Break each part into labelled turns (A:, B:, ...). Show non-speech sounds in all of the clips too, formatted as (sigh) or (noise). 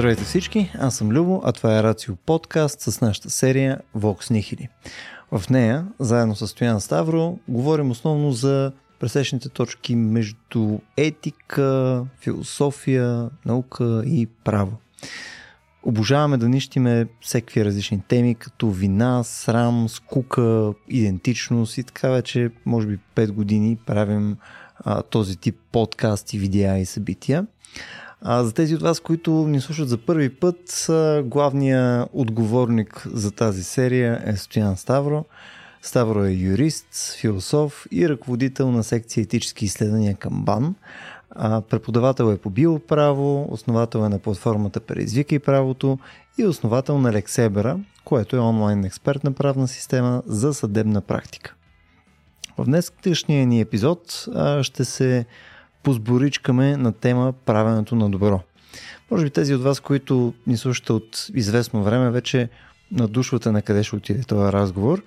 A: Здравейте всички, аз съм Любо, а това е Рацио подкаст с нашата серия Vox Nihili. В нея, заедно с Стоян Ставро, говорим основно за пресечните точки между етика, философия, наука и право. Обожаваме да нищиме всеки различни теми, като вина, срам, скука, идентичност и така вече, може би 5 години правим а, този тип подкасти, видеа и събития. А за тези от вас, които ни слушат за първи път, главният отговорник за тази серия е Стоян Ставро. Ставро е юрист, философ и ръководител на секция етически изследвания към БАН. А, преподавател е по биоправо, основател е на платформата Преизвика и правото и основател на Лексебера, което е онлайн експертна правна система за съдебна практика. В днескашния ни епизод а, ще се позборичкаме на тема правенето на добро. Може би тези от вас, които ни слушате от известно време, вече надушвате на къде ще отиде този разговор.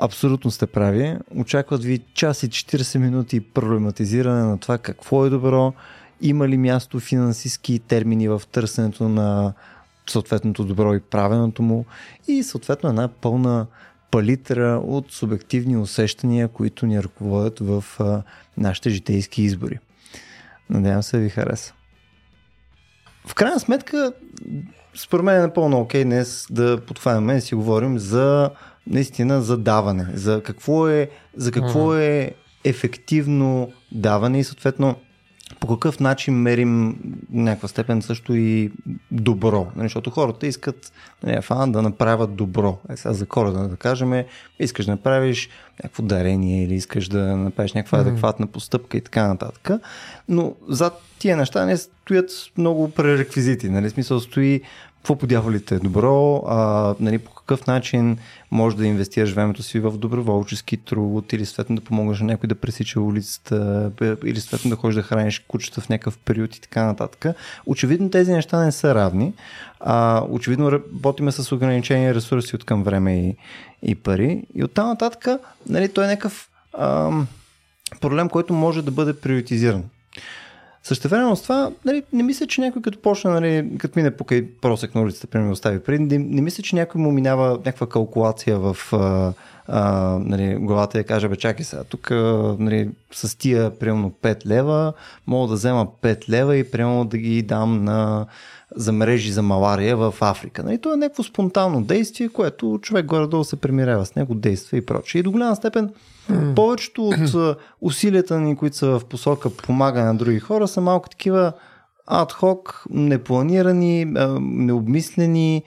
A: Абсолютно сте прави. Очакват ви час и 40 минути проблематизиране на това какво е добро, има ли място финансистски термини в търсенето на съответното добро и правеното му и съответно една пълна палитра от субективни усещания, които ни ръководят в нашите житейски избори. Надявам се да ви хареса. В крайна сметка, според мен е напълно окей okay днес да подхванем и си говорим за наистина за даване, за какво е, за какво е ефективно даване и съответно по какъв начин мерим някаква степен също и добро. Нали, защото хората искат нали, фан, да направят добро. Е, сега за коледа да кажем, искаш да направиш някакво дарение или искаш да направиш някаква адекватна постъпка и така нататък. Но зад тия неща не стоят много пререквизити. Нали? Смисъл стои какво по дяволите е добро, а, нали, по какъв начин може да инвестираш времето си в доброволчески труд или съответно да помогнеш на някой да пресича улицата или съответно да ходиш да храниш кучета в някакъв период и така нататък. Очевидно тези неща не са равни. А, очевидно работиме с ограничени ресурси от към време и, и пари. И оттам нататък нали, той е някакъв ам, проблем, който може да бъде приоритизиран. Същевременно с това, нали, не мисля, че някой като почне, нали, като мине покрай просек на улицата, примерно остави преди, не, не мисля, че някой му минава някаква калкулация в а, а, нали, главата и каже, бе, чакай сега, тук нали, с тия, примерно 5 лева, мога да взема 5 лева и примерно да ги дам на за мрежи за малария в Африка. Нали? То е някакво спонтанно действие, което човек горе-долу се премирява с него, действа и прочее. И до голяма степен. Повечето от усилията ни, които са в посока помагане на други хора, са малко такива адхок, непланирани, необмислени,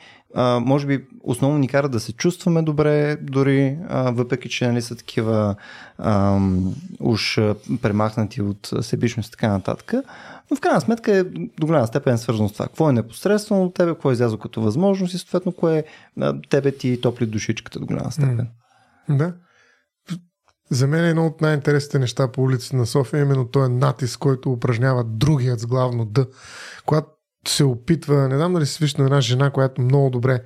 A: може би основно ни карат да се чувстваме добре, дори въпреки, че нали, са такива ам, уж премахнати от себичност и така нататък. Но в крайна сметка е до голяма степен свързано с това. Какво е непосредствено от тебе, какво е излязло като възможност и съответно кое е тебе ти топли душичката до голяма степен.
B: Да. За мен е едно от най-интересните неща по улиците на София, е именно този натиск, който упражнява другият с главно Д. Когато се опитва, не знам дали се свища на една жена, която много добре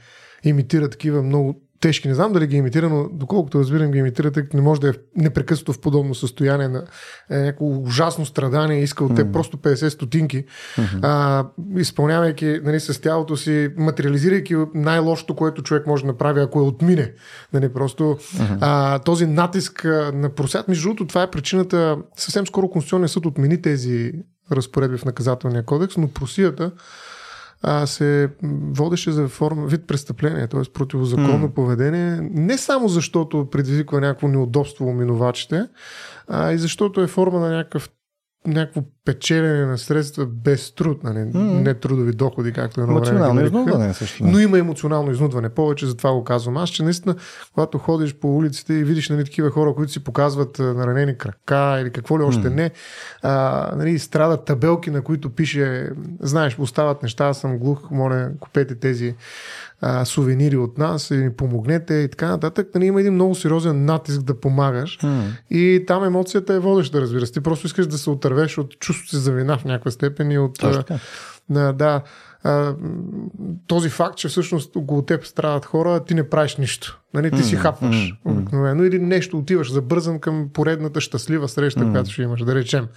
B: имитира такива много тежки. Не знам дали ги имитира, но доколкото разбирам ги имитира, тъй като не може да е непрекъснато в подобно състояние на е, някакво ужасно страдание, иска от те mm-hmm. просто 50 стотинки, mm-hmm. а, изпълнявайки нали, с тялото си, материализирайки най-лошото, което човек може да направи, ако е отмине. Нали, просто mm-hmm. а, този натиск на просят. Между другото, това е причината. Съвсем скоро Конституционният съд отмени тези разпоредби в наказателния кодекс, но просията а, се водеше за форма, вид престъпление, т.е. противозаконно mm. поведение, не само защото предизвиква някакво неудобство у минувачите, а и защото е форма на някакъв някакво печелене на средства без труд, нали? не трудови доходи, както е
A: Емоционално изнудване също.
B: Но има емоционално изнудване. Повече за това го казвам аз, че наистина, когато ходиш по улиците и видиш нали, такива хора, които си показват наранени крака или какво ли още не, а, нали, страдат табелки, на които пише, знаеш, остават неща, аз съм глух, моля, купете тези а, сувенири от нас и ни помогнете и така нататък. Нали, има един много сериозен натиск да помагаш mm. и там емоцията е водеща, разбира се. Ти просто искаш да се отървеш от чувството си за вина в някаква степен и от...
A: Точно
B: да, а, този факт, че всъщност около теб страдат хора, ти не правиш нищо. Нали, ти си хапваш обикновено или нещо отиваш забързан към поредната щастлива среща, която ще имаш, да речем.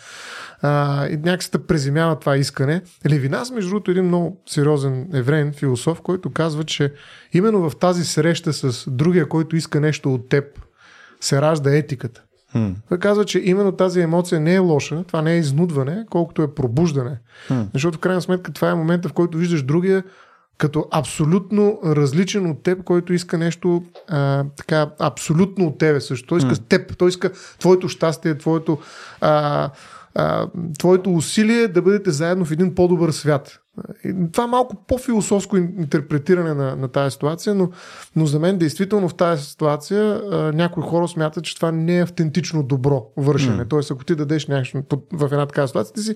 B: А, и някакси те преземява това искане. Левинас, между другото, е един много сериозен евреен философ, който казва, че именно в тази среща с другия, който иска нещо от теб, се ражда етиката. Той казва, че именно тази емоция не е лоша, това не е изнудване, колкото е пробуждане.
A: Хм.
B: Защото в крайна сметка това е момента, в който виждаш другия като абсолютно различен от теб, който иска нещо а, така абсолютно от тебе също. Той иска теб, той иска твоето щастие, твоето, а, а, твоето усилие да бъдете заедно в един по-добър свят. И това е малко по-философско ин- интерпретиране на, на тази ситуация, но, но за мен действително в тази ситуация а, някои хора смятат, че това не е автентично добро вършене. Mm. Тоест, ако ти дадеш нещо в една такава ситуация, ти си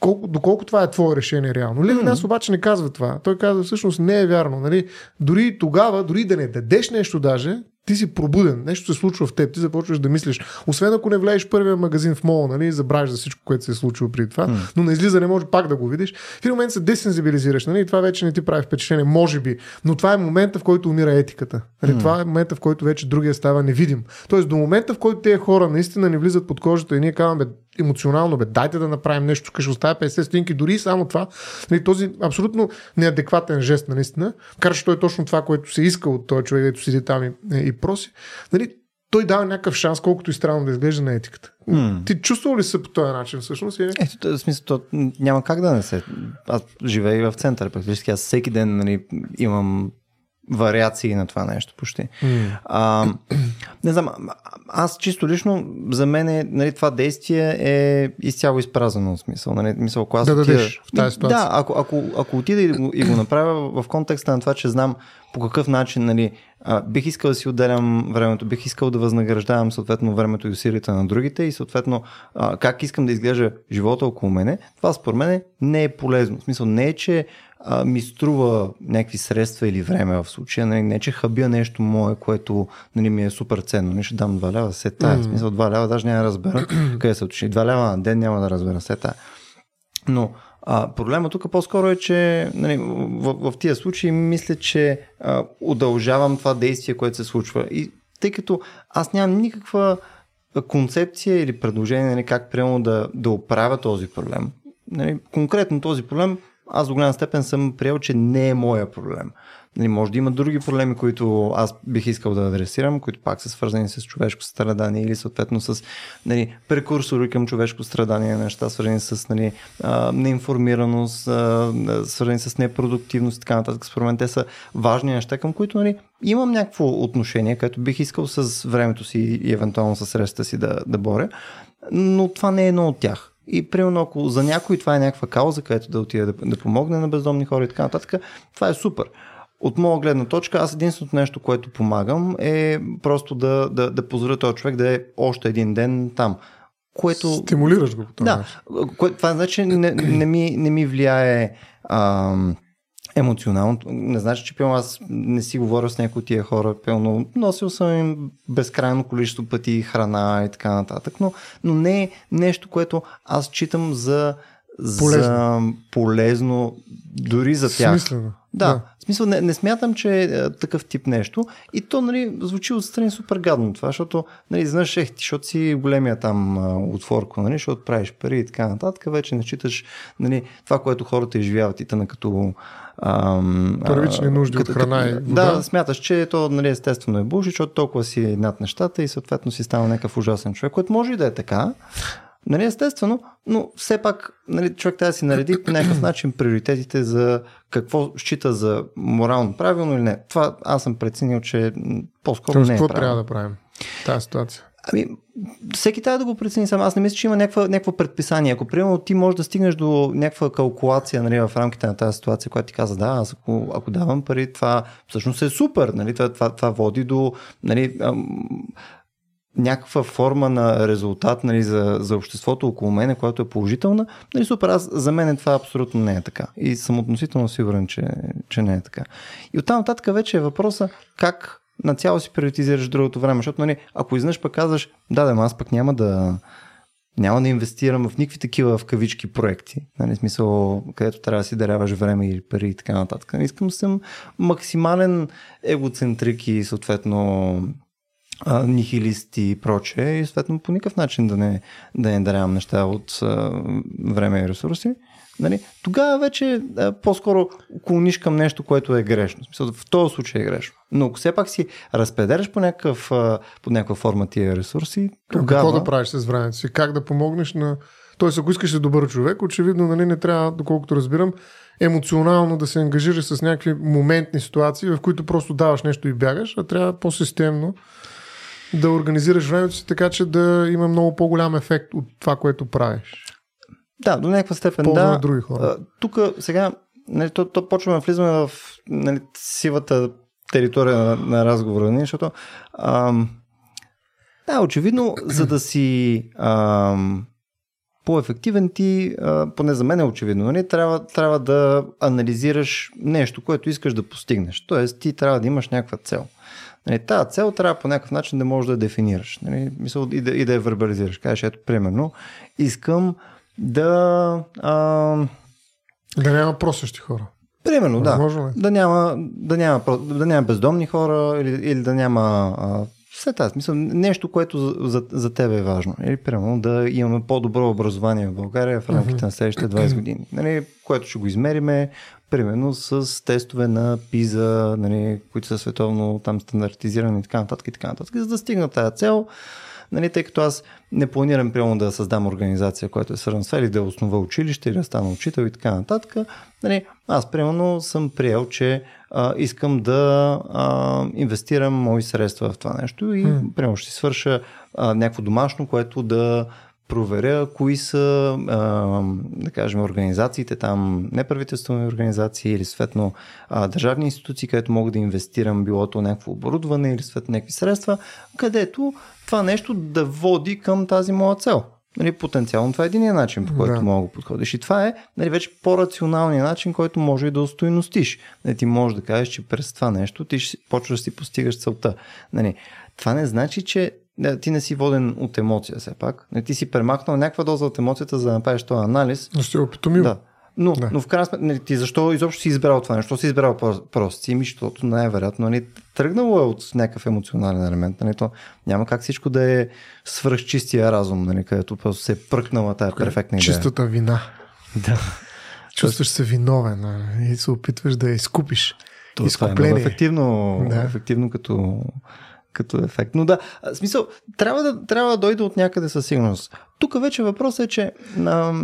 B: колко, доколко това е твое решение реално. Левин нас обаче не казва това. Той казва всъщност не е вярно. Нали? Дори тогава, дори да не дадеш нещо даже, ти си пробуден, нещо се случва в теб, ти започваш да мислиш. Освен ако не влезеш първия магазин в мола, нали, забравиш за всичко, което се е случило преди това, mm. но на излизане може пак да го видиш. В един момент се десензибилизираш, нали, и това вече не ти прави впечатление, може би, но това е момента, в който умира етиката. Нали,
A: Mm.
B: Това е момента, в който вече другия става невидим. Тоест до момента, в който тези хора наистина не влизат под кожата и ние казваме емоционално, бе, дайте да направим нещо, ще оставя 50 стотинки, дори само това, нали, този абсолютно неадекватен жест, наистина, макар че той е точно това, което се иска от този човек, който седи там и, и проси, нали, той дава някакъв шанс, колкото и странно да изглежда на етиката.
A: М.
B: Ти чувствал ли се по този начин всъщност? Или?
A: Ето, в смисъл, то няма как да не се. Аз живея и в центъра, практически. Аз всеки ден нали, имам вариации на това нещо почти. А, не знам, аз чисто лично, за мен е, нали, това действие е изцяло изпразнено смисъл. Нали, мисъл ако аз
B: Да
A: отида-
B: дадеш в тази ситуация.
A: Да, ако, ако, ако отида и го, и го направя в контекста на това, че знам по какъв начин нали, а, бих искал да си отделям времето, бих искал да възнаграждавам съответно времето и усилията на другите и съответно а, как искам да изглежда живота около мене, това според мен не е полезно. В смисъл не е, че а, ми струва някакви средства или време в случая, не, не че хабя нещо мое, което нали, ми е супер ценно. Не ще дам 2 лева, се тая. В смисъл 2 лева даже няма да разбера (clears throat) къде се отиши. 2 лева на ден няма да разбера, се тая. Но а, проблема тук по-скоро е, че нали, в, в тия случаи мисля, че а, удължавам това действие, което се случва. И тъй като аз нямам никаква концепция или предложение нали, как прямо да, да оправя този проблем. Нали, конкретно този проблем, аз до голяма степен съм приел, че не е моя проблем. Нали, може да има други проблеми, които аз бих искал да адресирам, които пак са свързани с човешко страдание или съответно с нали, прекурсори към човешко страдание, неща свързани с нали, неинформираност, свързани с непродуктивност и така нататък. Според мен те са важни неща, към които нали, имам някакво отношение, което бих искал с времето си и евентуално с средствата си да, да боря, но това не е едно от тях. И примерно ако за някой това е някаква кауза, където да отиде да, да помогне на бездомни хора и така нататък, това е супер. От моя гледна точка, аз единственото нещо, което помагам е просто да, да, да позволя този човек да е още един ден там. Което...
B: Стимулираш го по този
A: Да, кое, това значи не, не, ми, не ми влияе ам, емоционално. Не значи, че пълно аз не си говоря с някои от тия хора. Пълно носил съм им безкрайно количество пъти храна и така нататък, но, но не е нещо, което аз читам за
B: Полезно.
A: за полезно дори за тях.
B: Смислено.
A: Да, да. в смисъл не, не смятам, че е такъв тип нещо. И то нали, звучи отстрани супер гадно това, защото нали, знаеш, ех, ти, защото си големия там отворко, нали, защото правиш пари и така нататък, вече не читаш нали, това, което хората изживяват и тъна като ам,
B: Първични нужди от храна и вода.
A: Да, смяташ, че то нали, естествено е буши, защото толкова си над нещата и съответно си става някакъв ужасен човек, което може и да е така. Нали, естествено, но все пак нали, човек трябва да си нареди по някакъв начин приоритетите за какво счита за морално правилно или не. Това аз съм преценил, че по-скоро
B: Тоест,
A: не е
B: какво
A: правилно.
B: трябва да правим в тази ситуация?
A: Ами, всеки трябва да го прецени сам. Аз не мисля, че има някакво предписание. Ако, примерно, ти можеш да стигнеш до някаква калкулация нали, в рамките на тази ситуация, която ти каза, да, аз ако, ако давам пари, това всъщност е супер. Нали? Това, това, това води до нали, ам, някаква форма на резултат нали, за, за обществото около мене, която е положителна. Нали, супер, аз, за мен това абсолютно не е така. И съм относително сигурен, че, че не е така. И оттам нататък вече е въпроса как на цяло си приоритизираш другото време, защото нали, ако изнъж пък казваш, да, да, аз пък няма да няма да инвестирам в никакви такива в кавички проекти. Нали, смисъл, където трябва да си даряваш време или пари и така нататък. Нали, искам да съм максимален егоцентрик и съответно а, нихилист и прочее и съответно по никакъв начин да не, да не дарявам неща от а, време и ресурси. Нали, тогава вече а, по-скоро клониш към нещо, което е грешно. В, смисъл, в този случай е грешно. Но ако все пак си разпределяш по, някакъв, по някаква форма тия ресурси, тогава...
B: Какво да правиш с времето си? Как да помогнеш на... Тоест, ако искаш да добър човек, очевидно нали, не трябва, доколкото разбирам, емоционално да се ангажираш с някакви моментни ситуации, в които просто даваш нещо и бягаш, а трябва по-системно да организираш времето си така, че да има много по-голям ефект от това, което правиш.
A: Да, до някаква степен
B: Полза
A: да.
B: други хора.
A: Тук сега нали, то, то почваме да влизаме в нали, сивата територия на, на разговора, нали, защото ам, да, очевидно, за да си ам, по-ефективен ти, а, поне за мен е очевидно, нали, трябва, трябва да анализираш нещо, което искаш да постигнеш. Тоест, ти трябва да имаш някаква цел. Нали, тази цел трябва по някакъв начин да можеш да я дефинираш. Нали, мисъл, и, да, и да я вербализираш. Кажеш, ето, примерно, искам да... А,
B: Да няма просещи хора.
A: примерно, да.
B: Възможно ли?
A: Да няма, да, няма, да няма бездомни хора или, или да няма... А, все тази смисъл, нещо, което за, за, за тебе е важно. Или, примерно, да имаме по-добро образование в България в рамките на следващите 20 години. Нали, което ще го измериме, примерно, с тестове на ПИЗа, нали, които са световно там стандартизирани и така нататък и така нататък. За да стигна тази цел, нали, тъй като аз не планирам примерно да създам организация, която е свързана с или да основа училище, или да стана учител и така нататък, нали, аз примерно съм приел, че а, искам да а, инвестирам мои средства в това нещо и примерно ще свърша а, някакво домашно, което да проверя кои са, а, да кажем, организациите там, неправителствени организации или съответно държавни институции, където мога да инвестирам, било то някакво оборудване или съответно някакви средства, където това нещо да води към тази моя цел. Нали, потенциално това е един начин, по който
B: Да.
A: мога да подходиш. И това е нали, вече по-рационалният начин, който може и да устойностиш. Нали, ти можеш да кажеш, че през това нещо ти ще почваш да си постигаш целта. Нали, това не значи, че не, ти не си воден от емоция все пак. Не, ти си премахнал някаква доза от емоцията, за да направиш този анализ.
B: Но сте опитомил.
A: Да. Но,
B: Да.
A: да. но в крайна сметка, нали, ти защо изобщо си избрал това нещо? Си избрал про- просто си? Защото най-вероятно нали, тръгнало е от някакъв емоционален елемент. Нали, то няма как всичко да е свръхчистия разум, нали, където просто се е пръкнала тая перфектна идея.
B: Чистата вина.
A: Да.
B: Чувстваш се виновен а, и се опитваш да я изкупиш.
A: То, това е
B: Изкупление.
A: ефективно,
B: Да.
A: да. ефективно като, като ефект. Но да, смисъл, трябва да, трябва да дойде от някъде със сигурност. Тук вече въпросът е, че а,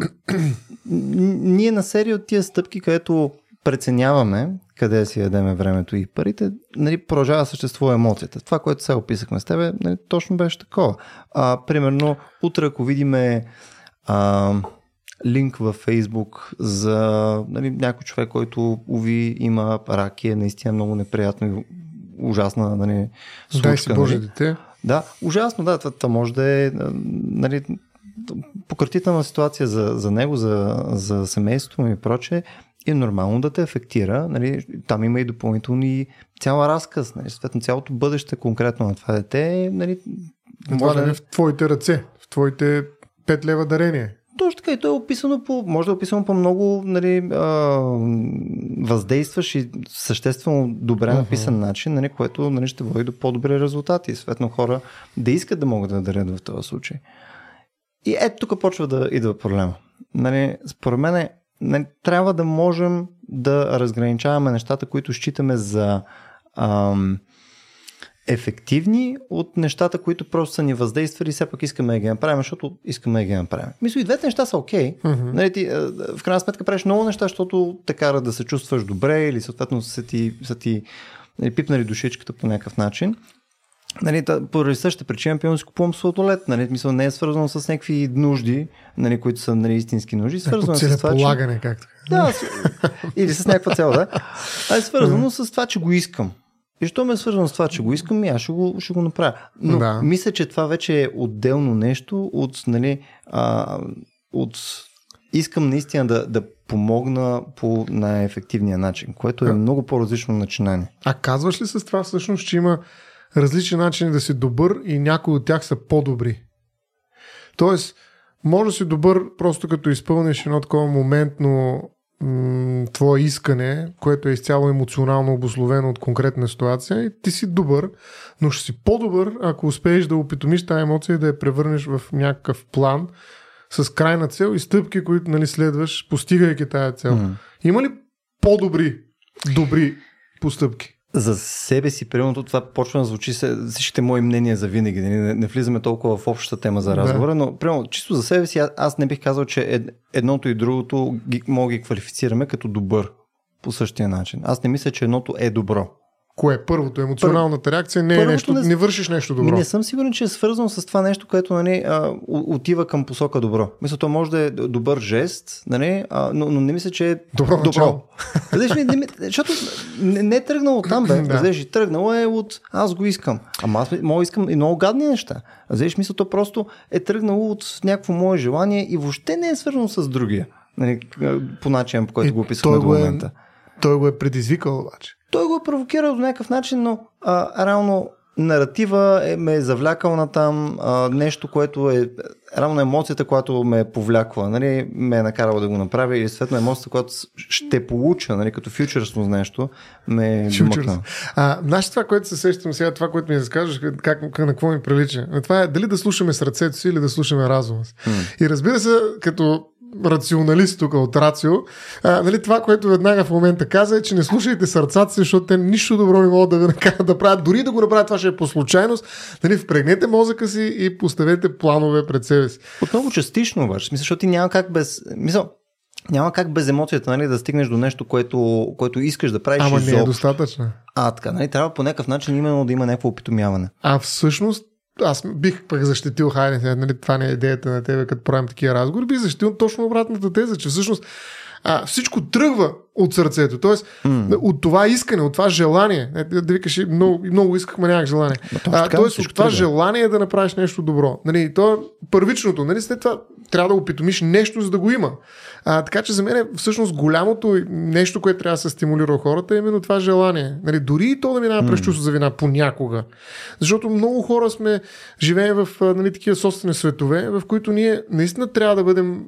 A: ние на серия от тия стъпки, където преценяваме къде си ядеме времето и парите, нали, продължава съществува емоцията. Това, което сега описахме с тебе, нали, точно беше такова. А, примерно, утре, ако видиме а, линк във Фейсбук за нали, някой човек, който уви има рак и е наистина много неприятно и ужасна нали, случка.
B: Дай си Боже
A: нали.
B: дете.
A: Да, ужасно, да, това, може да е нали, пократителна ситуация за, за него, за, за семейството му и прочее. И е нормално да те афектира. Нали, там има и допълнителни цяла разказ. Нали, съответно, цялото бъдеще конкретно на това дете. Нали,
B: Това да е в твоите ръце, в твоите 5 лева дарение.
A: Точно така и то е описано по, може да е описано по много нали, а, въздействащ и съществено добре
B: Мгм.
A: написан начин, нали, което нали, ще води до по-добри резултати. И съответно хора да искат да могат да дарят в този случай. И ето тук почва да идва проблема. Нали, според мен нали, трябва да можем да разграничаваме нещата, които считаме за ам, ефективни от нещата, които просто са ни въздействали и все пак искаме да ги направим, защото искаме да ги направим. Мисля, и двете неща са окей. Okay. Нали, ти, в крайна сметка правиш много неща, защото те кара да се чувстваш добре или съответно са ти, са ти нали, пипнали душичката по някакъв начин. Нали, та, поради същата причина, примерно си купувам сладолет. Нали, мисъл, не е свързано с някакви нужди, нали, които са нали, истински нужди. Свързано
B: По
A: е с това, че...
B: целеполагане, както.
A: Да, с... или с някаква цел, да. А е свързано с това, че го искам. И що ме е свързано с това, че го искам, и аз ще го, ще го направя. Но
B: Да.
A: мисля, че това вече е отделно нещо от, нали, а, от искам наистина да, да помогна по най-ефективния начин, което е
B: Да.
A: много по-различно начинание.
B: А казваш ли с това всъщност, че има различни начини да си добър и някои от тях са по-добри? Тоест, може да си добър просто като изпълниш едно такова моментно м- твое искане, което е изцяло емоционално обословено от конкретна ситуация и ти си добър, но ще си по-добър, ако успееш да опитомиш тази емоция и да я превърнеш в някакъв план с крайна цел и стъпки, които нали, следваш, постигайки тази цел. Mm. Има ли по-добри, добри постъпки?
A: За себе си, примерно, това почва да звучи всичките мои мнения за винаги. Не, не, не влизаме толкова в общата тема за разговора, да. но примерно, чисто за себе си, аз не бих казал, че едното и другото ги, мога ги квалифицираме като добър по същия начин. Аз не мисля, че едното е добро.
B: Кое е първото? Емоционалната реакция не е нещо, не, не вършиш нещо добро.
A: Не съм сигурен, че е свързано с това нещо, което нали, а, отива към посока добро. Мисля, то може да е добър жест, нали, а, но, но не мисля, че е
B: добро. добро.
A: Ли, (laughs) не, защото не, не е тръгнало от там, бе. (laughs) да. Знаеш, тръгнало е от аз го искам. Ама аз мога искам и много гадни неща. Знаеш, мисля, то просто е тръгнало от някакво мое желание и въобще не е свързано с другия. Нали, по начин, по който го описахме до момента. Е,
B: той го е предизвикал обаче.
A: Той го е провокирал до някакъв начин, но а, реално наратива е, ме е завлякал на там а, нещо, което е равно емоцията, която ме е повлякла, нали, ме е накарала да го направя и светна емоцията, която ще получа, нали, като фьючерсно нещо, ме е.
B: А, знаеш това, което се сещам сега, това, което ми разкажеш, как, на какво ми прилича? Това е дали да слушаме сърцето си или да слушаме разума си. И разбира се, като рационалист тук от Рацио, а, нали, това, което веднага в момента каза е, че не слушайте сърцата си, защото те нищо добро не могат да ви накарат да правят. Дори да го направят, това ще е по случайност. Нали, впрегнете мозъка си и поставете планове пред себе си.
A: Отново частично обаче, смисъл, защото ти няма как без... Мисъл, няма как без емоцията нали, да стигнеш до нещо, което, което искаш да правиш.
B: Ама не е достатъчно.
A: А, така, нали, трябва по някакъв начин именно да има някакво опитомяване.
B: А всъщност аз бих пък защитил, хайде, нали, това не е идеята на тебе, като правим такива разговори, бих защитил точно обратната теза, че всъщност а, всичко тръгва от сърцето. Тоест, mm. от това искане, от това желание. Не, да викаш, много, много искахме, нямах желание. А, тоест, от това тръгва. желание да направиш нещо добро. Нали, то е първичното. Нали, след това трябва да опитомиш нещо, за да го има. А, така че за мен е всъщност голямото нещо, което трябва да се стимулира хората е именно това желание. Нали, дори и то да минава през чувство за вина понякога. Защото много хора сме, живеем в нали, такива собствени светове, в които ние наистина трябва да бъдем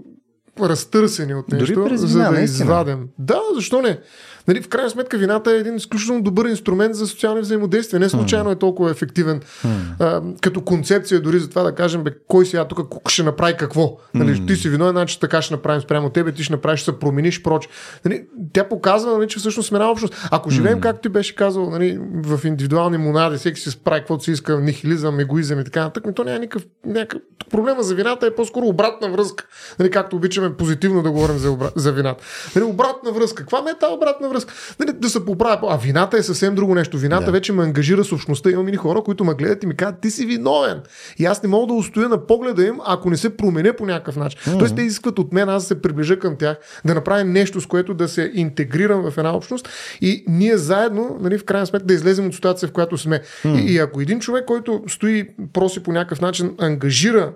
B: разтърсени от нещо,
A: Дори
B: за да извадим. Да, защо не? Нали, в крайна сметка вината е един изключително добър инструмент за социални взаимодействия. Не случайно е толкова ефективен mm. а, като концепция, дори за това да кажем, бе, кой сега тук ще направи какво. Нали, mm. Ти си виновен, значи така ще направим спрямо тебе, ти ще направиш, ще се промениш, проч. Нали, тя показва, нали, че всъщност сме една общност. Ако живеем, mm. както ти беше казал, нали, в индивидуални монади, всеки си справи каквото си иска, нихилизъм, егоизъм и така нататък, то няма никакъв, някакъв... Проблема за вината е по-скоро обратна връзка. Нали, както обичаме позитивно да говорим за, обра... за вината. Нали, обратна връзка. Каква ме е тази обратна връзка? Нали, да се поправя. А вината е съвсем друго нещо. Вината да. вече ме ангажира с общността. Имам и хора, които ме гледат и ми казват, ти си виновен. И аз не мога да устоя на погледа им, ако не се променя по някакъв начин. Mm-hmm. Тоест те изискват от мен аз да се приближа към тях, да направя нещо, с което да се интегрирам в една общност и ние заедно, нали, в крайна сметка, да излезем от ситуация, в която сме. Mm-hmm. И, и ако един човек, който стои, проси по някакъв начин, ангажира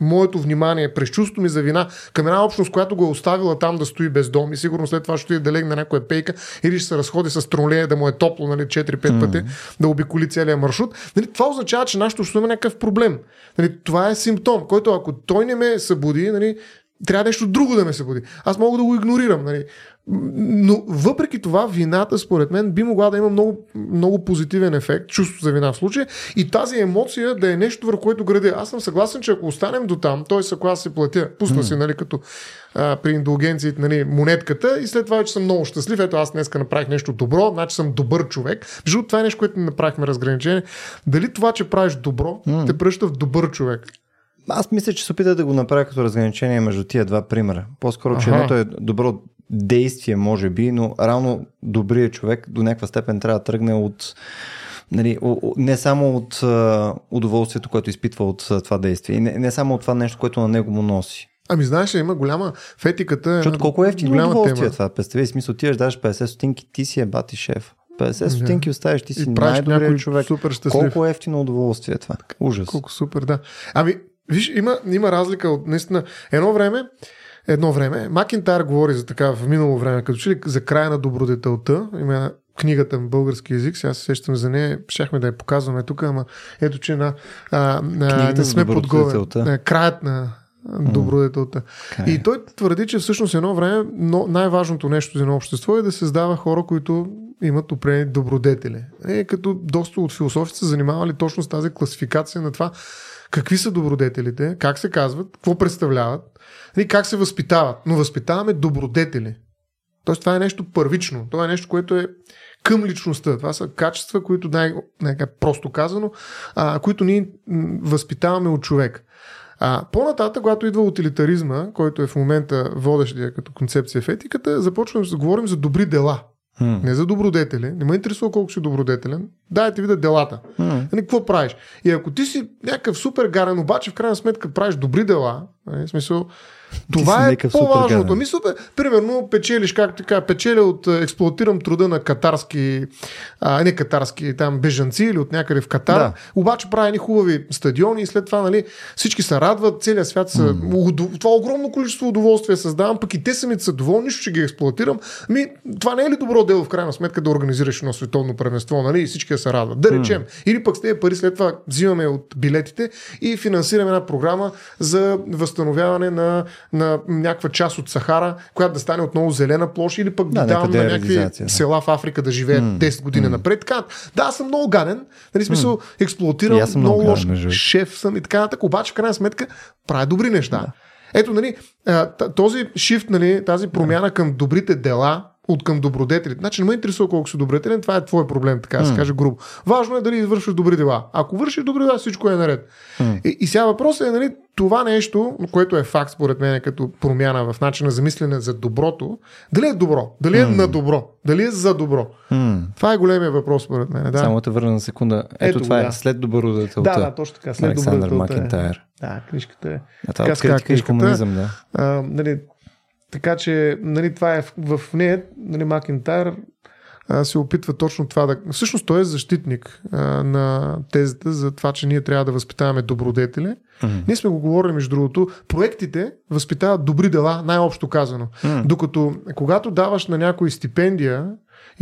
B: моето внимание през чувството ми за вина към една общност, която го е оставила там да стои без дом и сигурно след това ще да легне на някоя пейка или ще се разходи с тролея да му е топло нали, 4-5 mm. пъти, да обиколи целият маршрут. Нали, това означава, че нашето общество има някакъв проблем. Нали, това е симптом, който ако той не ме събуди, нали, трябва нещо друго да ме събуди. Аз мога да го игнорирам. Нали. Но въпреки това, вината, според мен, би могла да има много, много позитивен ефект, чувство за вина в случая, и тази емоция да е нещо, върху което градя. Аз съм съгласен, че ако останем до там, т.е. ако аз си платя, пусна си, нали, като а, при индулгенциите, нали, монетката, и след това вече съм много щастлив. Ето аз днес направих нещо добро, значи съм добър човек. Между това е нещо, което направихме разграничение. Дали това, че правиш добро, mm. те пръща в добър човек?
A: Аз мисля, че се опита да го направя като разграничение между тия два примера. По-скоро, че едното е добро действие, може би, но реално добрият човек до някаква степен трябва да тръгне от нали, не само от удоволствието, което изпитва от това действие, и не, не само от това нещо, което на него му носи.
B: Ами знаеш, има голяма в етиката. Е
A: Защото колко е ефтино удоволствие тема. това? Представи смисъл, ти даш 50 стотинки, ти си е бати шеф. 50 стотинки оставиш, ти си най-добрият човек. Супер щастлив. Колко е ефтино удоволствие това? Ужас.
B: Колко супер, да. Ами, виж, има, има разлика от наистина. Едно време, едно време. Макинтайр говори за така в минало време, като че ли за края на добродетелта. Има книгата в български язик, сега се сещам за нея, щяхме да я показваме тук, ама ето, че на, а, на не сме подготвени. Краят на добродетелта.
A: Е.
B: И той твърди, че всъщност едно време но най-важното нещо за едно общество е да създава хора, които имат определени добродетели. Е, като доста от философите се занимавали точно с тази класификация на това какви са добродетелите, как се казват, какво представляват и как се възпитават. Но възпитаваме добродетели. Тоест това е нещо първично. Това е нещо, което е към личността. Това са качества, които най- просто казано, а, които ние възпитаваме от човек. А, по-нататък, когато идва утилитаризма, който е в момента водещия като концепция в етиката, започваме да говорим за добри дела.
A: М.
B: Не за добродетели. Не ме интересува колко си добродетелен. Дайте видя делата.
A: М.
B: Нали, какво правиш? И ако ти си някакъв супер гарен, обаче в крайна сметка правиш добри дела, нали, в смисъл, това е по-важното.
A: гарен.
B: Ми супер, примерно печелиш, както така, печеля от е, експлуатирам труда на катарски, а, не катарски, там бежанци или от някъде в Катар,
A: Да.
B: обаче прави едни хубави стадиони и след това нали, всички се радват, целият свят са, mm. това огромно количество удоволствие създавам, пък и те самите са доволни, ще ги експлуатирам. Ми, това не е ли добро дело в крайна сметка да организираш едно световно първенство, нали, и всички да се радват. Да речем. Или пък с тези пари след това взимаме от билетите и финансираме една програма за възстановяване на, на някаква част от Сахара, която да стане отново зелена площ или пък да,
A: Да, някаква
B: на някакви
A: да.
B: села в Африка да живеят 10 години напред. Така, да, аз съм много гаден, нали, смисъл, експлуатирам
A: И аз съм
B: много,
A: много
B: лош
A: гаден,
B: шеф съм и така нататък, обаче в крайна сметка правя добри неща. Ето, нали, този шифт, нали, тази промяна към добрите дела, от към добродетелите. Значи не ме интересува колко си добродетелен, това е твой проблем, така да се каже грубо. Важно е дали извършваш добри дела. Ако вършиш добри дела, всичко е наред. И, и сега въпросът е, нали, това нещо, което е факт според мен като промяна в начина за мислене за доброто, дали е добро, дали е на добро, дали е за добро.
A: М.
B: Това е големия въпрос според мен. Да,
A: Само те върна на секунда. Ето,
B: Ето
A: това е
B: да.
A: след добродетелта.
B: да, да, точно така. След
A: Александър
B: е.
A: Макентайр.
B: Да, книжката е.
A: А това
B: Така
A: е
B: книжката.
A: хуманизъм, да.
B: А, нали, така че нали, това е в, в нея, нали, Макентайр се опитва точно това да... Всъщност той е защитник а, на тезата за това, че ние трябва да възпитаваме добродетели.
A: Мгм.
B: Ние сме го говорили, между другото, проектите възпитават добри дела, най-общо казано.
A: М.
B: Докато когато даваш на някой стипендия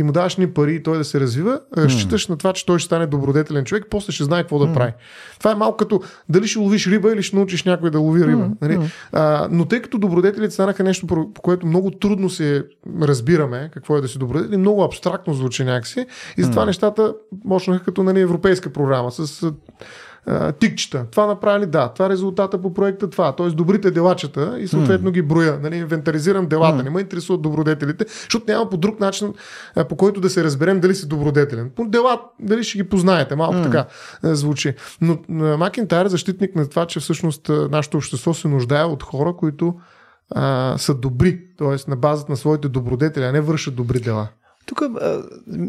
B: и му даваш ни пари и той да се развива, разчиташ на това, че той ще стане добродетелен човек, после ще знае какво да прави. Това е малко като дали ще ловиш риба или ще научиш някой да лови риба. Нали? А, но тъй като добродетелите станаха нещо, по което много трудно се разбираме какво е да си добродетел, и много абстрактно звучи някакси, и затова нещата почнаха като нали, европейска програма с а, тикчета. Това направили, да. Това е резултата по проекта, това. Тоест добрите делачета и съответно ги броя. Нали, инвентаризирам делата. Не ме интересуват добродетелите, защото няма по друг начин, а, по който да се разберем дали си добродетелен. По дела, дали ще ги познаете. Малко така а, звучи. Но Макентайр е защитник на това, че всъщност нашето общество се нуждае от хора, които а, са добри, т.е. на базата на своите добродетели, а не вършат добри дела.
A: Тук а,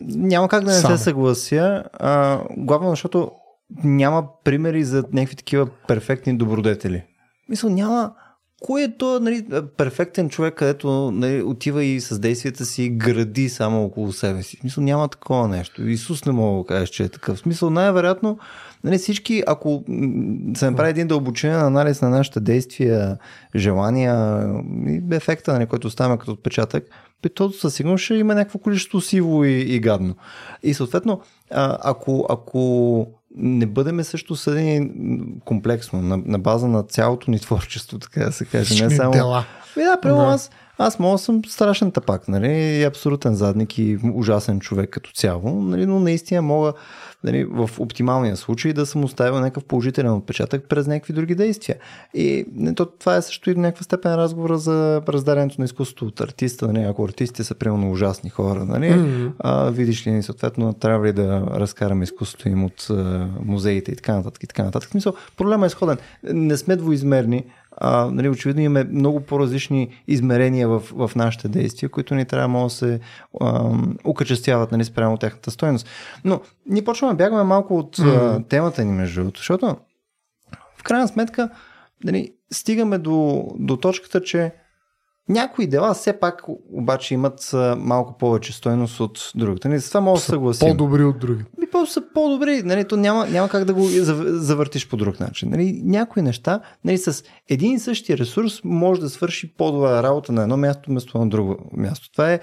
A: няма как да не
B: Само.
A: се съглася, а, главно защото няма примери за някакви такива перфектни добродетели. Мисля, няма кой е то нали, перфектен човек, където нали, отива и с действията си гради само около себе си. Смисъл, няма такова нещо. Исус не мога да кажеш, че е такъв. Смисъл, най-вероятно нали, всички, ако се направи един дълбочен анализ на нашите действия, желания и ефекта, нали, който оставяме като отпечатък, то със сигурност ще има някакво количество сиво и, и гадно. И съответно, ако, ако не бъдеме също съдени комплексно, на, на база на цялото ни творчество, така да се каже, не само...
B: дела.
A: Ми да, примерно
B: Да.
A: аз, аз мога съм страшен тапак, нали, и абсолютен задник и ужасен човек като цяло, нали, но наистина мога нали, в оптималния случай да съм оставил някакъв положителен отпечатък през някакви други действия. И не, то, това е също и до някаква степен разговора за раздарянето на изкуството от артиста. Нали, ако артистите са примерно ужасни хора, нали,
B: Мгм.
A: а, видиш ли, съответно, трябва ли да разкараме изкуството им от а, музеите и така нататък. И така нататък. В смисъл, проблема е сходен. Не сме двоизмерни. А, нали, очевидно имаме много по-различни измерения в, в нашите действия, които ни трябва да се ам, окачествяват нали, спрямо тяхната стоеност. Но ние почваме бягаме малко от а, темата ни, между другото, защото в крайна сметка нали, стигаме до, до точката, че някои дела все пак обаче имат малко повече стойност от другата. Нали, това може да съгласим.
B: По-добри от други.
A: Ми просто са по-добри. Нали, то няма, няма как да го зав- завъртиш по друг начин. Нали, някои неща нали, с един и същи ресурс може да свърши по-добра работа на едно място, вместо на друго място. Това е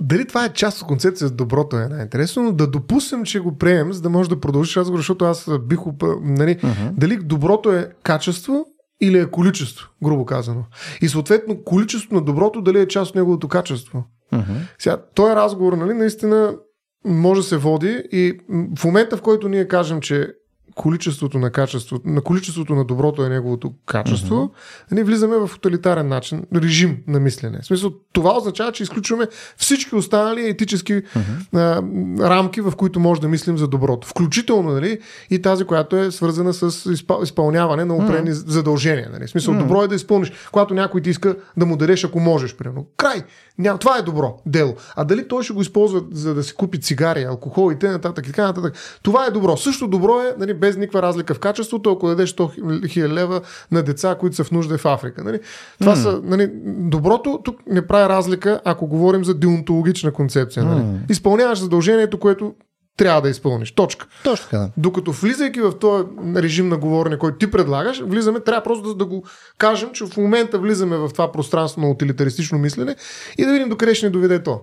B: Дали това е част от концепция за доброто е най-интересно, но да допуснем, че го приемем, за да може да продължиш разговор, защото аз бих... Нали,
A: uh-huh.
B: Дали доброто е качество или е количество, грубо казано. И съответно количеството на доброто дали е част от неговото качество.
A: Uh-huh.
B: Сега, този разговор, нали, наистина може да се води и в момента, в който ние кажем, че количеството на качеството, на количеството на доброто е неговото качество, mm-hmm. ние влизаме в тоталитарен начин, режим на мислене. В смисъл, това означава, че изключваме всички останали етически mm-hmm. а, рамки, в които може да мислим за доброто. Включително нали, и тази, която е свързана с изпъл... изпълняване на определени mm-hmm. задължения. Нали. В смисъл, mm-hmm. добро е да изпълниш, когато някой ти иска да му дадеш, ако можеш, примерно. Край! Ня, това е добро дело. А дали той ще го използва за да си купи цигари, алкохол и т.н. и така нататък. Това е добро. Също добро е, нали, без никаква разлика в качеството, ако дадеш 100 хиляди лева на деца, които са в нужда в Африка. Нали? Това mm. са, нали, доброто тук не прави разлика, ако говорим за деонтологична концепция. Нали? Mm. Изпълняваш задължението, което трябва да изпълниш. Точка.
A: Точно така. Да.
B: Докато влизайки в този режим на говорене, който ти предлагаш, влизаме, трябва просто да, да го кажем, че в момента влизаме в това пространство на утилитаристично мислене и да видим докъде ще ни доведе то.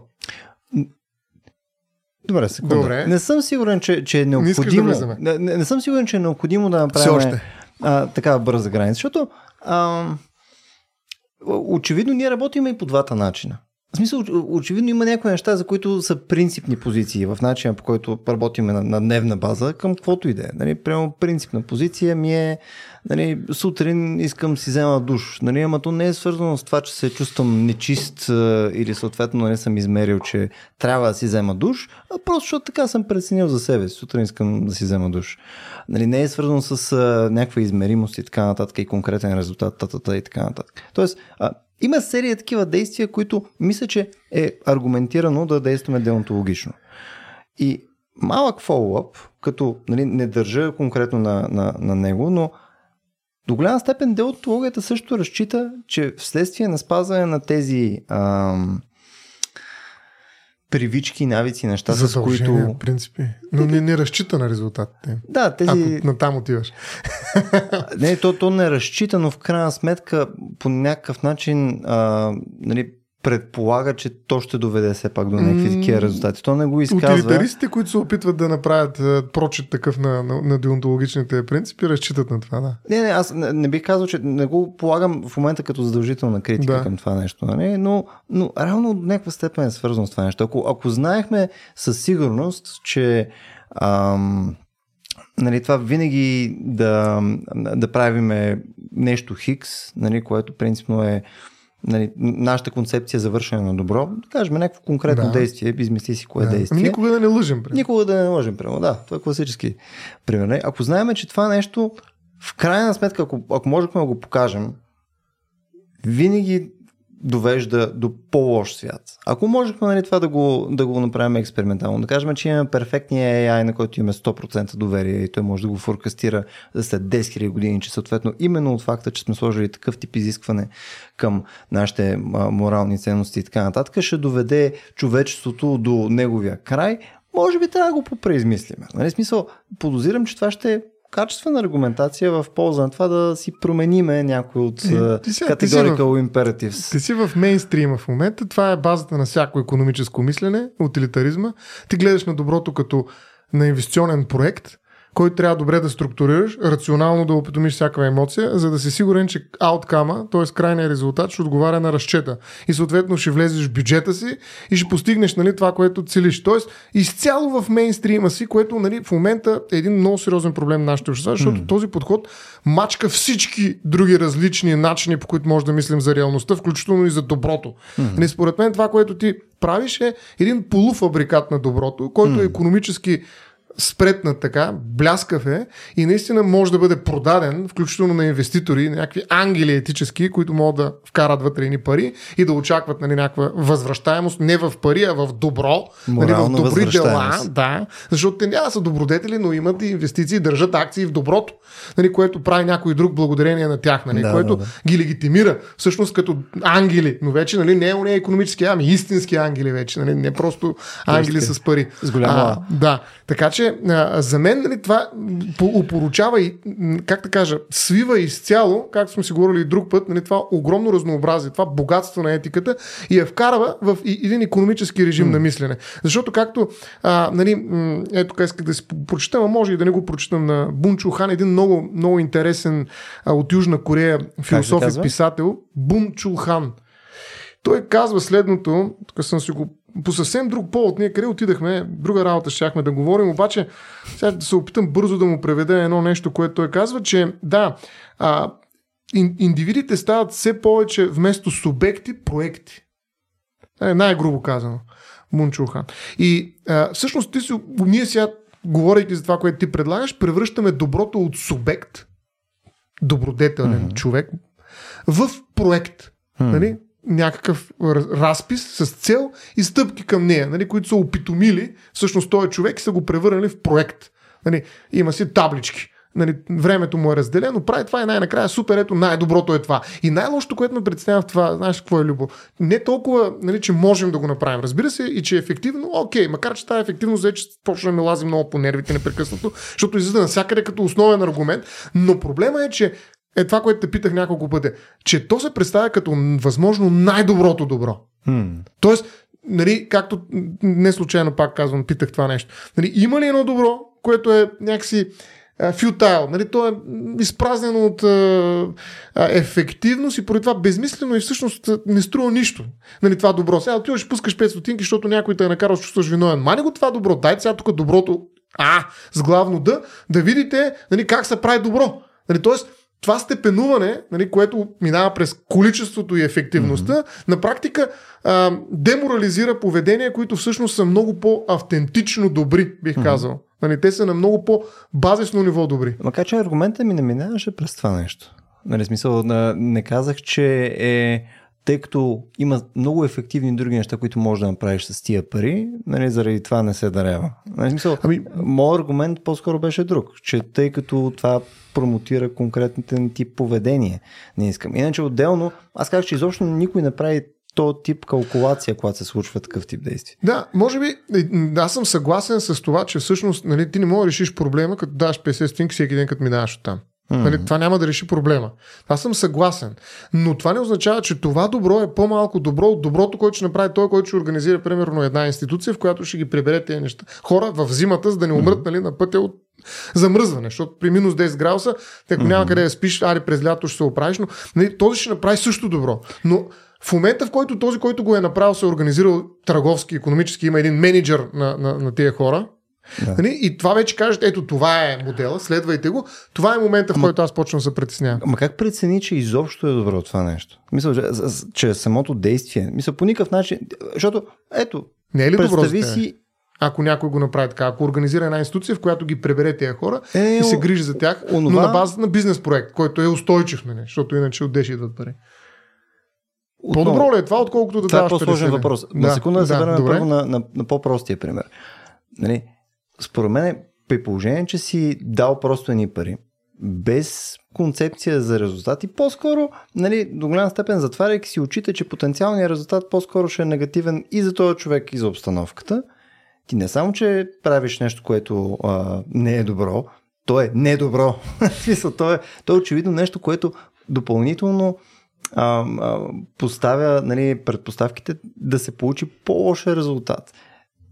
A: Добре, секунда. Добре. Не съм сигурен, че, че е необходимо. Не, да не, не съм сигурен, че е необходимо да направим а, такава бърза граница, защото а, очевидно ние работим и по двата начина. В смисъл, очевидно има някои неща, за които са принципни позиции в начина по който работим на, на дневна база към каквото и да е. Нали, прямо принципна позиция ми е нали, сутрин искам си взема душ. Нали, ама то не е свързано с това, че се чувствам нечист или съответно не нали, съм измерил, че трябва да си взема душ, а просто защото така съм преценил за себе си. Сутрин искам да си взема душ. Нали, не е свързано с а, някаква измеримост и така нататък и конкретен резултат, татата и така нататък. Тоест, а, има серия такива действия, които мисля, че е аргументирано да действаме деонтологично. И малък фоллоуп, като нали, не държа конкретно на, на, на него, но до голяма степен деонтологията също разчита, че вследствие на спазване на тези ам, привички, навици, неща, с които...
B: принципи. Но не, не разчита на резултатите.
A: Да, тези...
B: Ако на там отиваш. (laughs)
A: не, то, то не разчита, но в крайна сметка по някакъв начин а, нали, предполага, че то ще доведе все пак до някакви такива резултати. То не го изказва.
B: Утилитаристите, които се опитват да направят прочит такъв на, на, на деонтологичните принципи, разчитат на това, да.
A: Не, не, аз не, не бих казал, че не го полагам в момента като задължителна критика да. към това нещо, нали? но, но реално до някаква степен е свързано с това нещо. Ако, ако знаехме със сигурност, че ам, нали, това винаги да, да правиме нещо хикс, нали, което принципно е нали, нашата концепция за вършене на добро, да кажем някакво конкретно да. действие, измисли си кое да. действие.
B: Ами никога да не лъжим. Пример.
A: Никога да не лъжим, примерно. Да, това е класически пример. Ако знаем, че това нещо, в крайна сметка, ако, ако можехме да го покажем, винаги довежда до по-лош свят. Ако можехме нали, това да го, да го направим експериментално, да кажем, че имаме перфектния AI, на който имаме 100% доверие и той може да го форкастира за след 10 000 години, че съответно именно от факта, че сме сложили такъв тип изискване към нашите морални ценности и така нататък, ще доведе човечеството до неговия край, може би трябва да го попреизмислиме. Нали, смисъл, подозирам, че това ще качествена аргументация в полза на това да си промениме някой от categorical imperatives.
B: Ти си в мейнстрима в момента, това е базата на всяко економическо мислене, утилитаризма. Ти гледаш на доброто като на инвестиционен проект, който трябва добре да структурираш, рационално да опитомиш всяка емоция, за да си сигурен, че ауткама, т.е. крайният резултат, ще отговаря на разчета. И съответно ще влезеш в бюджета си и ще постигнеш нали, това, което целиш. Тоест, изцяло в мейнстрима си, което нали, в момента е един много сериозен проблем на нашите общества, защото mm. този подход мачка всички други различни начини, по които може да мислим за реалността, включително и за доброто. Mm. Не, според мен това, което ти правиш е един полуфабрикат на доброто, който mm. е економически спретнат така, бляскав е и наистина може да бъде продаден, включително на инвеститори, някакви ангели етически, които могат да вкарат вътре ни пари и да очакват нали, някаква възвръщаемост не в пари, а в добро, нали, в добри дела, да, защото те няма са добродетели, но имат и инвестиции, държат акции в доброто, нали, което прави някой друг благодарение на тях, нали, да, което да, да. ги легитимира всъщност като ангели, но вече нали, не е економически, ами истински ангели вече, нали, не просто ангели с пари.
A: С голяма. А,
B: да, така че че а, за мен нали, това упоручава и, как да кажа, свива изцяло, както сме си говорили и друг път, нали, това огромно разнообразие, това богатство на етиката и я вкарва в един економически режим mm. на мислене. Защото както, а, нали, ето тук исках да си прочитам, а може и да не го прочитам на Бун Хан, един много, много интересен а, от Южна Корея философ и писател, Бун Хан. Той казва следното, тук съм си го по съвсем друг повод. Ние къде отидахме, друга работа щяхме да говорим, обаче сега да се опитам бързо да му преведа едно нещо, което той казва, че да, а, индивидите стават все повече вместо субекти, проекти. Е, най-грубо казано. Мунчухан. И а, всъщност ти си, ние сега, говорейки за това, което ти предлагаш, превръщаме доброто от субект, добродетелен mm-hmm. човек, в проект. Mm-hmm. Нали? Някакъв разпис с цел и стъпки към нея, нали, които са опитомили всъщност този човек и са го превърнали в проект. Нали, има си таблички. Нали, времето му е разделено, прави това и най-накрая супер, ето най-доброто е това. И най-лошото, което ме представя в това, знаеш какво е любов? Не толкова, нали, че можем да го направим. Разбира се, и че е ефективно, окей, макар че тази ефективност вече почна да ме лази много по нервите непрекъснато, защото излиза навсякъде като основен аргумент. Но проблема е, че е това, което те питах няколко пъти, че то се представя като възможно най-доброто добро. Hmm. Тоест, нали, както не случайно пак казвам, питах това нещо. Нали, има ли едно добро, което е някакси фютайл, нали, то е изпразнено от а, ефективност и поради това безмислено и всъщност не струва нищо. Нали, това добро. Сега ти ще пускаш 5 стотинки, защото някой те е накарал, чувстваш виновен. Мани го това добро. Дайте сега тук доброто А с главно Д, да видите нали, как се прави добро. Нали, тоест, това степенуване, нали, което минава през количеството и ефективността, mm-hmm. на практика а, деморализира поведения, които всъщност са много по-автентично добри, бих mm-hmm. казал. Нали, те са на много по-базисно ниво добри.
A: Макар че аргументът ми не минаваше през това нещо. Нали, смисъл, не казах, че е тъй като има много ефективни други неща, които можеш да направиш с тия пари, нали, заради това не се дарява. Нали, смисъл, ами... Моят аргумент по-скоро беше друг, че тъй като това промотира конкретните тип поведение, не искам. Иначе отделно, аз казах, че изобщо никой не прави то тип калкулация, когато се случва такъв тип действие.
B: Да, може би, аз съм съгласен с това, че всъщност нали, ти не можеш да решиш проблема, като даш 50 стинки всеки ден, като минаваш от там. Mm-hmm. Нали, това няма да реши проблема. Аз съм съгласен. Но това не означава, че това добро е по-малко добро от доброто, което ще направи той, който ще организира, примерно, една институция, в която ще ги прибере тези неща. Хора в зимата, за да не умрат mm-hmm. нали, на пътя от замръзване, защото при минус 10 градуса, ако mm-hmm. няма къде да спиш, ари през лято ще се оправиш, но нали, този ще направи също добро. Но в момента, в който този, който го е направил, се е организирал търговски, економически, има един менеджер на, на, на тези хора, да. Нали? И това вече кажете, ето това е модела, следвайте го. Това е момента, в който аз почвам да се притеснявам.
A: Ама как прецени, че изобщо е добро това нещо? Мисля, че, че самото действие. Мисля, по никакъв начин. Защото, ето,
B: не е ли добро си, ако някой го направи така, ако организира една институция, в която ги пребере тези хора е, и се грижи за тях, онова... но на база на бизнес проект, който е устойчив, нали? защото иначе отдеш идват пари. Отново, По-добро ли е това, отколкото да
A: това
B: даваш
A: е по-сложен въпрос. Да, на секунда да, се върнем първо на, на, на по-простия пример. Нали? Според мен, при положение, че си дал просто едни пари, без концепция за резултати, по-скоро, нали, до голяма степен затваряйки си очите, че потенциалният резултат по-скоро ще е негативен и за този човек, и за обстановката, ти не само, че правиш нещо, което а, не е добро, то е недобро. (laughs) то е, то е очевидно нещо, което допълнително а, а, поставя нали, предпоставките да се получи по-лош резултат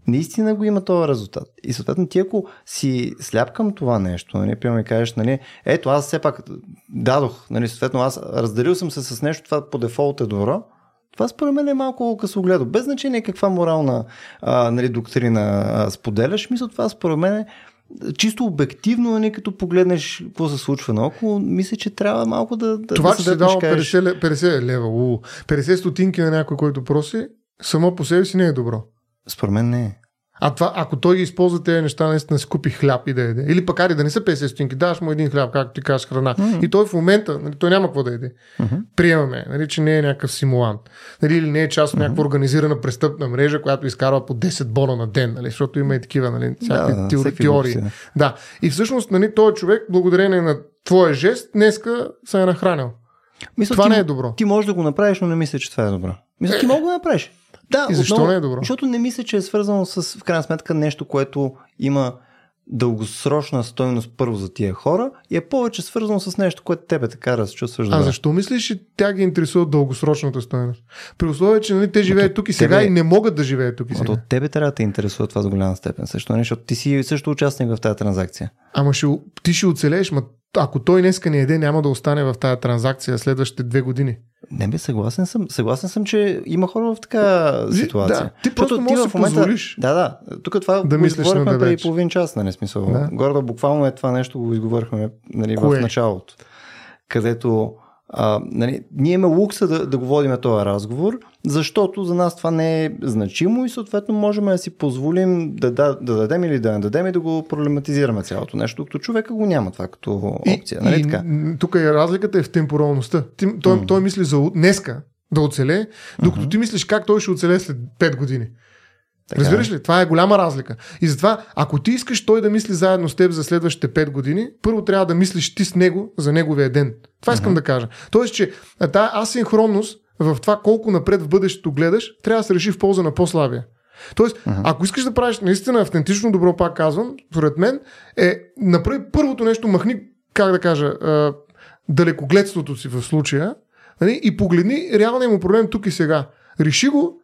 A: наистина го има този резултат. И съответно ти ако си сляп към това нещо, нали, примерно ми кажеш, нали, ето аз все пак дадох, нали, съответно аз разделил съм се с нещо, това по дефолт е добро, това според мен е малко късогледо. Без значение каква морална а, нали, доктрина а, споделяш, мисля, това според мен е чисто обективно, не като погледнеш какво се случва наоколо, мисля, че трябва малко да. да
B: това,
A: да
B: че си дал 50, 50 лева, у, 50 стотинки на някой, който проси, само по себе си не е добро.
A: Според мен не е.
B: А това, ако той ги използва тези неща, наистина си купи хляб и да яде. Или пък ари да не са 50 стотинки, даваш му един хляб, както ти кажеш, храна. Mm-hmm. И той в момента, нали, той няма какво да яде. Mm-hmm. Приемаме, нали, че не е някакъв симулант. Нали, или не е част от някаква mm-hmm. организирана престъпна мрежа, която изкарва по 10 бона на ден, нали, защото има и такива нали, всякакви да, теори, теории. Да. да. И всъщност нали, този човек, благодарение на твоя жест, днеска се е нахранил. Мисля, това
A: ти,
B: не е добро.
A: Ти можеш да го направиш, но не мисля, че това е добро. Мисля, е. ти можеш да го направиш. Да,
B: и защо
A: отново,
B: не е добро?
A: Защото не мисля, че е свързано с, в крайна сметка, нещо, което има дългосрочна стойност първо за тия хора и е повече свързано с нещо, което тебе така разчувстваш.
B: А защо мислиш, че тя ги интересува дългосрочната стойност? При условие, че нали, те живеят тук и сега
A: тебе...
B: и не могат да живеят тук и сега.
A: От тебе трябва да те интересува това до голяма степен също, нали? защото ти си също участник в тази транзакция.
B: Ама ще, ти ще оцелееш, ма ако той днеска не еде, няма да остане в тази транзакция следващите две години.
A: Не бе, съгласен съм. Съгласен съм, че има хора в така ситуация.
B: Да, ти просто можеш да си момента... позволиш.
A: Да, да. Тук това
B: да
A: го изговорихме преди половин час, нали смисъл.
B: Да.
A: Гордо буквално е това нещо, го изговорихме нали,
B: Кое?
A: в началото. Където а, нали, ние имаме лукса да, да го водим този разговор, защото за нас това не е значимо и съответно можем да си позволим да, да, да дадем или да не дадем и да го проблематизираме цялото нещо, докато човека го няма това като опция.
B: И,
A: нали
B: и,
A: така?
B: тук е разликата е в темпоралността. Ти, той,
A: М.
B: той мисли за днеска да оцелее, докато
A: Мгм.
B: ти мислиш как той ще оцелее след 5 години.
A: Така е.
B: Разбираш ли? Това е голяма разлика. И затова, ако ти искаш той да мисли заедно с теб за следващите 5 години, първо трябва да мислиш ти с него за неговия ден. Това искам
A: Мгм.
B: да кажа. Тоест, че тази асинхронност в това колко напред в бъдещето гледаш, трябва да се реши в полза на по-слабия. Тоест,
A: Мгм.
B: ако искаш да правиш наистина автентично добро, пак казвам, според мен, е направи първото нещо, махни, как да кажа, далекогледството си в случая нали, и погледни реалния му проблем тук и сега. Реши го,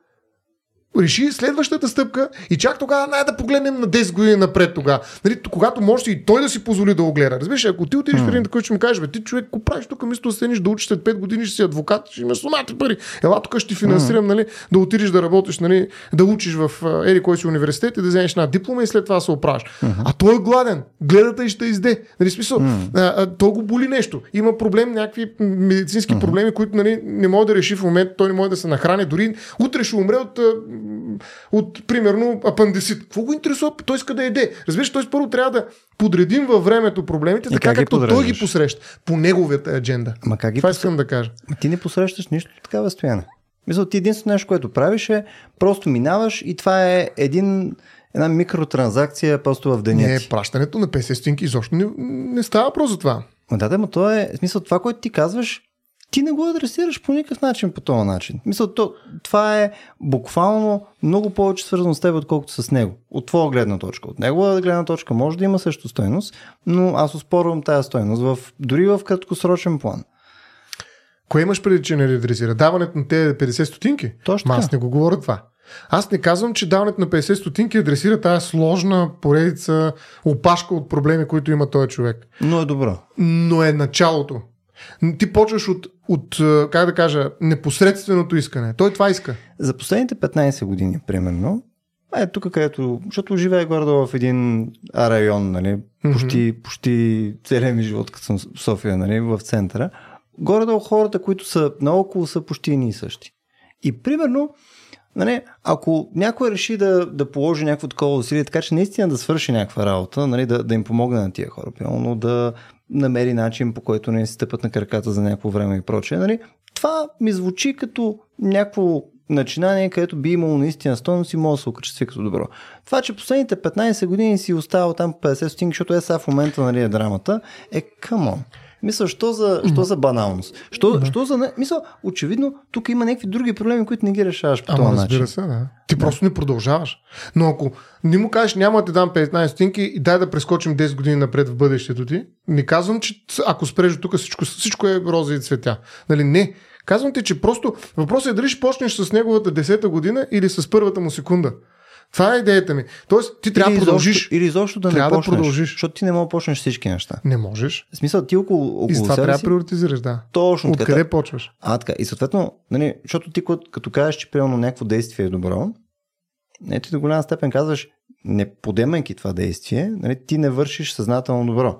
B: реши следващата стъпка и чак тогава най да погледнем на 10 години напред тогава. Нали, когато може и той да си позволи да го гледа. Разбираш, ако ти отидеш при един такъв, ще му кажеш, бе, ти човек, какво правиш тук, мисля да седнеш да учиш след 5 години, ще си адвокат, ще имаш сумати пари. Ела тук ще ти финансирам, нали, да отидеш да работиш, нали, да учиш в а, еди кой си университет и да вземеш една диплома и след това се оправиш. А той е гладен, гледата и ще изде. Нали, смисъл, а, а, то го боли нещо. Има проблем, някакви медицински проблеми, които нали, не може да реши в момента, той не може да се нахрани. Дори утре ще умре от, от примерно, апандисит. Какво го интересува? Той иска да еде. Разбираш, той първо трябва да подредим във времето проблемите,
A: И
B: така
A: как
B: както той ги
A: подреждаш?
B: посреща. По неговата адженда.
A: Ма как ги
B: Това искам да кажа.
A: Ти не посрещаш нищо такава стояне. Мисля, ти единственото нещо, което правиш е просто минаваш и това е един, една микротранзакция просто в деня
B: Не, пращането на 50 стотинки изобщо не, не става въпрос за това.
A: Да, да, но то е, смисъл, това, което ти казваш, ти не го адресираш по никакъв начин по този начин. Мисъл, то, това е буквално много повече свързано с теб, отколкото с него. От твоя гледна точка. От негова гледна точка може да има също стойност, но аз оспорвам тази стойност в, дори в краткосрочен план.
B: Кое имаш преди, че не редресира? Даването на тези 50 стотинки?
A: Точно
B: Ма аз не го говоря това. Аз не казвам, че даването на 50 стотинки адресира тази сложна поредица, опашка от проблеми, които има този човек.
A: Но е добро.
B: Но е началото. Ти почваш от, от, е, как да кажа, непосредственото искане. Той това иска.
A: За последните 15 години, примерно, е тук, където, защото живее горе в един район, нали, почти, почти целият ми живот, като съм в София, нали, в центъра, горе-долу хората, които са наоколо, са почти ни и същи. И примерно, нали, ако някой реши да, да положи някакво такова усилие, така че наистина да свърши някаква работа, нали, да, да им помогне на тия хора, примерно да намери начин, по който не си стъпат на краката за някакво време и прочее, нали, това ми звучи като някакво начинание, където би имало наистина стойност и може да се окачестви като добро. Това, че последните 15 години си оставал там по 50 стотинки, защото е сега в момента нали, е драмата, е камон. Мисля, що за, що за баналност? Що, да. що за... Мисля, очевидно, тук има някакви други проблеми, които не ги решаваш по
B: Ама
A: този
B: разбира
A: начин.
B: се, да. Ти просто не продължаваш. Но ако не му кажеш, няма да ти дам 15 стотинки и дай да прескочим 10 години напред в бъдещето ти, не казвам, че ако спреш тук всичко, всичко е роза и цветя. Нали? Не. Казвам ти, че просто въпросът е дали ще почнеш с неговата 10-та година или с първата му секунда. Това е идеята ми. Тоест, ти трябва да продължиш.
A: или изобщо да
B: Трябва
A: не
B: да
A: почнеш,
B: продължиш.
A: защото ти не можеш да почнеш всички неща.
B: Не можеш.
A: В смисъл, ти около,
B: И
A: около
B: с това трябва да приоритизираш, да.
A: Точно така.
B: Откъде почваш?
A: А, така. И съответно, нали, защото ти като, като кажеш, че примерно някакво действие е добро, не, ти до голяма степен казваш, не подемайки това действие, нали, ти не вършиш съзнателно добро.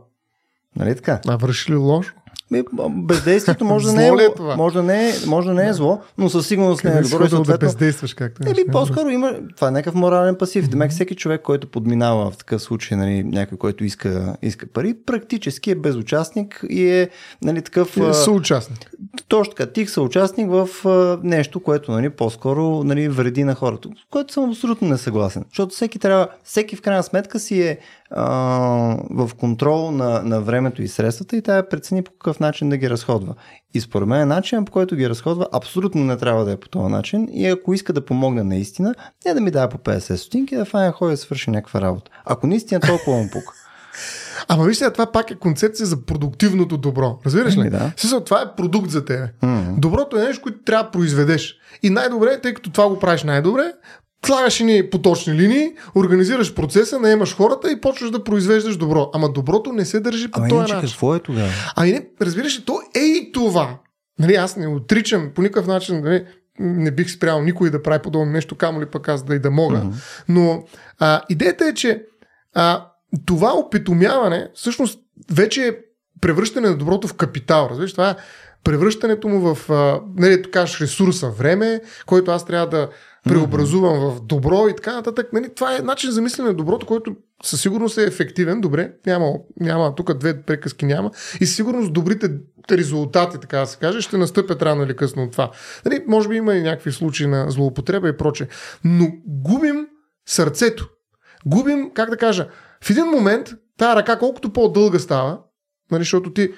A: Нали така?
B: А върши ли лошо?
A: Ми, Бездействието може да не е,
B: е
A: може да не е, може да не е зло, но със сигурност не е добро. И
B: да бездействаш, както
A: Еми, по-скоро има. Това е някакъв морален пасив. Демек всеки човек, който подминава в такъв случай нали, някой, който иска, иска пари, практически е безучастник и е нали, такъв.
B: Е, съучастник.
A: точно така, тих съучастник в а, нещо, което нали, по-скоро нали, вреди на хората. С което съм абсолютно несъгласен. Защото всеки трябва, всеки в крайна сметка си е в контрол на, на времето и средствата и тя прецени по какъв начин да ги разходва. И според мен начинът по който ги разходва абсолютно не трябва да е по този начин и ако иска да помогне наистина, не да ми дава по 50 стотинки, да файна ходи да свърши някаква работа. Ако наистина толкова му пука. (laughs)
B: Ама вижте, това пак е концепция за продуктивното добро. Разбираш ли?
A: Ами да.
B: Смисъл, това е продукт за тебе.
A: М.
B: Доброто е нещо, което трябва да произведеш. И най-добре, тъй като това го правиш най-добре, слагаш ни поточни линии, организираш процеса, наемаш хората и почваш да произвеждаш добро. Ама доброто не се държи по този начин.
A: какво е тогава?
B: Ами не, разбираш ли, то е и това. Нали, аз не отричам по никакъв начин, нали, не бих спрял никой да прави подобно нещо, камо ли пък аз да и да мога.
A: Мгм.
B: Но а, идеята е, че а, това опитомяване всъщност вече е превръщане на доброто в капитал. Разбираш, това е превръщането му в, а, нали, кажеш, ресурса, време, който аз трябва да преобразувам в добро и така нататък. Нали, това е начин за мислене на доброто, който със сигурност е ефективен. Добре, няма, няма тук две приказки няма. И със сигурност добрите резултати, така да се каже, ще настъпят рано или късно от това. Нали, може би има и някакви случаи на злоупотреба и проче. Но губим сърцето. Губим, как да кажа, в един момент тая ръка колкото по-дълга става, нали, защото ти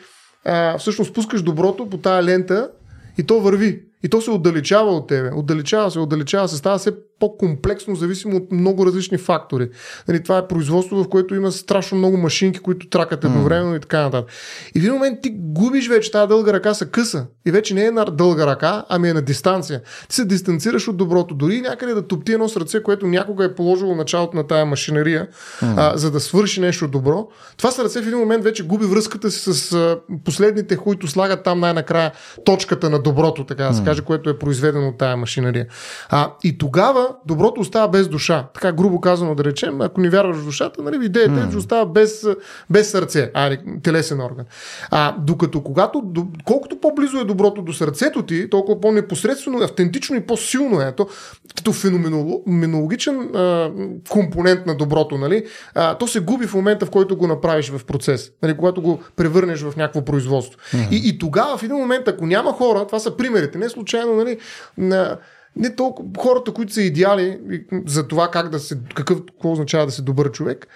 B: а, всъщност спускаш доброто по тая лента и то върви. И то се отдалечава от тебе. Отдалечава се, отдалечава се, става все по-комплексно, зависимо от много различни фактори. Нали, това е производство, в което има страшно много машинки, които тракат едновременно и така нататък. И в един момент ти губиш вече тази дълга ръка са къса. И вече не е на дълга ръка, ами е на дистанция. Ти се дистанцираш от доброто. Дори някъде да топти едно сърце, което някога е положило началото на тая машинерия, а, за да свърши нещо добро. Това сърце в един момент вече губи връзката си с а, последните, които слагат там най-накрая точката на доброто, така да се каже, което е произведено от тая машинерия. А, и тогава доброто остава без душа. Така грубо казано да речем, ако не вярваш в душата, нали, идеята е, че остава без, без сърце, а, телесен орган. А, докато когато, колкото по-близо е доброто до сърцето ти, толкова по-непосредствено, автентично и по-силно е. То, като феноменологичен а, компонент на доброто, нали, а, то се губи в момента, в който го направиш в процес, нали, когато го превърнеш в някакво производство. И, и тогава, в един момент, ако няма хора, това са примерите, не случайно, нали, на, не толкова хората, които са идеали за това как да се, какъв, какво означава да се добър човек,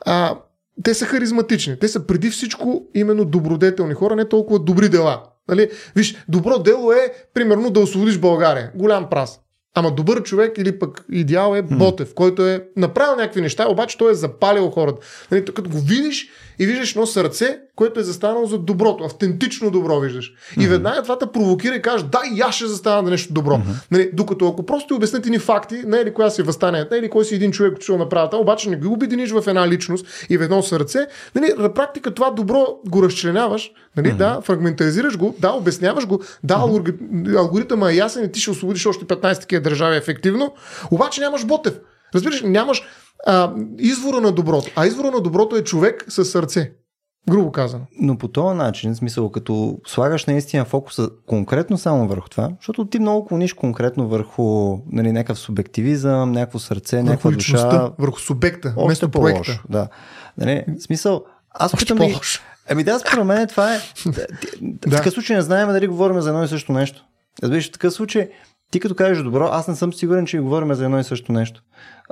B: а, те са харизматични. Те са преди всичко именно добродетелни хора, не толкова добри дела. Нали? Виж, добро дело е, примерно, да освободиш България. Голям прас. Ама добър човек или пък идеал е Ботев, който е направил някакви неща, обаче той е запалил хората. Нали, като го видиш и виждаш едно сърце, което е застанало за доброто, автентично добро виждаш. И веднага това те провокира и кажеш, да, и аз ще застана за нещо добро. Нали, докато ако просто ти обяснят ни факти, не или коя си възстане, не или кой си един човек, ще го направи, обаче не ги обединиш в една личност и в едно сърце, нали, на практика това добро го разчленяваш, нали, да, фрагментаризираш го, да, обясняваш го, да, алгори- алгоритъмът е ясен и ти ще освободиш още 15 такива държави ефективно, обаче нямаш Ботев. Разбираш, нямаш а, извора на доброто. А извора на доброто е човек с сърце. Грубо казано.
A: Но по този начин, в смисъл, като слагаш наистина фокуса конкретно само върху това, защото ти много клониш конкретно върху нали, някакъв субективизъм, някакво сърце,
B: Върху
A: някаква душа.
B: върху субекта,
A: Още
B: вместо
A: по-лошо.
B: проекта.
A: Да. Нали, в смисъл, аз
B: Още
A: питам да
B: по-лошо.
A: Ами да, според мен това е... (laughs) В такъв случай не знаем дали говорим за едно и също нещо. Разбираш, в такъв случай ти като кажеш добро, аз не съм сигурен, че говорим за едно и също нещо.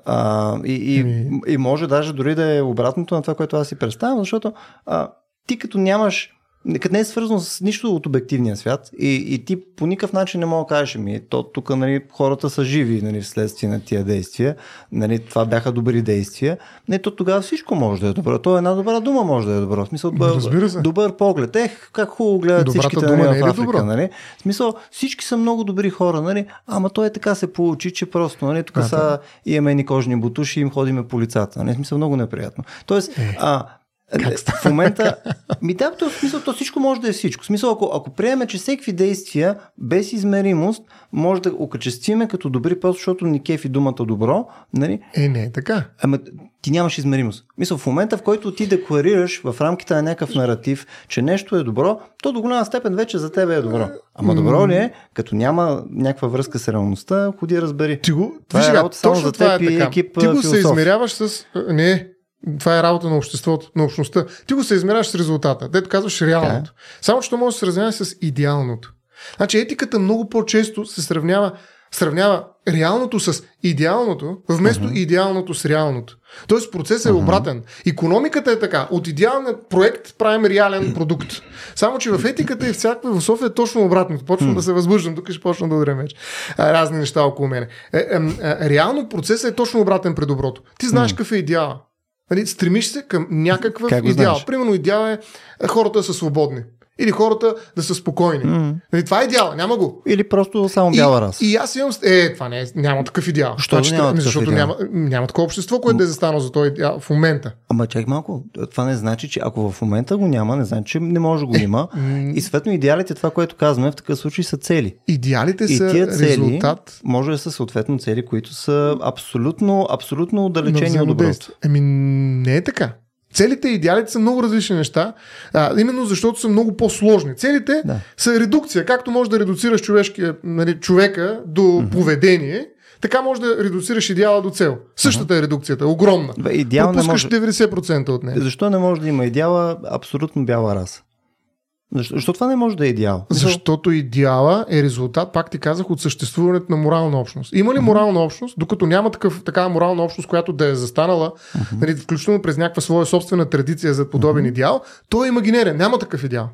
A: А, и, и,
B: Ами-
A: и може даже дори да е обратното на това, което аз си представям, защото а, ти като нямаш не е свързано с нищо от обективния свят и, и ти по никакъв начин не мога да кажеш, ми, то тук нали, хората са живи нали, вследствие на тия действия, нали, това бяха добри действия, не, то тогава всичко може да е добро. То една добра дума може да е добро. В смисъл, бъ-
B: Разбира се.
A: добър поглед. Ех, как хубаво гледат
B: Добрата
A: всичките
B: дума
A: нали,
B: не е
A: в
B: ли
A: Африка.
B: добро?
A: Нали? В смисъл, всички са много добри хора, нали? ама то е така се получи, че просто нали, тук
B: А,
A: са имаме едни кожни бутуши и им ходиме по лицата. Нали? В смисъл, много неприятно. Тоест,
B: Е,
A: а, в момента, (laughs) ми да, в смисъл, то всичко може да е всичко. В смисъл, ако, ако приемем, че всеки действия без измеримост може да окачествиме като добри, просто защото ни кефи думата добро, нали?
B: Е, не така.
A: Ама ти нямаш измеримост. Мисъл, в момента, в който ти декларираш в рамките на някакъв наратив, че нещо е добро, то до голяма степен вече за тебе е добро. Ама добро ли е, като няма някаква връзка с реалността, ходи разбери.
B: Ти го,
A: Това е работа само за
B: това
A: теб
B: е
A: и екип,
B: Ти го се
A: философ.
B: измеряваш с... Не, това е работа на обществото, на общността. Ти го се измеряваш с резултата. Дето казваш реалното. Само, че то може да се сравнява с идеалното. Значи етиката много по-често се сравнява сравнява реалното с идеалното, вместо uh-huh. идеалното с реалното. Тоест процесът е uh-huh. обратен. Економиката е така. От идеален проект правим реален продукт. Само, че в етиката и в всякаква философия е точно обратно. Почвам uh-huh. да се възбуждам, тук ще почна да ударя меч. Разни неща около мене. Е, е, е, реално процесът е точно обратен пред доброто. Ти знаеш uh-huh. какъв е идеал. Нали, стремиш се към някакъв идеал. Знаеш? Примерно идеал е хората са свободни. Или хората да са спокойни. Mm. Нали, това е идеал, няма го.
A: Или просто само бяла раса.
B: И аз имам. Е, това не е, няма такъв идеал.
A: Що значи, няма
B: защото
A: идеал?
B: няма, няма такова общество, което да е застанало за този идеал в момента.
A: Ама чакай малко. Това не значи, че ако в момента го няма, не значи, че не може да го има. (laughs) и съответно идеалите, това, което казваме, в такъв случай са цели.
B: Идеалите
A: и
B: са
A: тия цели
B: резултат.
A: Може да са съответно цели, които са абсолютно, абсолютно отдалечени от доброто.
B: Еми, не е така. Целите и идеалите са много различни неща, а, именно защото са много по-сложни. Целите да. са редукция. Както може да редуцираш нали, човека до mm-hmm. поведение, така може да редуцираш идеала до цел. Същата е редукцията, огромна.
A: Идеал
B: Пропускаш
A: не може...
B: 90% от нея.
A: Защо не може да има идеала абсолютно бяла раса? Защо, защо това не може да е идеал?
B: Защото идеала е резултат, пак ти казах, от съществуването на морална общност. Има ли морална общност, докато няма такъв, такава морална общност, която да е застанала, uh-huh. нали, включително през някаква своя собствена традиция за подобен uh-huh. идеал, той е имагинерен, няма такъв идеал.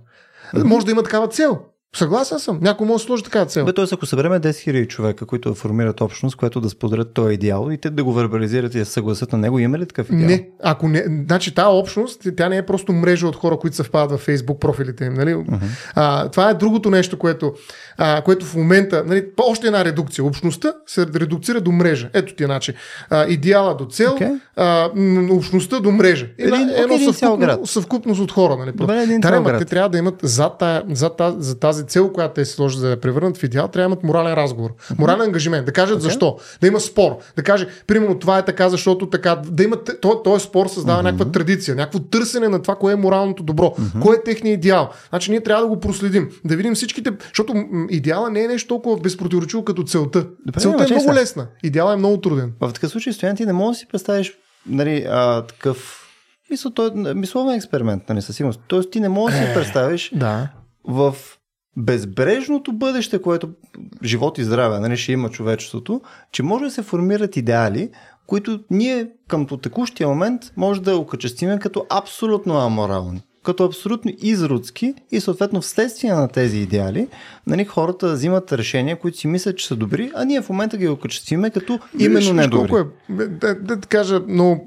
B: Uh-huh. Може да има такава цел. Съгласен съм. Някой може да сложи така цел.
A: Бе, т.е. ако събереме 10 000 човека, които формират общност, която да споделят този идеал и те да го вербализират и да съгласят на него, има ли такъв идеал?
B: Не. Ако не, значи тази общност, тя не е просто мрежа от хора, които съвпадат в Facebook профилите им. Нали? Uh-huh. А, това е другото нещо, което, а, което в момента, нали, още една редукция. Общността се редуцира до мрежа. Ето ти начин. А, идеала до цел, okay. а, общността до мрежа. Един, едно okay, съвкупно, съвкупност от хора. Нали?
A: Добре, един
B: Тарема, те трябва да имат тая, тази, за тази цел, която те си сложат за да превърнат в идеал, трябва да имат морален разговор. Морален ангажимент. Да кажат okay. защо. Да има спор. Да каже, примерно това е така, защото така. Да има, този спор създава uh-huh. някаква традиция, някакво търсене на това, кое е моралното добро, uh-huh. кое е техния идеал. Значи ние трябва да го проследим, да видим всичките, защото идеала не е нещо толкова безпротиворечиво като целта. Добре, целта е много лесна. Идеала е много труден.
A: В такъв случай, Стоян, ти не можеш да си представиш нали, а, такъв мисъл, той е мисловен експеримент, нали, със сигурност. Тоест ти не можеш да си е, представиш
B: да.
A: в безбрежното бъдеще, което живот и здраве нали, ще има човечеството, че може да се формират идеали, които ние към текущия момент може да окачествиме като абсолютно аморални като абсолютно изродски и съответно вследствие на тези идеали, нали, хората взимат решения, които си мислят, че са добри, а ние в момента ги окачествиме като именно недобри.
B: Е, да, да, да кажа, но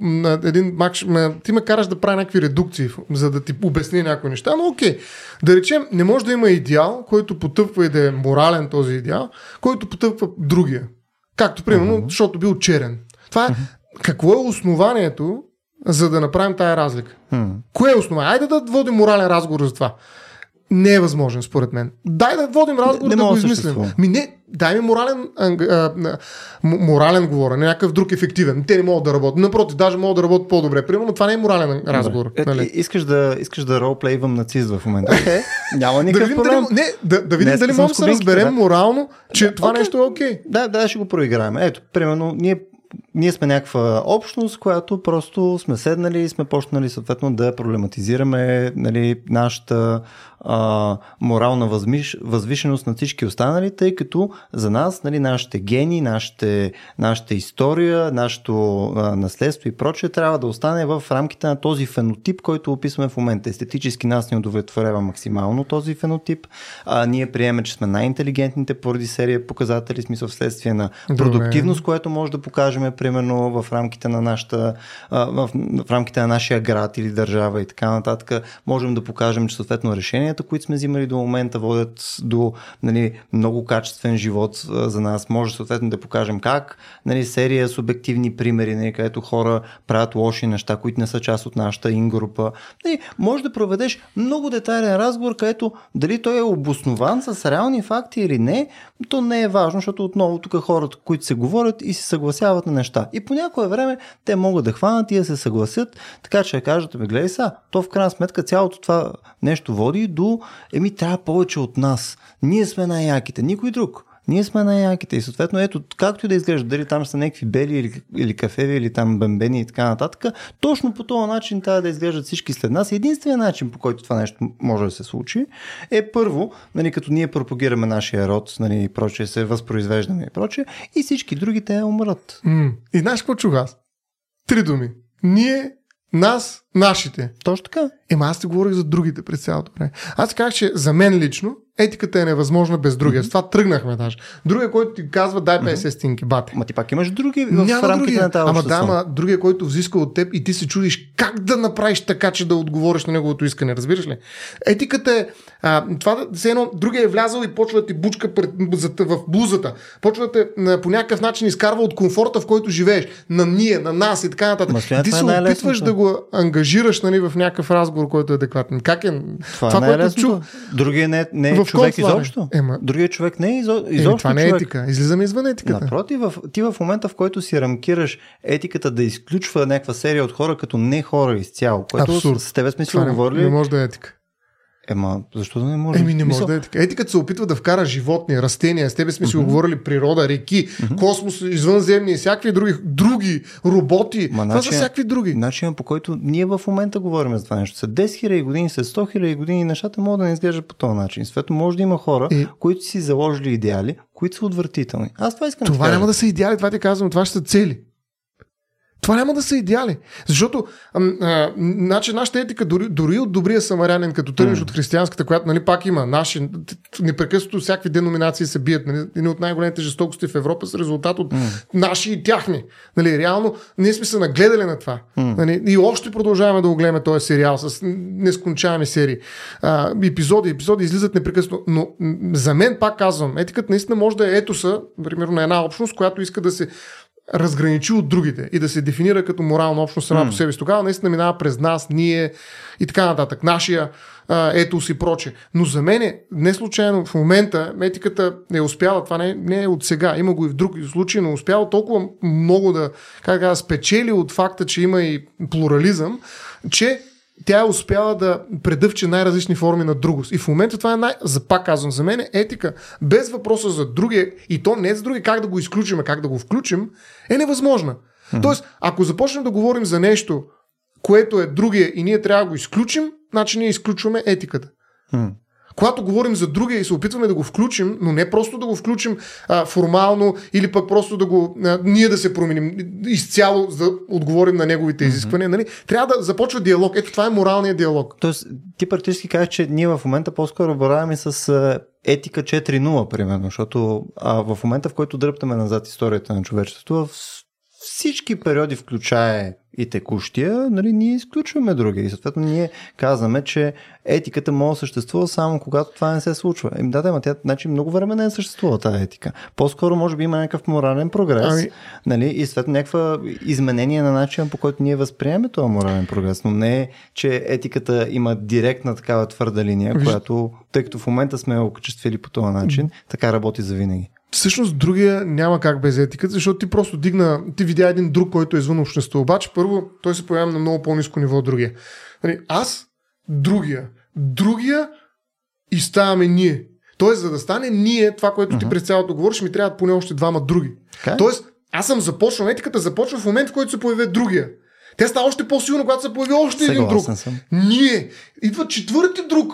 B: един макш, ти ме караш да правя някакви редукции, за да ти обясни някои неща, но окей. Да речем, не може да има идеал, който потъпва и да е морален този идеал, който потъпва другия. Както примерно, uh-huh. защото бил черен. Това е, uh-huh. какво е основанието за да направим тая разлика. Hmm. Кое е основа? Айде да водим морален разговор за това. Не е възможен, според мен. Дай да водим разговор не, не да го измислим. Ми не, дай ми морален, а, а, морален говорен, някакъв друг ефективен. Те не могат да работят. Напротив, даже могат да работят по-добре. Примерно, това не е морален разговор.
A: Е, нали? искаш да, искаш да ролплейвам нацист в момента. Okay. Няма никакъв да проблем.
B: Дали, не, да, да видим дали можем да се разберем да. морално, че да, това okay. нещо е окей. Okay.
A: Да, да, ще го проиграем. Ето, примерно, ние ние сме някаква общност, която просто сме седнали и сме почнали съответно да проблематизираме нали, нашата а, морална възмиш, възвишеност на всички останали, тъй като за нас нали, нашите гени, нашите, нашата история, нашето а, наследство и прочее трябва да остане в рамките на този фенотип, който описваме в момента. Естетически нас ни удовлетворява максимално този фенотип. А, ние приемаме, че сме най-интелигентните поради серия показатели, смисъл вследствие на продуктивност, Добре. което може да покажем примерно в рамките на нашата, в, рамките на нашия град или държава и така нататък. Можем да покажем, че съответно решенията, които сме взимали до момента, водят до нали, много качествен живот за нас. Може съответно да покажем как. Нали, серия субективни примери, нали, където хора правят лоши неща, които не са част от нашата ингрупа. Нали, може да проведеш много детайлен разговор, където дали той е обоснован с реални факти или не, то не е важно, защото отново тук хората, които се говорят и се съгласяват на неща. И по някое време те могат да хванат и да се съгласят, така че да кажат, бе, гледай са, то в крайна сметка цялото това нещо води до, еми трябва повече от нас. Ние сме най-яките, никой друг. Ние сме на яките и съответно ето, както и да изглежда, дали там са някакви бели или, или кафеви или там бембени и така нататък, точно по този начин трябва да изглеждат всички след нас. Единственият начин, по който това нещо може да се случи, е първо, нали, като ние пропагираме нашия род, нали, и прочее, се възпроизвеждаме и прочее, и всички други те умрат.
B: М. И знаеш какво чух аз? Три думи. Ние, нас, нашите.
A: Точно така.
B: Ема аз ти говорих за другите през цялото време. Аз казах, че за мен лично етиката е невъзможна без другия. С това тръгнахме даже. Другия, който ти казва, дай 50 стинки, бате.
A: Ма ти пак имаш други в
B: Няма
A: рамките
B: другия.
A: на тази
B: Ама да, ама другия, който взиска от теб и ти се чудиш как да направиш така, че да отговориш на неговото искане. Разбираш ли? Етиката е а, това все едно, другия е влязал и почва да ти бучка пред, в блузата. Почва да те по някакъв начин изкарва от комфорта, в който живееш. На ние, на нас и така нататък.
A: Ма,
B: ти
A: е
B: се опитваш да го ангажираш нали, в някакъв разговор, който е адекватен. Как е?
A: Това,
B: това
A: е
B: което
A: най-лесното.
B: чух.
A: Другия не, е- не е
B: В
A: човек изобщо.
B: Ема.
A: Другия човек не е изо...
B: Еми,
A: изобщо
B: това не е
A: човек.
B: етика. Излизаме извън етиката.
A: Напротив, в, ти в момента, в който си рамкираш етиката да изключва някаква серия от хора като не хора изцяло, което
B: Абсурд.
A: с тебе сме си
B: не,
A: говорили.
B: не може да е етика.
A: Ема, защо да не може?
B: Еми, не може
A: Мисъл,
B: да е така. Етиката се опитва да вкара животни, растения. С тебе сме си оговорили природа, реки, космос, извънземни и всякакви други, други роботи.
A: Ма,
B: това
A: значи-
B: са всякакви други.
A: Начинът по който ние в момента говорим за това нещо. След 10 000 години, след 100 000 години нещата могат да не изглеждат по този начин. Съответно, може да има хора,
B: И-
A: които си заложили идеали, които са отвратителни. Аз това искам да
B: Това няма да са идеали, това ти казвам, това ще са цели. Това няма да са идеали. Защото ам, а, значи, нашата етика, дори, дори от добрия самарянин, като тръгнеш от християнската, която нали, пак има наши, непрекъснато всякакви деноминации се бият. Нали, едни от най-големите жестокости в Европа са резултат от наши и тяхни. Нали, реално, ние сме се нагледали на това. Нали, и още продължаваме да го гледаме този сериал с нескончаеми серии. А, епизоди, епизоди излизат непрекъснато. Но за мен, пак казвам, етиката наистина може да е етоса, примерно на една общност, която иска да се разграничи от другите и да се дефинира като морална общност сама по себе си. Тогава наистина минава през нас, ние и така нататък. Нашия а, етос и проче. Но за мен не случайно в момента етиката е успяла, това не, не е от сега, има го и в други случаи, но е успяла толкова много да, как да спечели от факта, че има и плурализъм, че тя е успяла да предъвче най-различни форми на другост. И в момента това е най... За, пак казвам, за мен е етика, без въпроса за другия, и то не е за другия как да го изключим, а как да го включим, е невъзможна. Тоест, ако започнем да говорим за нещо, което е другия и ние трябва да го изключим, значи ние изключваме етиката.
A: М.
B: Когато говорим за другия и се опитваме да го включим, но не просто да го включим а, формално или пък просто да го а, ние да се променим изцяло, за да отговорим на неговите изисквания, нали? трябва да започва диалог. Ето това е моралният диалог.
A: Тоест, ти практически кажеш, че ние в момента по-скоро бораваме с етика 4.0, примерно, защото а, в момента, в който дръптаме назад историята на човечеството, в всички периоди, включая и текущия, нали, ние изключваме други. И съответно ние казваме, че етиката може да съществува само когато това не се случва. Им да, да, ама тя значи, много време не е съществува тази етика. По-скоро може би има някакъв морален прогрес
B: Ами-
A: нали, и съответно някаква изменение на начина по който ние възприемаме този морален прогрес. Но не е, че етиката има директна такава твърда линия,
B: Виж-
A: която, тъй като в момента сме я окачествили по този начин, така работи за винаги.
B: Всъщност другия няма как без етиката, защото ти просто дигна, ти видя един друг, който е извън общество. Обаче първо той се появява на много по-низко ниво от другия. Нали, аз, другия, другия и ставаме ние. Тоест, за да стане ние, това, което ти през цялото говориш, ми трябват поне още двама други.
A: Така е?
B: Тоест, аз съм започнал, етиката започва в момент, в който се появи другия. Тя става още по-силна, когато се появи още един друг.
A: Съм.
B: Ние. Идва четвърти друг.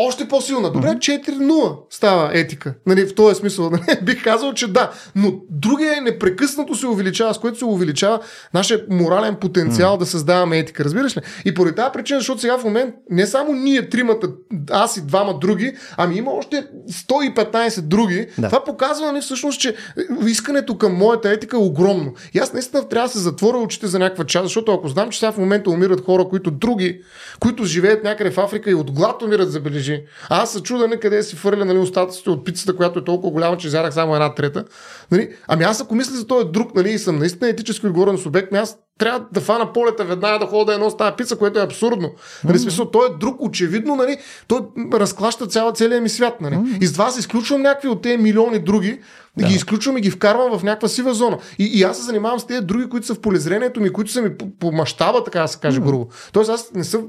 B: Още по-силна. Добре, 4-0 става етика. Нали, в този смисъл. (laughs) Нали, бих казал, че да. Но другия е непрекъснато се увеличава, с което се увеличава нашия морален потенциал да създаваме етика. Разбираш ли? И поради тази причина, защото сега в момент не само ние тримата, аз и двама други, ами има още 115 други.
A: Да.
B: Това показва нали, всъщност, че искането към моята етика е огромно. И аз наистина трябва да се затворя очите за някаква част, защото ако знам, че сега в момента умират хора, които други, които живеят някъде в Африка и от глад умират, забележи. А аз се чуда нали, къде си фърля нали, остатъците от пицата, която е толкова голяма, че изярах само една трета. Нали? Ами аз ако мисля за този друг нали, и съм наистина етически отговорен субект, ами аз трябва да фана полета веднага да хода да едно с тази пица, което е абсурдно. Нали, смисъл, той е друг, очевидно, нали, той разклаща цяла, целия ми свят. Нали. И с това се изключвам някакви от тези милиони други, да. ги изключвам и ги вкарвам в някаква сива зона. И, и аз се занимавам с тези други, които са в полезрението ми, които са ми по, по мащаба, така да се каже, mm. грубо. Тоест аз не съм...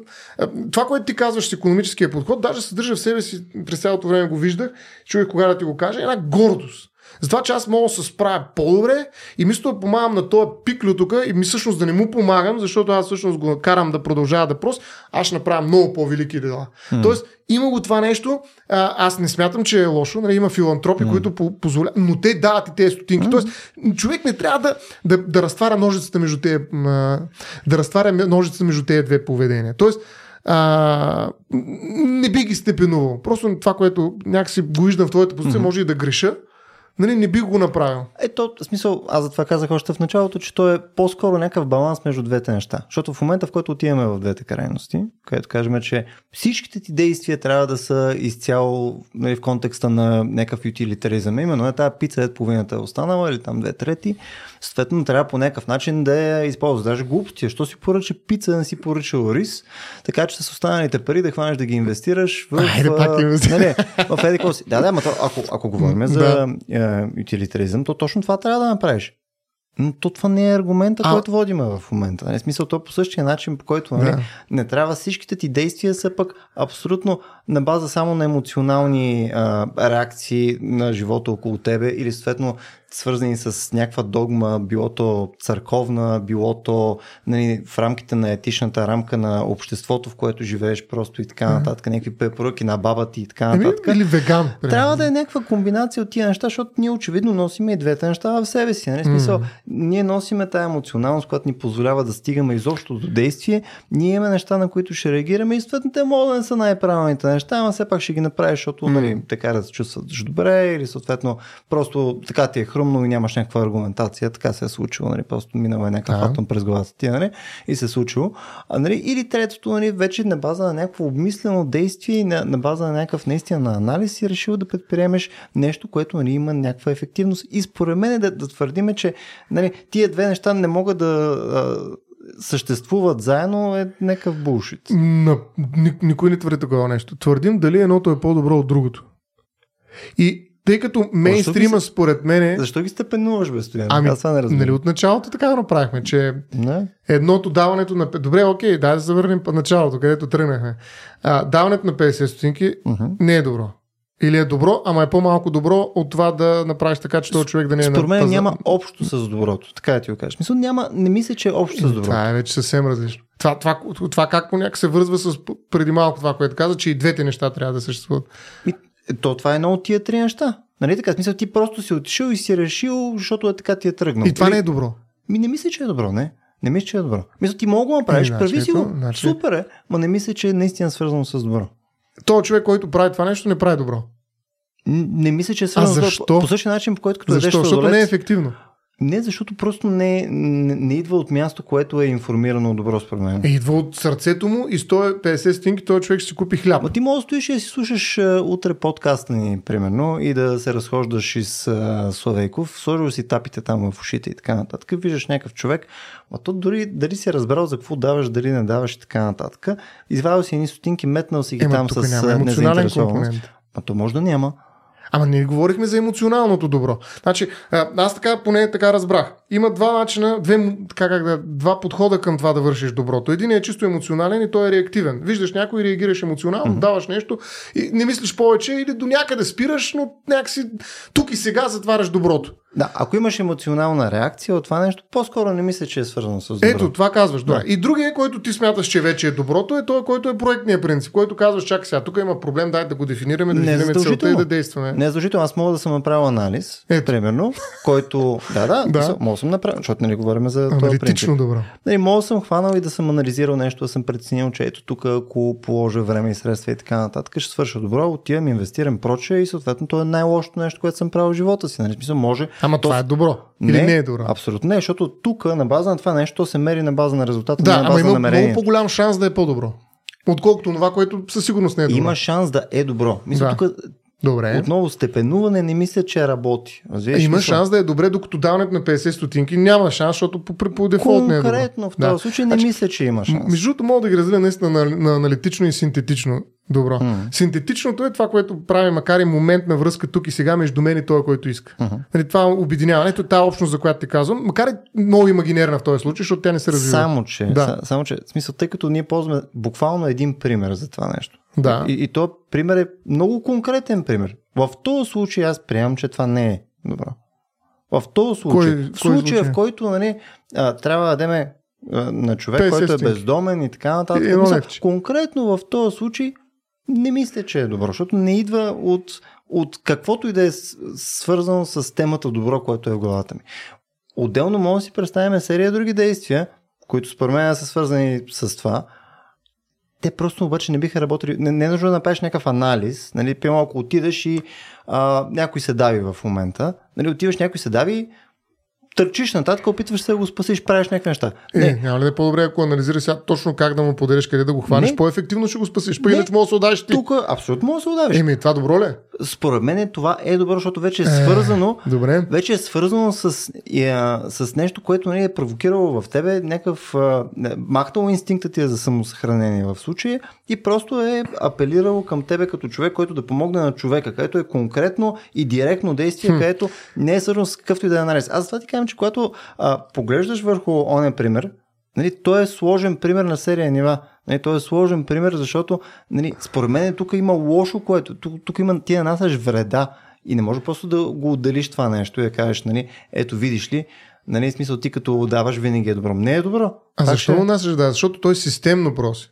B: Това, което ти казваш с економическия подход, даже съдържа в себе си, през цялото време го виждах, чуех кога да ти го кажа, една гордост. Затова, че аз мога да се справя по-добре и мисля да помагам на този пиклю тук и ми всъщност да не му помагам, защото аз всъщност го карам да продължава да прос, аз ще направя много по-велики дела. Mm. Тоест, има го това нещо, а, аз не смятам, че е лошо, нали, има филантропи, mm. които по- позволяват, но те дават и тези стотинки. Mm. Тоест, човек не трябва да, да, да разтваря ножицата между тези, да разтваря ножицата между тези две поведения. Тоест, а, не би ги степенувал. Просто това, което някакси го виждам в твоята позиция, mm-hmm. може и да греша, нали, не бих го направил.
A: Ето, в смисъл, аз затова казах още в началото, че то е по-скоро някакъв баланс между двете неща. Защото в момента, в който отиваме в двете крайности, където кажем, че всичките ти действия трябва да са изцяло нали, в контекста на някакъв ютилитаризъм, именно е тази пица, е половината е останала или там две трети, съответно трябва по някакъв начин да я използваш. Даже глупости, що си поръча пица, не си поръчал рис, така че с останалите пари да хванеш да ги инвестираш в...
B: Айде, пак
A: нали, в еди си. Да, да, ма то, ако, ако говорим за да. ютилитаризъм, то точно това трябва да направиш. Но то това не е аргумента, а... който водиме в момента. Не, нали, смисъл, то по същия начин, по който нали, да. не трябва всичките ти действия са пък абсолютно на база само на емоционални а, реакции на живота около тебе или съответно свързани с някаква догма, било то църковна, било то нали, в рамките на етичната рамка на обществото, в което живееш просто и така нататък, някакви препоръки на баба ти и така нататък.
B: Или веган.
A: Трябва да е някаква комбинация от тия неща, защото ние очевидно носиме и двете неща в себе си. Нали? Смисъл, ние носиме тая емоционалност, която ни позволява да стигаме изобщо до действие. Ние имаме неща, на които ще реагираме и съответно те могат да не са най-правилните неща, ама все пак ще ги направиш, защото mm. нали, така да се чувстваш добре или съответно просто така ти е хрумно и нямаш някаква аргументация, така се е случило, нали, просто минава е някакъв атом през главата ти, нали, и се е случило. А, нали, или третото, нали, вече на база на някакво обмислено действие на, на база на някакъв наистина на анализ си решил да предприемеш нещо, което нали, има някаква ефективност. И според мен е да, да твърдиме, че нали, тия две неща не могат да съществуват заедно е някакъв булшит.
B: Никой не твърди такова нещо. Твърдим дали едното е по-добро от другото. И тъй като мейнстрима, според мен. Е...
A: Защо ги степенуваш, бе, Стоян?
B: Ами, Аз не нали от началото така направихме, че не? едното даването на. Добре, окей, дай да завърнем по началото, където тръгнахме. А, даването на 50 стотинки uh-huh. не е добро. Или е добро, ама е по-малко добро от това да направиш така, че този човек да не е
A: Според мен няма общо с доброто. Така да ти го кажеш. Мисля, няма, не мисля, че е общо с доброто.
B: Това е вече съвсем различно. Това, това, това как понякога се връзва с преди малко това, което каза, че и двете неща трябва да съществуват.
A: И, то това е едно от тия три неща. Нали така? Смисъл, ти просто си отишъл и си решил, защото е така ти е тръгнал.
B: И това не е добро.
A: Ми не мисля, че е добро, не. Не мисля, че е добро. Мисля, ти мога да направиш, значи, прави си го. Значи... Супер е, но не мисля, че е наистина свързано с добро.
B: То човек, който прави това нещо, не прави добро.
A: Не мисля, че е свързано
B: добро.
A: По, по същия начин, по който като
B: Защо? Защото не е ефективно.
A: Не, защото просто не, не, не идва от място, което е информирано добро според мен.
B: Е, идва от сърцето му и 150 стинки, този човек ще си купи хляб.
A: А ти можеш да стоиш и да си слушаш uh, утре подкаста ни, примерно, и да се разхождаш из uh, Славейков, сложил си тапите там в ушите и така нататък. Виждаш някакъв човек, а то дори дали си е разбрал за какво даваш, дали не даваш и така нататък. Извадил си едни стотинки, метнал си ги
B: Ема,
A: там с
B: няма незаинтересованост.
A: А то може да няма.
B: Ама не говорихме за емоционалното добро. Значи, аз така поне така разбрах. Има два начина, две, така как да, два подхода към това да вършиш доброто. Един е чисто емоционален и той е реактивен. Виждаш някой, реагираш емоционално, mm-hmm. даваш нещо и не мислиш повече или до някъде спираш, но някакси тук и сега затваряш доброто.
A: Да, ако имаш емоционална реакция от това нещо, по-скоро не мисля, че е свързано с добро.
B: Ето, това казваш. Да. И другия, който ти смяташ, че вече е доброто, е той, който е проектния принцип, който казваш, чакай сега, тук има проблем, дай да го дефинираме, да дефинираме целта и да действаме.
A: Не е задължително. Аз мога да съм направил анализ, Ето. примерно, който. Да, да, (laughs) да. мога да съм направил, защото нали говорим за
B: това принцип. добро.
A: Нали, мога съм хванал и да съм анализирал нещо, да съм преценил, че ето тук, ако положа време и средства и така нататък, ще свърша добро, отивам, инвестирам прочее и съответно то е най-лошото нещо, което съм правил в живота си. Нали, смисъл, може.
B: Ама то... това е добро. Или не, не е добро?
A: Абсолютно не, защото тук на база на това нещо се мери на база на резултата.
B: Да,
A: на база
B: ама има
A: намерение.
B: много по-голям шанс да е по-добро. Отколкото това, което със сигурност не е добро.
A: Има шанс да е добро. Мисля, да. тук
B: Добре.
A: Отново степенуване не мисля, че работи. Разбираш,
B: Има
A: смисъл?
B: шанс да е добре, докато даването на 50 стотинки няма шанс, защото по, по дефолт не е добро.
A: Конкретно в този
B: Да.
A: случай не
B: Значи,
A: мисля, че има шанс.
B: Между другото, мога да ги разделя наистина на, на аналитично и синтетично добро.
A: М.
B: Синтетичното е това, което прави, макар и момент на връзка тук и сега между мен и той, който иска.
A: Мгм.
B: Нали, това обединяване, ето тази общност, за която ти казвам, макар и много имагинерна в този случай, защото тя не се развива.
A: Само, че,
B: да.
A: само, че, в смисъл, тъй като ние ползваме буквално един пример за това нещо.
B: Да.
A: И, и то пример е много конкретен пример. В този случай аз приемам, че това не е добро. В този случай,
B: Кой-
A: в случая,
B: случай?
A: в който нали, а, трябва да дадеме а, на човек,
B: 50
A: който е бездомен и така нататък.
B: Едно
A: Мисля, конкретно в този случай не мисля, че е добро, защото не идва от, от каквото и да е свързано с темата добро, което е в главата ми. Отделно може да си представим серия други действия, които според мен са свързани с това. Те просто обаче не биха работили. Не, не е нужно да направиш някакъв анализ. Нали, примерно, ако отидеш и а, някой се дави в момента, нали, отиваш някой се дави, търчиш нататък, опитваш се да го спасиш, правиш някакви неща.
B: Е,
A: Не,
B: няма ли да е по-добре, ако анализираш сега точно как да му поделиш, къде да го хванеш,
A: Не.
B: по-ефективно ще го спасиш. Па иначе може да се отдаш ти.
A: тук абсолютно може да се удавиш.
B: Еми, това добро ли? Е?
A: Според мен това е добро, защото вече е свързано
B: Добре.
A: вече е свързано с, а, с нещо, което нали, е провокирало в тебе някакъв не, махнало инстинкта ти е за самосъхранение в случая и просто е апелирало към тебе като човек, който да помогне на човека, където е конкретно и директно действие,
B: Хм.
A: където не е с какъвто и да е анализ. Аз това ти казвам, че когато а, поглеждаш върху оня пример, Нали, той е сложен пример на серия нива. Нали, той е сложен пример, защото нали, според мен тук има лошо, което тук, тук има, ти нанасяш вреда и не може просто да го отделиш това нещо и да кажеш, нали, ето видиш ли, нали, смисъл ти като даваш винаги е добро. Не е добро.
B: А
A: Пак
B: защо
A: ще-
B: насъж да? Защото той системно проси.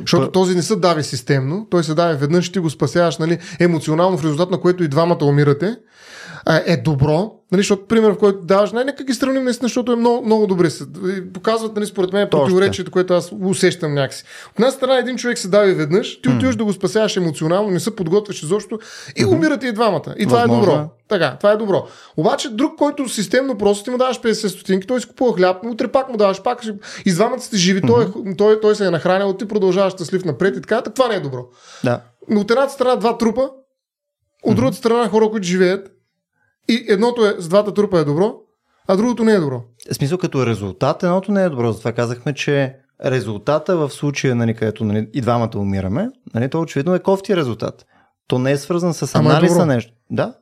B: Защото този не се дави системно, той се дави веднъж, ти го спасяваш нали, емоционално, в резултат на което и двамата умирате. Е добро, нали, защото пример, в който даваш, най нека ги сравним наистина, защото е много, много добре. Показват, нали, според мен, противоречието, което аз усещам някакси. От една страна един човек се дави веднъж, ти отиваш да го спасяваш емоционално, не се подготвяш изобщо и умирате и двамата. И това е
A: Възможно
B: добро.
A: е.
B: Така, това е добро. Обаче друг, който системно просто ти му даваш 50 стотинки, той си купува хляб, утре пак му даваш, пак и двамата сте живи, той, е, той, той се е нахранил, ти продължаваш щастлив напред и така, так, това не е добро.
A: Да.
B: Но от едната страна два трупа, от другата страна хора, които живеят и едното е с двата трупа е добро, а другото не е добро.
A: В смисъл като резултат, едното не е добро. Затова казахме, че резултата в случая, нали, където нали, и двамата умираме, нали, то очевидно е кофти резултат. То не е свързан с
B: е
A: анализ
B: добро.
A: на нещо. Да.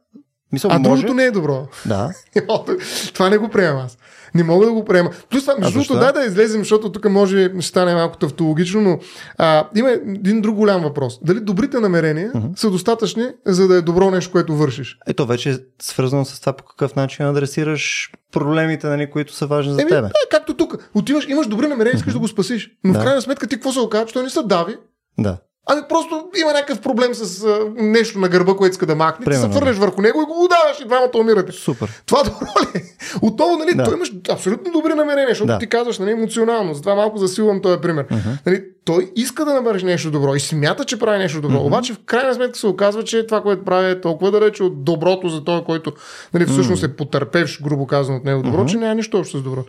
A: Мисъл,
B: А
A: може...
B: другото не е добро.
A: Да. (laughs)
B: това не го приемам аз. Не мога да го приема. Плюс това, между другото, дай да излезем, защото тук може ще стане малко тавтологично, но а, има един друг голям въпрос. Дали добрите намерения
A: Мгм.
B: са достатъчни, за да е добро нещо, което вършиш?
A: Ето вече е свързано с това по какъв начин адресираш проблемите, нали, които са важни за
B: Еми,
A: тебе.
B: да, както тук. Отиваш, имаш добри намерения, искаш да го спасиш. Но в
A: Да.
B: крайна сметка ти какво се оказа, че той не се дави,
A: Да.
B: Ами просто има някакъв проблем с а, нещо на гърба, което иска да махне. Ти се
A: Примерно.
B: фърнеш върху него и го удаваш и двамата умирате.
A: Супер.
B: Това (laughs) добро ли е? Отново, нали,
A: Да.
B: той имаш абсолютно добри намерения, защото
A: Да.
B: ти казваш, нали, емоционално. Затова малко засилвам този пример. Нали, той иска да намериш нещо добро и смята, че прави нещо добро. Обаче в крайна сметка се оказва, че това, което прави е толкова далече от доброто за този, който нали, всъщност е потърпевш, грубо казано от него добро, че няма нищо общо с добро.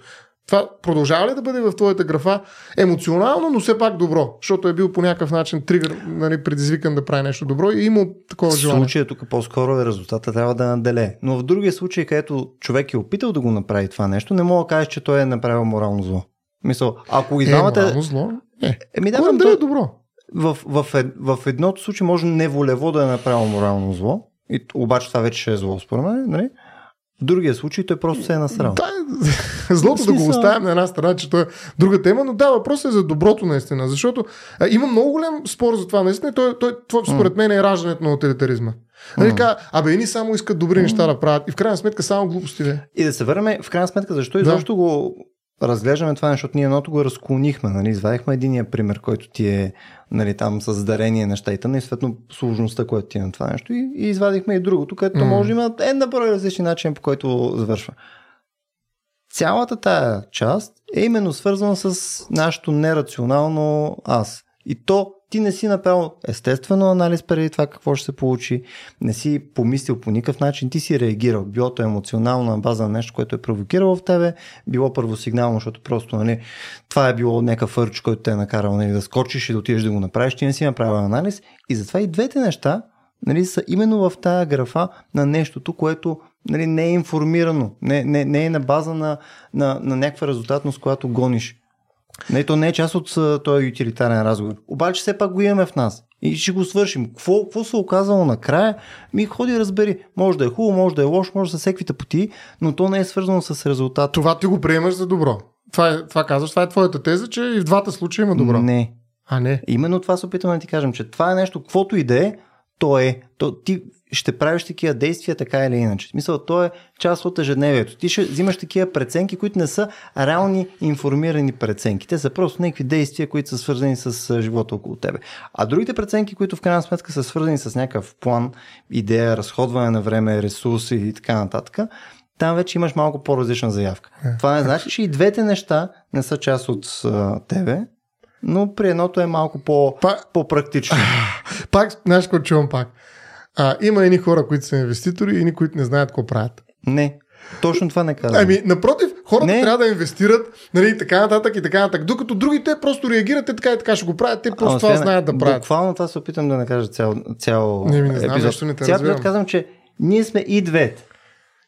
B: Това продължава ли да бъде в твоята графа емоционално, но все пак добро, защото е бил по някакъв начин тригър, нали, предизвикан да прави нещо добро и е имал такова
A: В
B: желание.
A: случая тук по-скоро е резултата трябва да наделе. Но в другия случай, където човек е опитал да го направи това нещо, не мога да кажеш, че той е направил морално зло. Мисъл, ако и
B: Е,
A: двамата...
B: морално зло? Е,
A: Еми
B: да,
A: да,
B: е добро.
A: в, в, ед, в едното случай може неволево да е направил морално зло, и, обаче това вече ще е зло според мен, нали? Другия случай той просто се е насрал.
B: Да, (laughs) злото да го оставим на една страна, че то е друга тема, но да, въпросът е за доброто наистина, защото а, има много голям спор за това наистина и той, той, това според мен е раждането на утилитаризма. Нали, така, абе, едни само искат добри неща да правят и в крайна сметка само глупости. Де.
A: И да се върнем, в крайна сметка, защо
B: Да.
A: изобщо го разглеждаме това, защото ние едното го разклонихме, нали? извадихме единия пример, който ти е нали, там с дарение неща и тъна и съответно сложността, която ти е на това нещо и, и извадихме и другото, където
B: М.
A: може да има една брой различни начини, по който завършва. Цялата тая част е именно свързана с нашето нерационално аз. И то ти не си направил естествено анализ преди това какво ще се получи, не си помислил по никакъв начин, ти си реагирал, било то емоционално на база на нещо, което е провокирало в тебе, било първосигнално, защото просто нали, това е било някакъв фърч, който те е накарал нали, да скочиш и да отидеш да го направиш, ти не си направил анализ. И затова и двете неща нали, са именно в тази графа на нещото, което нали, не е информирано, не, не, не е на база на, на, на някаква резултатност, която гониш. Не, то не е част от този утилитарен разговор. Обаче все пак го имаме в нас. И ще го свършим. Какво, какво се оказало накрая? Ми ходи разбери. Може да е хубаво, може да е лошо, може да са всеквите пути, но то не е свързано с резултат.
B: Това ти го приемаш за добро. Това, е, това казваш, това е твоята теза, че и в двата случая има добро.
A: Не.
B: А не.
A: Именно това се опитвам да ти кажем, че това е нещо, каквото и да е, то е. То, ти ще правиш такива действия така или иначе. Смисъл, то е част от ежедневието. Ти ще взимаш такива преценки, които не са реални информирани преценки. Те са просто някакви действия, които са свързани с живота около тебе. А другите преценки, които в крайна сметка са свързани с някакъв план, идея, разходване на време, ресурси и така нататък, там вече имаш малко по-различна заявка. Е. Това не значи, че и двете неща не са част от uh, тебе, но при едното е малко по, пак, по-практично. (laughs)
B: Пак, знаеш чувам пак? А, има едни хора, които са инвеститори и едни, които не знаят какво правят.
A: Не. Точно това не казвам.
B: Ами, напротив, хората не. трябва да инвестират, нали, така нататък и така нататък. Докато другите просто реагират, те така и така ще го правят, те просто това знаят да правят.
A: Буквално това се опитам да накажа цял, цял
B: не, ми не знам, епизод. Не те
A: Цял казвам, че ние сме и двете.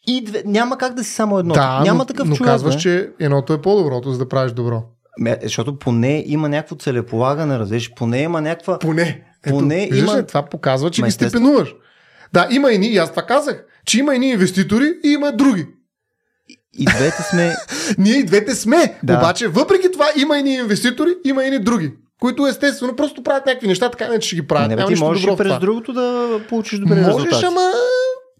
A: И две... Няма как да си само едно.
B: Да,
A: Няма
B: но,
A: такъв
B: но
A: човек.
B: казваш, че едното е по-доброто, за да правиш добро.
A: Защото поне има някакво целеполагане, разбираш, поне има някаква...
B: Поне.
A: Поне
B: Ето,
A: има...
B: Ли, това показва, че Ма, ги степенуваш. Да, има и ни, аз това казах, че има и ни инвеститори и има други.
A: И двете сме. (laughs)
B: Ние и двете сме. Да. Обаче, въпреки това, има и ни инвеститори, има и ни други. Които естествено просто правят някакви неща, така не че ще ги правят.
A: Не, бе, ти можеш и през другото да получиш добри
B: можеш,
A: резултати.
B: Можеш, ама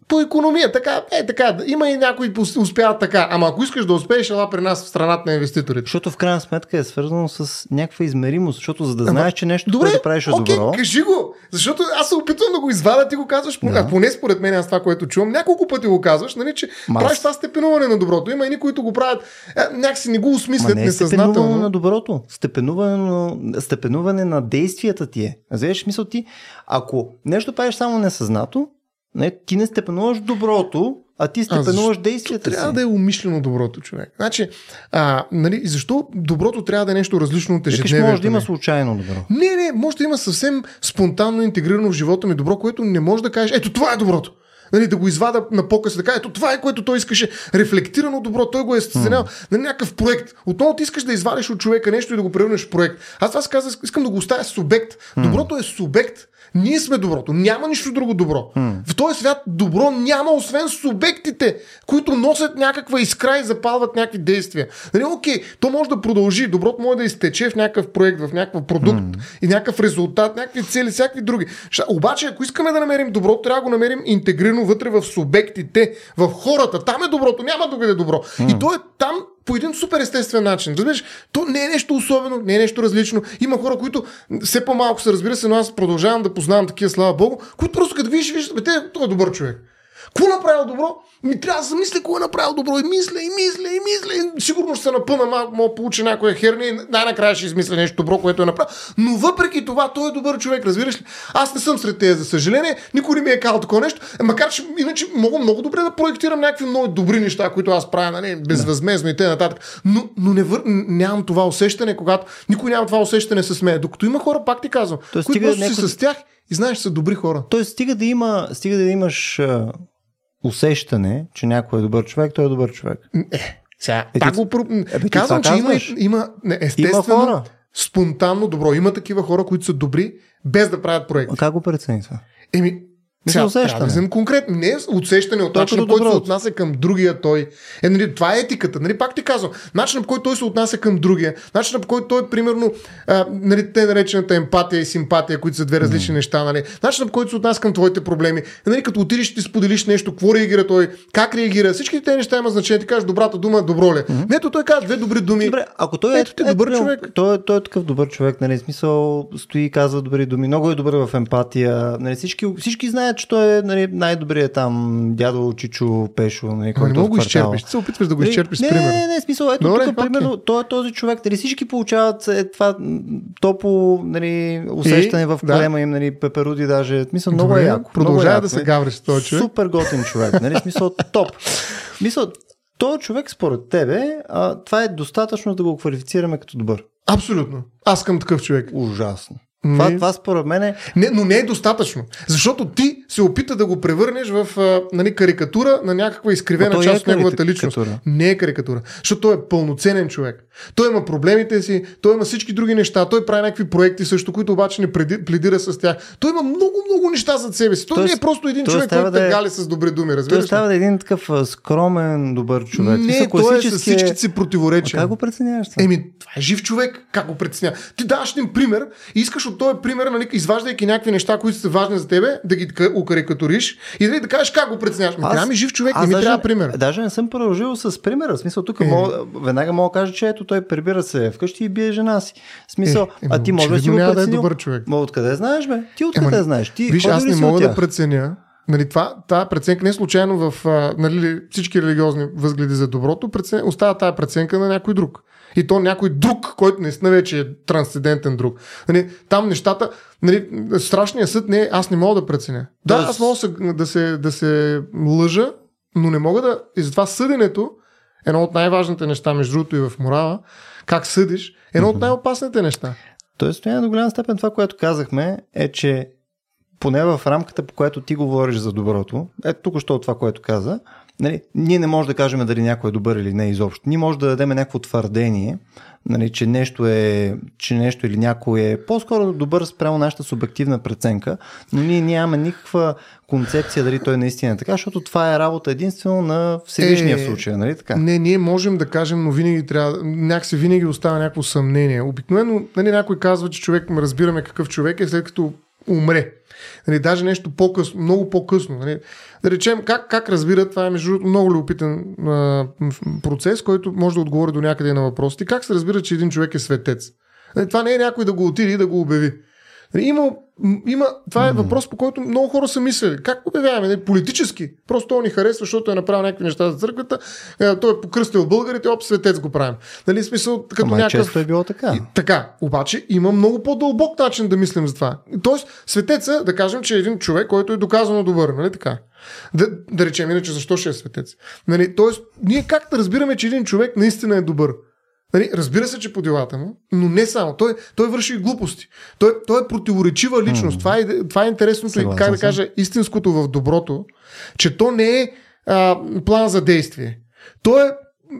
B: по економия. Така, е, така, има и някои успяват така. Ама ако искаш да успееш, ела при нас в страната на инвеститорите.
A: Защото в крайна сметка е свързано с някаква измеримост. Защото за да знаеш, че нещо,
B: Добре,
A: което правиш е
B: окей,
A: добро.
B: кажи го. Защото аз се опитвам да го извадя, ти го казваш, да. поне според мен, аз това, което чувам, няколко пъти го казваш, нали, че Мас... правиш това степенуване на доброто. Има и които го правят, е, някакси не го осмислят
A: не е
B: несъзнателно.
A: на доброто. Степенуване, степенуване на действията ти е. Знаеш, мисъл ти, ако нещо правиш само несъзнато, не, ти не степенуваш доброто, а ти степенуваш а действията
B: трябва си. да е умишлено доброто, човек. Значи, а, нали, защо доброто трябва да е нещо различно от ежедневието?
A: може да има случайно добро.
B: Не, не, може да има съвсем спонтанно интегрирано в живота ми добро, което не може да кажеш, ето това е доброто. Нали, да го извада на показ, така, ето това е което той искаше. Рефлектирано добро, той го е сценял mm. на някакъв проект. Отново ти искаш да извадиш от човека нещо и да го превърнеш в проект. Аз това казах, искам да го оставя субект. Mm. Доброто е субект, ние сме доброто. Няма нищо друго добро. Mm. В този свят добро няма, освен субектите, които носят някаква искра и запалват някакви действия. Нали, окей, то може да продължи. Доброто може да изтече в някакъв проект, в някакъв продукт mm. и някакъв резултат, някакви цели, всякакви други. Обаче, ако искаме да намерим доброто, трябва да го намерим интегрирано вътре в субектите, в хората. Там е доброто, няма другаде добро. Mm. И то е там по един супер естествен начин. Разбираш, то не е нещо особено, не е нещо различно. Има хора, които все по-малко се разбира се, но аз продължавам да познавам такива, слава Богу, които просто като видиш, виждаш, бе, той е добър човек. Какво направил добро? Ми трябва да замисля какво е направил добро. И мисля, и мисля, и мисля. И сигурно ще се напъна малко, мога да получи някоя херня и най-накрая ще измисля нещо добро, което е направил. Но въпреки това, той е добър човек, разбираш ли? Аз не съм сред тези, за съжаление. Никой не ми е казал такова нещо. Е, макар, че иначе мога много добре да проектирам някакви много добри неща, които аз правя, нали, безвъзмезно и т.н. Но, но не вър... нямам това усещане, когато никой няма това усещане с мен. Докато има хора, пак ти казвам, Тоест, които просто някой... си с тях и знаеш, са добри хора.
A: Тоест, стига да, има, стига да имаш усещане, че някой е добър човек, той е добър човек.
B: Е, сега, е, пак го... Е, Казвам, че има, има естествено, има хора. спонтанно добро. Има такива хора, които са добри, без да правят проекти.
A: А как го прецени това?
B: Еми, сега, трябва да вземем конкретно. Не е усещане от начина, по който се отнася към другия той. Е, нали, това е етиката. Нали, пак ти казвам. Начинът по който той се отнася към другия. Начинът по който той, примерно, а, нали, те наречената емпатия и симпатия, които са две различни mm. неща. Нали. Начинът по който се отнася към твоите проблеми. Нали, като отидеш и ти споделиш нещо, какво реагира той, как реагира. Всички тези неща има значение. Ти кажеш добрата дума, добро ли. Mm-hmm. Ето той казва две добри думи.
A: Добре, ако той е, ето, е, добър е, човек. Той, той, е такъв добър човек, нали, смисъл стои и казва добри думи. Много е добър в емпатия. Нали, всички, всички знаят, че той е нали, най-добрият там дядо Чичо Пешо. Нали,
B: който не мога го изчерпиш. Ти се опитваш да го изчерпиш
A: не,
B: с пример.
A: Не, не, не, смисъл. Ето Добре, тук, примерно, той е този човек. Дали всички получават е, това топло нали, усещане и, в корема да. им, нали, пеперуди даже. Смисъл, много Добре, е яко.
B: Продължава да се гавриш с този човек.
A: Супер готин човек. Нали, смисъл, топ. Мисъл, този човек според тебе, а, това е достатъчно да го квалифицираме като добър.
B: Абсолютно. Аз към такъв човек.
A: Ужасно. Това,
B: Не.
A: това според мен е...
B: Не, но не е достатъчно. Защото ти се опита да го превърнеш в нали, карикатура на някаква изкривена
A: той
B: част
A: е
B: от неговата личност. Не е карикатура. Защото той е пълноценен човек. Той има проблемите си, той има всички други неща, той прави някакви проекти също, които обаче не пледира с тях. Той има много, много неща зад себе си. Той
A: Тоест-
B: не е просто един човек, който
A: да е-
B: гали с добри думи,
A: Той
B: разбираш ли?
A: става да е един такъв скромен, добър човек.
B: Не,
A: Мисля,
B: той е с
A: класически
B: всичките си противоречия.
A: Как го преценяваш това?
B: Еми, това е жив човек. Как го притеснява? Ти даваш един пример и искаш от този пример, нали, изваждайки някакви неща, които са важни за тебе, да ги ка- укарикатуриш и нали, да кажеш как го преценяваш. Трябва ми жив човек, не ми
A: даже,
B: трябва пример.
A: Даже не съм продължил с примера. В смисъл, тук
B: Е.
A: мога, веднага мога да кажа, че ето той прибира се вкъщи и бие жена си. В смисъл,
B: Е,
A: а ти
B: еми,
A: може да си го
B: няма да е
A: преценил.
B: добър човек.
A: Ма откъде знаеш, бе? Ти
B: Ема,
A: откъде знаеш? Ти
B: Виж, аз не мога да преценя. Нали, това, тая преценка не е случайно в нали, всички религиозни възгледи за доброто, прецен... остава тая преценка на някой друг. И то някой друг, който наистина вече е трансцендентен друг. Нали, там нещата, нали, страшният съд не е, аз не мога да преценя. Да, аз мога да се, да, се, лъжа, но не мога да... И затова съденето, едно от най-важните неща, между другото и в морала, как съдиш, е едно от най-опасните неща.
A: Тоест, до голяма степен това, което казахме, е, че поне в рамката, по която ти говориш за доброто, ето тук що това, което каза, нали, ние не можем да кажем дали някой е добър или не изобщо. Ние можем да дадем някакво твърдение, нали, че, нещо е, че нещо или някой е по-скоро добър спрямо нашата субективна преценка, но ние нямаме никаква концепция дали той наистина е така, защото това е работа единствено на Всевишния
B: Е,
A: в случая, нали така?
B: Не, ние можем да кажем, но винаги трябва, някакси винаги остава някакво съмнение. Обикновено нали, някой казва, че човек, разбираме какъв човек е след като умре. Нали, даже нещо по-късно, много по-късно. Нали. Да речем, как, как разбира, това е между другото много любопитен а, процес, който може да отговори до някъде на въпросите. Как се разбира, че един човек е светец? Нали, това не е някой да го отиде и да го обяви. Има, има, това е въпрос, по който много хора са мислили. Как обявяваме? Нали, политически. Просто той ни харесва, защото е направил някакви неща за църквата. Е, той е покръстил българите, оп, светец го правим. Нали, смисъл, като
A: Ама
B: някакъв...
A: често е било така.
B: И, така, обаче има много по-дълбок начин да мислим за това. Тоест, светеца, да кажем, че е един човек, който е доказано добър, нали така? Да, да речем, иначе защо ще е светец? Нали, тоест, ние как да разбираме, че един човек наистина е добър? Нали, разбира се, че по делата му, но не само. Той, той върши и глупости. Той, той е противоречива личност. Това, е, това е интересното и,
A: Съгласен
B: как да кажа, истинското в доброто, че то не е а, план за действие. То е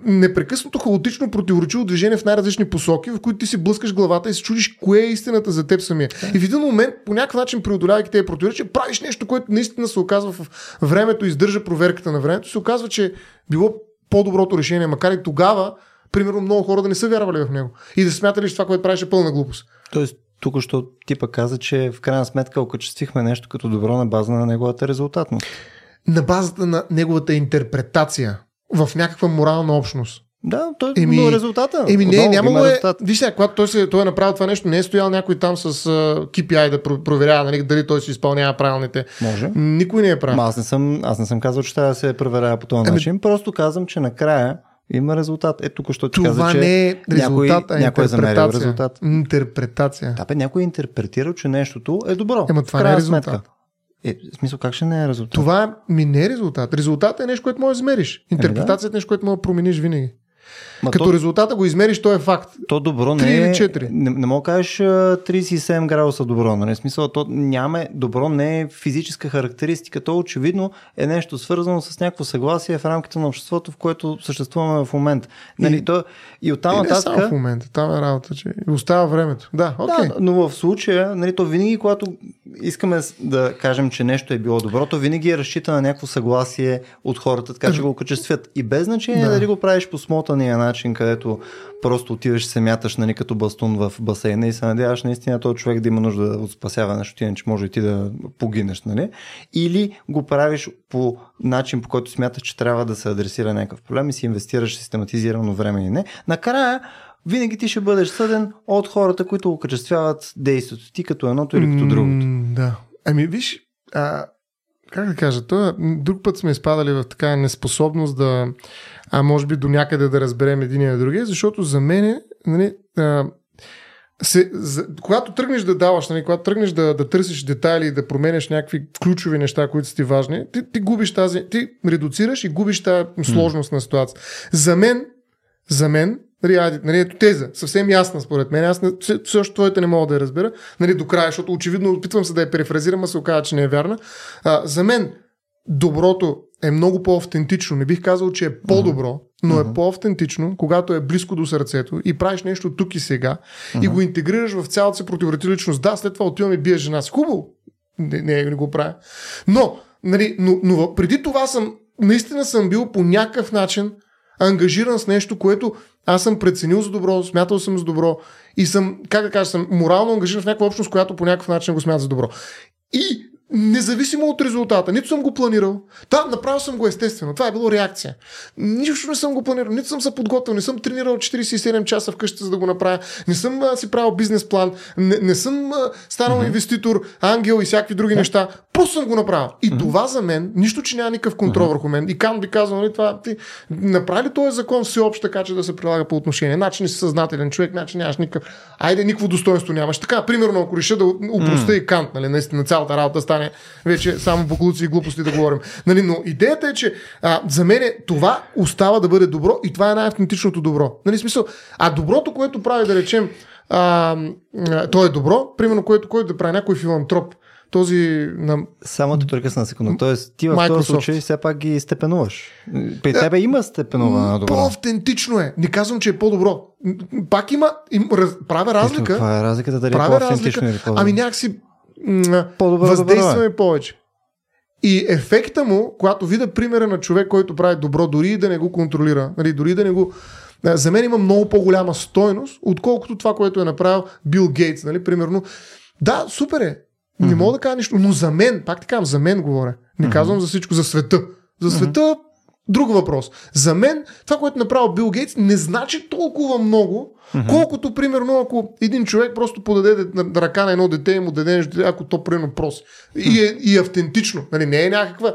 B: непрекъснато хаотично противоречиво движение в най-различни посоки, в които ти си блъскаш главата и се чудиш кое е истината за теб самия. И в един момент, по някакъв начин, преодолявайки тези противоречия, правиш нещо, което наистина се оказва в времето, издържа проверката на времето, се оказва, че било по-доброто решение, макар и тогава, примерно, много хора да не са вярвали в него. И да смятали, че това, което правиш е пълна глупост.
A: Тоест, тук що ти пък каза, че в крайна сметка окачествихме нещо като добро на база на неговата резултатност.
B: На базата на неговата интерпретация в някаква морална общност.
A: Да, той
B: Еми-
A: но резултата.
B: Еми не, нямало е.
A: резултат.
B: Виж сега, когато той, се, той е направил това нещо, не е стоял някой там с uh, KPI да про- проверява нали, дали той си изпълнява правилните.
A: Може.
B: Никой не е правил.
A: Аз не съм, аз не съм казал, че трябва да се проверява по този
B: Ами-
A: начин. Просто казвам, че накрая има резултат. Е, тук що ти
B: Това
A: каза, че
B: не е
A: някой,
B: резултат, а
A: някой е замерил резултат.
B: Интерпретация.
A: Да, бе, някой е интерпретирал, че нещото е добро.
B: Ема това не е резултат.
A: сметка. Е, в смисъл, как ще не е резултат?
B: Това ми не е резултат. Резултатът е нещо, което можеш да измериш. Интерпретацията е нещо, което можеш да промениш винаги.
A: Ма
B: Като
A: то,
B: резултата го измериш, то е факт.
A: то добро
B: три
A: не
B: или
A: е...
B: четири.
A: Не, не мога да кажеш а, 37 градуса добро. Нали? Смисъл, то няма, добро не е физическа характеристика. То очевидно е нещо свързано с някакво съгласие в рамките на обществото, в което съществуваме в момента. Нали,
B: И-
A: то, и оттам
B: не
A: нататък...
B: само в момента. Там е работа, че остава времето. Да, окей.
A: Да, но в случая, нали, то винаги, когато искаме да кажем, че нещо е било добро, то винаги е разчита на някакво съгласие от хората, така че го окачествят. И без значение
B: Да.
A: дали го правиш по смотания начин, където просто отиваш се мяташ нали, като бастун в басейна и се надяваш наистина този човек да има нужда от спасяване, защото иначе може и ти да погинеш. Нали? Или го правиш по начин, по който смяташ, че трябва да се адресира някакъв проблем и си инвестираш систематизирано време и не. Накрая винаги ти ще бъдеш съден от хората, които окачествяват действието ти като едното или като другото.
B: М, Да. Ами виж, а, как да кажа, това, м, друг път сме изпадали в така неспособност да, а може би до някъде да разберем един и другия, защото за мен, нали, когато тръгнеш да даваш, нали, когато тръгнеш да, да търсиш детайли да променяш някакви ключови неща, които са ти важни, ти, ти губиш тази, ти редуцираш и губиш тази сложност на ситуация. За мен, за мен, нали, нали, ето теза, съвсем ясна според мен. Аз също твоята не мога да я разбера, нали, до края, защото очевидно опитвам се да я перефразирам, а се оказа, че не е вярна. А, за мен доброто е много по-автентично. Не бих казал, че е по-добро, но е по-автентично, когато е близко до сърцето и правиш нещо тук и сега и го интегрираш в цялата си противоречиличност. Да, след това отивам и бия жена си. Хубаво. Не, не, не го правя. Но, нали, но, но преди това съм, наистина съм бил по някакъв начин ангажиран с нещо, което аз съм преценил за добро, смятал съм за добро и съм, как да кажа, съм морално ангажиран в някаква общност, която по някакъв начин го смята за добро. И Независимо от резултата. Нито съм го планирал. Да, направил съм го естествено. Това е било реакция. Нищо не съм го планирал. Нито съм се подготвил. Не съм тренирал 47 часа вкъщи, за да го направя. Не съм а, си правил бизнес план. Не, не съм а, станал mm-hmm. инвеститор, ангел и всякакви други yeah. неща. Просто съм го направил. И mm-hmm. това за мен, нищо, че няма никакъв контрол mm-hmm. върху мен. И Кан би казал, нали, това, ти направи ли този закон всеобщо така, че да се прилага по отношение? Значи не си съзнателен човек, значи нямаш никакъв. Айде, никакво достоинство нямаш. Така, примерно, ако реша да упростя mm-hmm. и Кант, нали, наистина цялата работа стане вече само буклуци и глупости да говорим. Нали, но идеята е, че а, за мен това остава да бъде добро и това е най-автентичното добро. Нали, смисъл, а доброто, което прави, да речем, а, а, то е добро, примерно, което, което да прави някой филантроп, този на...
A: Само да прекъсна на секунда. Тоест, ти в този случай все пак ги степенуваш. При да, тебе има степенува на добро.
B: По-автентично е. Не казвам, че е по-добро. Пак има, им, раз, правя разлика.
A: Това е разликата дали е по-автентично или по-добро.
B: Ами някакси въздействаме повече. И ефекта му, когато видя примера на човек, който прави добро, дори и да не го контролира, нали, дори да не го. За мен има много по-голяма стойност, отколкото това, което е направил Бил Гейтс. Нали, примерно. Да, супер е. Не мога да кажа нищо, но за мен, пак ти казвам, за мен говоря. Не казвам за всичко, за света. За света. Друг въпрос. За мен това, което направил Бил Гейтс, не значи толкова много, mm-hmm. колкото, примерно, ако един човек просто подаде ръка на едно дете и му даде нещо, ако то примерно проси. И е, и е автентично. Нали, не е някаква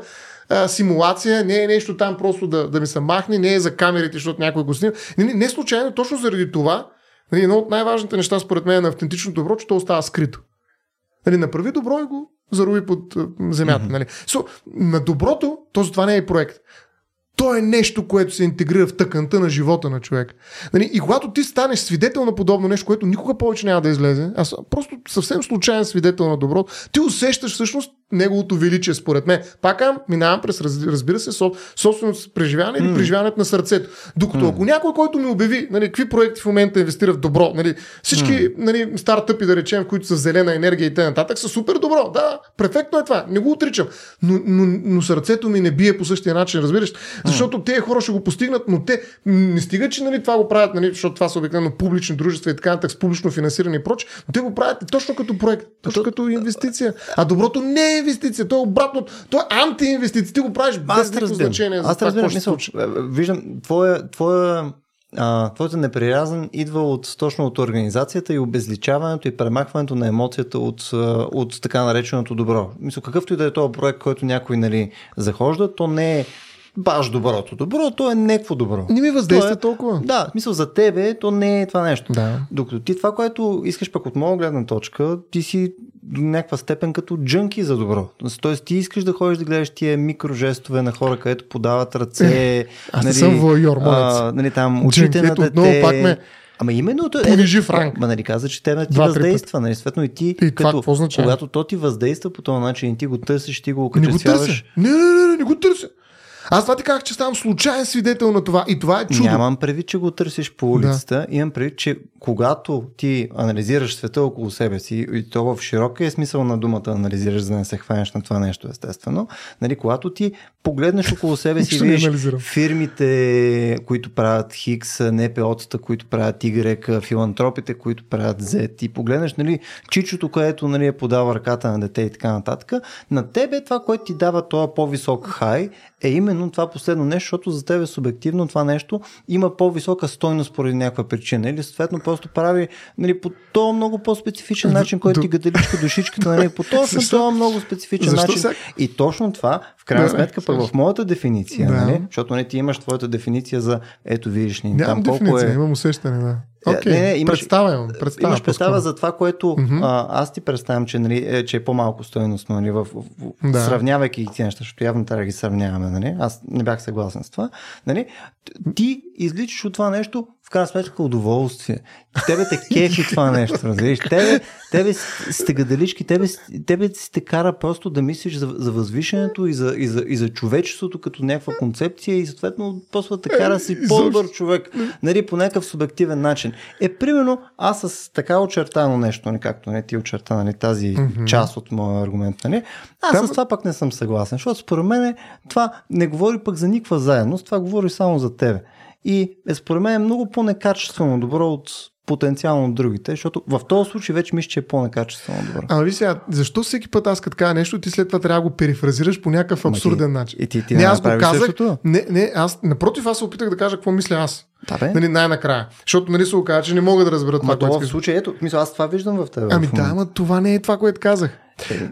B: а, симулация, не е нещо там просто да, да ми се махне, не е за камерите, защото някой го снима. Не, не, не случайно, точно заради това, нали, едно от най-важните неща, според мен, на автентичното добро, че то остава скрито. Нали, направи добро и го заруби под земята. Mm-hmm. Нали. So, на доброто, то това не е проект. То е нещо, което се интегрира в тъканта на живота на човек. Нали? И когато ти станеш свидетел на подобно нещо, което никога повече няма да излезе, аз просто съвсем случайен свидетел на добро, ти усещаш всъщност неговото величие, според мен. Пак минавам през, разбира се, собственото преживяване или mm. преживяването на сърцето. Докато mm. ако някой, който ми обяви, нали, какви проекти в момента инвестира в добро, нали, всички mm. нали, стартъпи, да речем, които са зелена енергия и т.н. са супер добро. Да, префектно е това. Не го отричам. Но, но, но сърцето ми не бие по същия начин, разбираш? Защото mm. тези хора ще го постигнат, но те не стигат, че нали, това го правят, нали, защото това са обикновено публични дружества и така нататък с публично финансиране и проче, но те го правят точно като проект, точно като инвестиция. А доброто не е инвестиция, то е обратно, то е антиинвестиция. Ти го правиш без никакво значение.
A: Аз разбирам, мисъл, е, виждам, твоя, твоя а, твоята неприязан идва от точно от организацията и обезличаването и премахването на емоцията от, от така нареченото добро. Мисля, какъвто и да е този проект, който някой нали, захожда, то не е баш доброто. Добро, то е някакво добро.
B: Не ми въздейства е, толкова.
A: Да, мисъл за тебе, то не е това нещо.
B: Да.
A: Докато ти това, което искаш пък от моя гледна точка, ти си до някаква степен като джънки за добро. Тоест ти искаш да ходиш да гледаш тия микрожестове на хора, където подават ръце.
B: Е, (laughs) аз нали, съм войор, а,
A: нали, там очите на дете.
B: пак ме
A: Ама именно...
B: Понижи франк.
A: Ма нали каза, че те ти Два, въздейства. Нали, светно и ти,
B: и като, това,
A: когато то ти въздейства по този начин и ти го търсиш, ти го окачествяваш.
B: Не, не, не, не, не го търся. Аз това ти казах, че ставам случайен свидетел на това и това е чудо.
A: Нямам предвид, че го търсиш по улицата. Да. Имам предвид, че когато ти анализираш света около себе си, и то в широкия смисъл на думата анализираш, за да не се хванеш на това нещо, естествено, нали, когато ти погледнеш около себе си и видиш фирмите, които правят Хикс, НПО-тата, които правят Y, филантропите, които правят Z, и погледнеш нали, чичото, което нали, е подава ръката на дете и така нататък, на тебе това, което ти дава този по-висок хай, е именно това последно нещо, защото за тебе субективно това нещо има по-висока стойност поради някаква причина. Или съответно просто прави нали, по този много по-специфичен начин, който ти гаделичка (laughs) душичката, нали, по точно този много специфичен Защо начин. Сега? И точно това, в крайна да, сметка, пък в моята дефиниция, да. нали, защото не, ти имаш твоята дефиниция за ето видиш ни.
B: Там колко е... имам усещане, да. Okay. Не, не, имаш, представя, имам, представя,
A: имаш представа за това, което mm-hmm. а, аз ти представям, че, нали, е, че е по-малко стоеностно, нали, в, в, да. сравнявайки ги неща, защото явно трябва да ги сравняваме. Нали? Аз не бях съгласен с това. Нали? Ти изличаш от това нещо в крайна сметка удоволствие. Тебе те кефи това нещо, разбираш. Тебе, тебе сте гадалички, тебе, тебе си те кара просто да мислиш за, за възвишенето и за, и, за, и за човечеството като някаква концепция и съответно после те кара си
B: Е,
A: по-добър човек, нали, по някакъв субективен начин. Е, примерно, аз с така очертано нещо, нали, както не ти очерта нали, тази mm-hmm. част от моя аргумент, нали, аз
B: Там-
A: с това пък не съм съгласен, защото според мен това не говори пък за никаква заедност, това говори само за тебе. И е според мен много по-некачествено добро от потенциално от другите, защото в този случай вече мисля, че е по-некачествено добро.
B: Ама ви сега, защо всеки път аз като кажа нещо, ти след това трябва да го перифразираш по някакъв
A: Ама
B: абсурден
A: ти-
B: начин?
A: и ти- ти
B: не, аз го казах.
A: същото?
B: Не, не, аз, напротив, аз се опитах да кажа какво мисля аз.
A: Да, бе.
B: Нали, най-накрая. Защото нали се оказа, че не мога да разбера това,
A: Ма
B: което
A: това в случай, ето, мисля, аз това виждам в теб.
B: Ами
A: в
B: да, ама това не е това, което казах.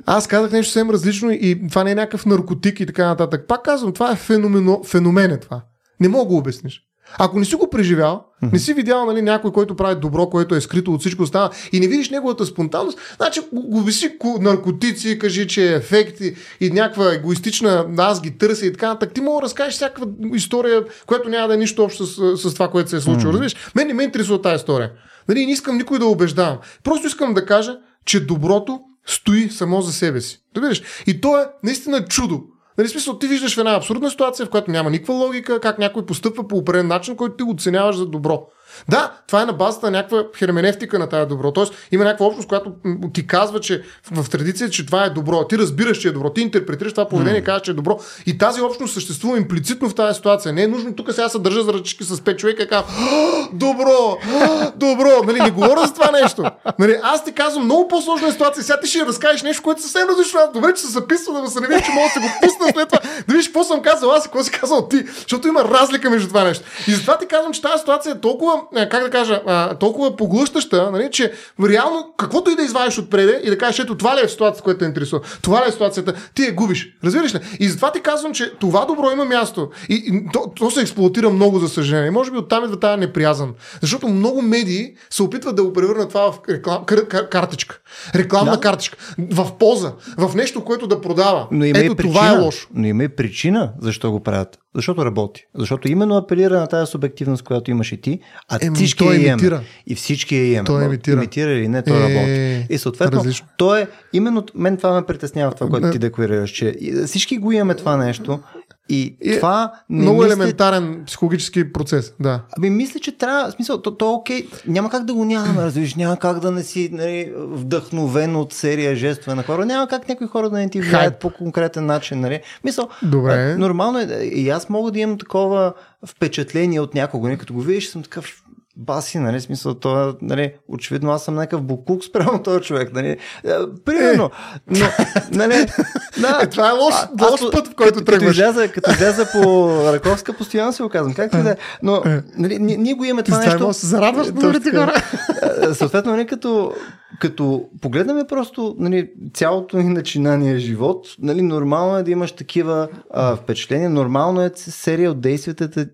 B: Аз казах нещо съвсем различно и това не е някакъв наркотик и така нататък. Пак казвам, това е феномено, феномен е това. Не мога да го обясниш. Ако не си го преживял, не си видял нали, някой, който прави добро, което е скрито от всичко останало и не видиш неговата спонтанност, значи го, виси наркотици, кажи, че е ефект и, и някаква егоистична, аз ги търся и така нататък. Ти мога да разкажеш всякаква история, която няма да е нищо общо с, с това, което се е случило. Разбираш? Мен не ме интересува тази история. Нали, не искам никой да убеждавам. Просто искам да кажа, че доброто стои само за себе си. Разбираш? И то е наистина чудо. Нали, смисъл, ти виждаш в една абсурдна ситуация, в която няма никаква логика, как някой постъпва по определен начин, който ти оценяваш за добро. Да, това е на базата на някаква херменевтика на тази добро. Тоест има някаква общност, която ти казва, че в, традицията, че това е добро. Ти разбираш, че е добро. Ти интерпретираш това поведение и казваш, че е добро. И тази общност съществува имплицитно в тази ситуация. Не е нужно тук сега се държа за ръчки с пет човека и казвам, «А, добро, добро. Нали, не говоря за това нещо. Нали, аз ти казвам много по-сложна ситуация. Сега ти ще разкажеш нещо, което е съвсем различно. Аз добре, че се записва, да се не види, че мога да се го пусна след това. Да видиш какво съм казал аз и какво си казал ти. Защото има разлика между това нещо. И затова ти казвам, че тази ситуация е толкова, е, как да кажа, а, толкова поглъщаща, нали, че реално каквото и да извадиш отпреде и да кажеш, ето това ли е ситуацията, която те интересува, това ли е ситуацията, ти я губиш. Разбираш ли? И затова ти казвам, че това добро има място. И, и то, то, се експлуатира много, за съжаление. И може би оттам идва тази неприязан. Защото много медии се опитват да го превърнат това в реклам, кар, кар, картичка. Рекламна
A: Да.
B: картичка. В полза. В нещо, което да продава.
A: Но има
B: Ето
A: и причина,
B: това е лошо.
A: Но има и причина защо го правят. Защото работи. Защото именно апелира на тази субективност, която имаш и ти, а
B: Еми,
A: всички
B: той
A: я имаме.
B: имитира.
A: И всички я имаме.
B: Той имитира.
A: Имитира или не, той
B: Е,
A: работи. И съответно,
B: различно.
A: то е, именно мен това ме притеснява това, което
B: Да.
A: ти декларираш, че всички го имаме това нещо и,
B: е
A: това не
B: Много
A: мисля,
B: елементарен психологически процес. Да.
A: Ами мисля, че трябва, в смисъл, то, то е окей, няма как да го нямаме, разбираш, няма как да не си нали, вдъхновен от серия жестове на хора, няма как някои хора да не ти влияят по конкретен начин, нали. Мисъл,
B: Добре.
A: а, нормално е, и аз мога да имам такова впечатление от някого, нали, като го видиш, съм такъв баси, нали, смисъл, това, нали, очевидно аз съм някакъв буклук спрямо този човек, нали, Е, примерно, но, нали, да, (laughs)
B: Е, това е лош,
A: а-
B: лош път, в който тръгваш.
A: Като изляза, като изляза по Раковска, постоянно си го казвам. Както да е. Но нали, ние, го имаме това
B: Ти
A: нещо.
B: се зарадваш на хора.
A: Е, Съответно, нали, като, като погледнем просто нали, цялото ни начинание живот, нали, нормално е да имаш такива а, впечатления, нормално е серия от действията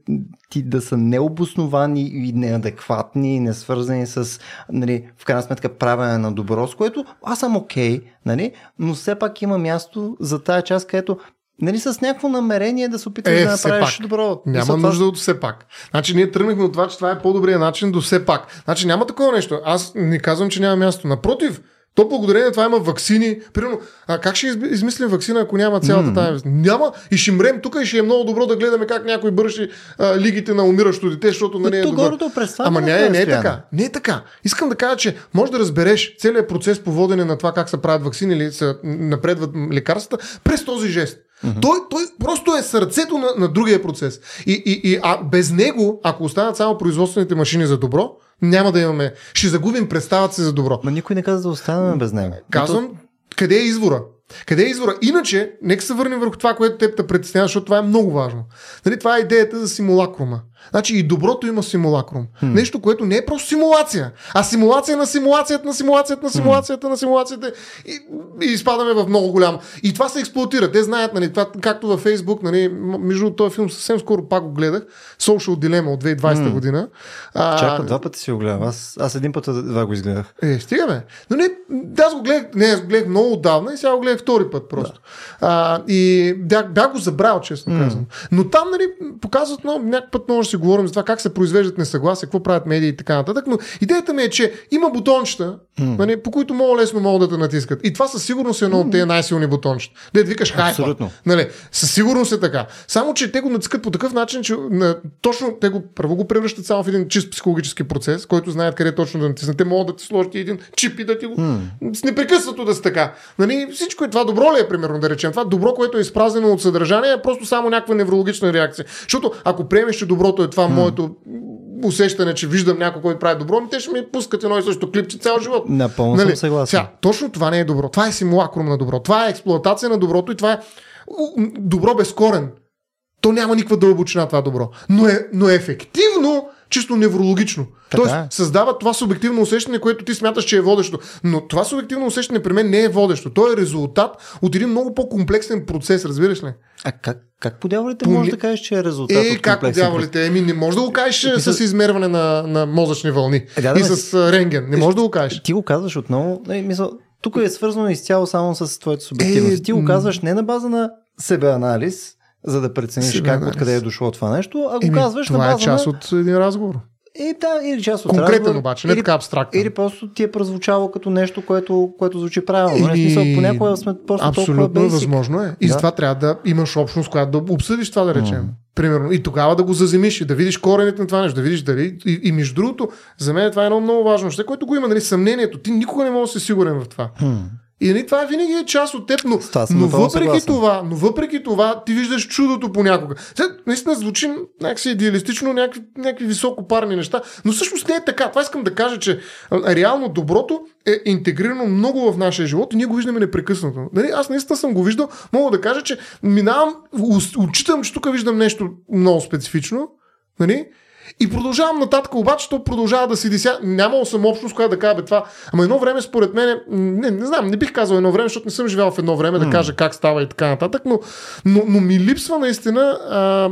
A: ти да са необосновани и неадекватни, и не свързани с, нали, в крайна сметка, правене на добро, с което аз съм окей, нали, но все пак има място за тая част, където Нали, с някакво намерение да се опиташ
B: Е,
A: да направиш
B: пак.
A: добро.
B: Няма
A: това-
B: нужда от все пак. Значи ние тръгнахме от това, че това е по-добрият начин до все пак. Значи няма такова нещо. Аз не казвам, че няма място. Напротив, то благодарение на това има вакцини. Примерно, а как ще измислим вакцина, ако няма цялата
A: М.
B: тази? Няма и ще мрем тук и ще е много добро да гледаме как някой бърши а, лигите на умиращо дете, защото
A: Но
B: нали е добър. Ама не,
A: направи
B: не е така. Не е така. Искам да кажа, че може да разбереш целият процес по водене на това как се правят вакцини или се напредват лекарствата през този жест. Той, той просто е сърцето на, на другия процес. И, и, и а без него, ако останат само производствените машини за добро, няма да имаме. Ще загубим представата си за добро.
A: Ма никой не каза да останем без него.
B: Казвам, къде е извора? Къде е извора? Иначе, нека се върнем върху това, което теб те притеснява, защото това е много важно. Нали, това е идеята за симулакрума. Значи и доброто има симулакрум. Нещо, което не е просто симулация, а симулация на симулацията, на симулацията, на симулацията, на симулацията. И, и изпадаме в много голям. И това се експлуатира. Те знаят, нали, това, както във Фейсбук, нали, между този филм съвсем скоро пак го гледах. Social Dilemma от 2020 година. А,
A: Чакай, два пъти си го гледам. Аз, аз един път два го изгледах.
B: е, стигаме. Но не, аз го гледах, не, аз го гледах много отдавна и сега го гледах втори път просто. Да. А, и бях, бях го забрал, честно казвам. Но там, нали, показват много, някакъв път може си говорим за това как се произвеждат несъгласия, какво правят медии и така нататък, но идеята ми е, че има бутончета, mm. нали, по които много лесно могат да те натискат. И това със сигурност е едно от тези най-силни бутончета. Да викаш хайпа.
A: Абсолютно.
B: Нали, със сигурност е така. Само, че те го натискат по такъв начин, че на, точно те го първо го превръщат само в един чист психологически процес, който знаят къде точно да натиснат. Те могат да ти сложат един чип и да ти го mm. с непрекъснато да си така. Нали, всичко е това добро ли е, примерно, да речем. Това добро, което е изпразнено от съдържание, е просто само някаква неврологична реакция. Защото ако приемеш, че доброто е това, mm. моето усещане, че виждам някой, който прави добро, ми те ще ми пускат едно и също клипче цял живот.
A: Напълно нали? съм съгласен. Сега,
B: точно това не е добро. Това е симулакрум на добро. Това е експлуатация на доброто и това е добро безкорен. То няма никаква дълбочина това добро. Но е, но е ефективно чисто неврологично. Така Тоест, е. създава това субективно усещане, което ти смяташ, че е водещо. Но това субективно усещане при мен не е водещо. То е резултат от един много по-комплексен процес, разбираш ли?
A: А как, как по дяволите Помни... можеш да кажеш, че е резултат
B: е, от как по дяволите? Еми, не можеш да го кажеш и с измерване на, на мозъчни вълни. Е, да, и да, с рентген. Не можеш да го кажеш.
A: Ти го казваш отново. Не, мисъл, тук е свързано изцяло само с твоята субективност. Е, ти го казваш не на база на себеанализ, за да прецениш как, откъде е дошло това нещо, а го Еми, казваш
B: това
A: на база
B: е част на... от един разговор.
A: И да, или част от
B: Конкретен
A: разговор,
B: обаче, не
A: или,
B: така абстрактно.
A: Или просто ти е прозвучало като нещо, което, което звучи правилно. И... смисъл, понякога сме просто
B: Абсолютно
A: толкова
B: възможно е. И да. затова трябва да имаш общност, която да обсъдиш това, да речем. Mm. Примерно. И тогава да го заземиш и да видиш корените на това нещо, да видиш дали. И, и между другото, за мен това е едно много важно нещо, което го има, нали, съмнението. Ти никога не можеш да си сигурен в това.
A: Mm.
B: И нали, това винаги е част от теб, но, но въпреки това, но въпреки това, ти виждаш чудото понякога. Сега, наистина звучим някакси идеалистично, някакви, някакви високо парни неща, но всъщност не е така. Това искам да кажа, че реално доброто е интегрирано много в нашия живот и ние го виждаме непрекъснато. Нали, аз наистина съм го виждал, мога да кажа, че минавам, отчитам, че тук виждам нещо много специфично, нали? И продължавам нататък, обаче то продължава да си дися. Нямало съм общност, която да кажа, бе, това. Ама едно време, според мен, не, не знам, не бих казал едно време, защото не съм живял в едно време да кажа как става и така нататък, но, но, но ми липсва наистина а,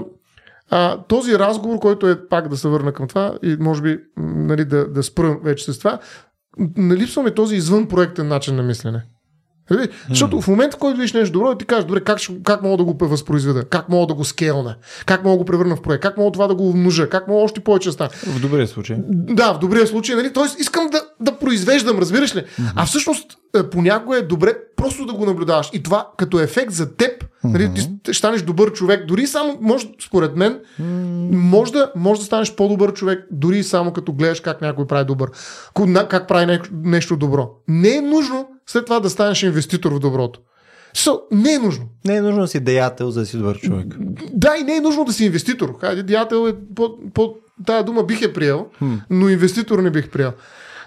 B: а, този разговор, който е пак да се върна към това и може би нали, да, да спра вече с това, липсва ми този извън проектен начин на мислене. Нали? Защото в момента, в който видиш нещо добро, ти кажеш, добре, как, как мога да го възпроизведа, как мога да го скелна, как мога да го превърна в проект, как мога това да го умножа, как мога още повече да стане.
A: В добрия случай.
B: Да, в добрия случай. Нали? Тоест, искам да, да произвеждам, разбираш ли? Mm-hmm. А всъщност, е, понякога е добре просто да го наблюдаваш. И това като ефект за теб, mm-hmm. ти ще станеш добър човек. Дори само, може, според мен, може, да, може да станеш по-добър човек, дори само като гледаш как някой прави добър. Как прави нещо добро. Не е нужно след това да станеш инвеститор в доброто. So, не е нужно.
A: Не е нужно да си деятел, за да си добър човек.
B: Да, и не е нужно да си инвеститор. Хайде, деятел е по, по тая дума бих е приел, хм. но инвеститор не бих приел.